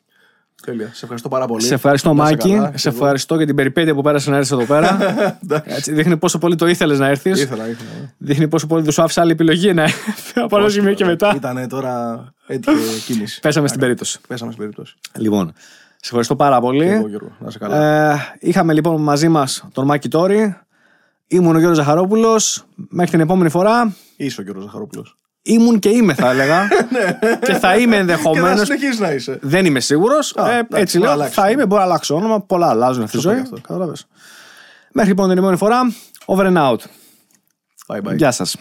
S2: Τέλεια. Σε ευχαριστώ πάρα πολύ.
S1: Σε ευχαριστώ,
S2: Να είσαι
S1: Μάκη.
S2: καλά,
S1: Σε
S2: και εγώ.
S1: ευχαριστώ για την περιπέτεια που πέρασε να έρθεις εδώ πέρα. <laughs>
S2: Εντάξει.
S1: Έτσι, δείχνει πόσο πολύ το ήθελες να έρθεις.
S2: Ήθελα, ήθελα.
S1: Δείχνει πόσο πολύ δεν σου άφησα άλλη επιλογή να από ένα σημείο και μετά.
S2: Ήταν τώρα έτυχε <laughs> κίνηση.
S1: Πέσαμε στην περίπτωση.
S2: Πέσαμε στην περίπτωση.
S1: Λοιπόν, σε ευχαριστώ πάρα
S2: Και εγώ,
S1: πολύ.
S2: Γιώργο. Να είσαι καλά.
S1: Ε, είχαμε λοιπόν μαζί μας τον Μάκη Τόρη. Ήμουν ο Γιώργος Ζαχαρόπουλος. Μέχρι την επόμενη φορά
S2: Είσαι ο Γιώργος Ζαχαρόπουλος.
S1: Ήμουν και είμαι θα έλεγα. <laughs> και θα είμαι
S2: Και θα
S1: ενδεχομένω.
S2: συνεχίσεις να είσαι.
S1: Δεν είμαι σίγουρος.
S2: Α,
S1: Ε,
S2: εντάξει,
S1: έτσι
S2: μπορεί
S1: λέω.
S2: να αλλάξεις.
S1: Θα είμαι, μπορεί να αλλάξω όνομα. Πολλά αλλάζουν αυτή τη
S2: Σωστό
S1: ζωή.
S2: και αυτό.
S1: Κατάλαβες. Μέχρι λοιπόν την επόμενη φορά. Over and out.
S2: Bye bye.
S1: Γεια σας.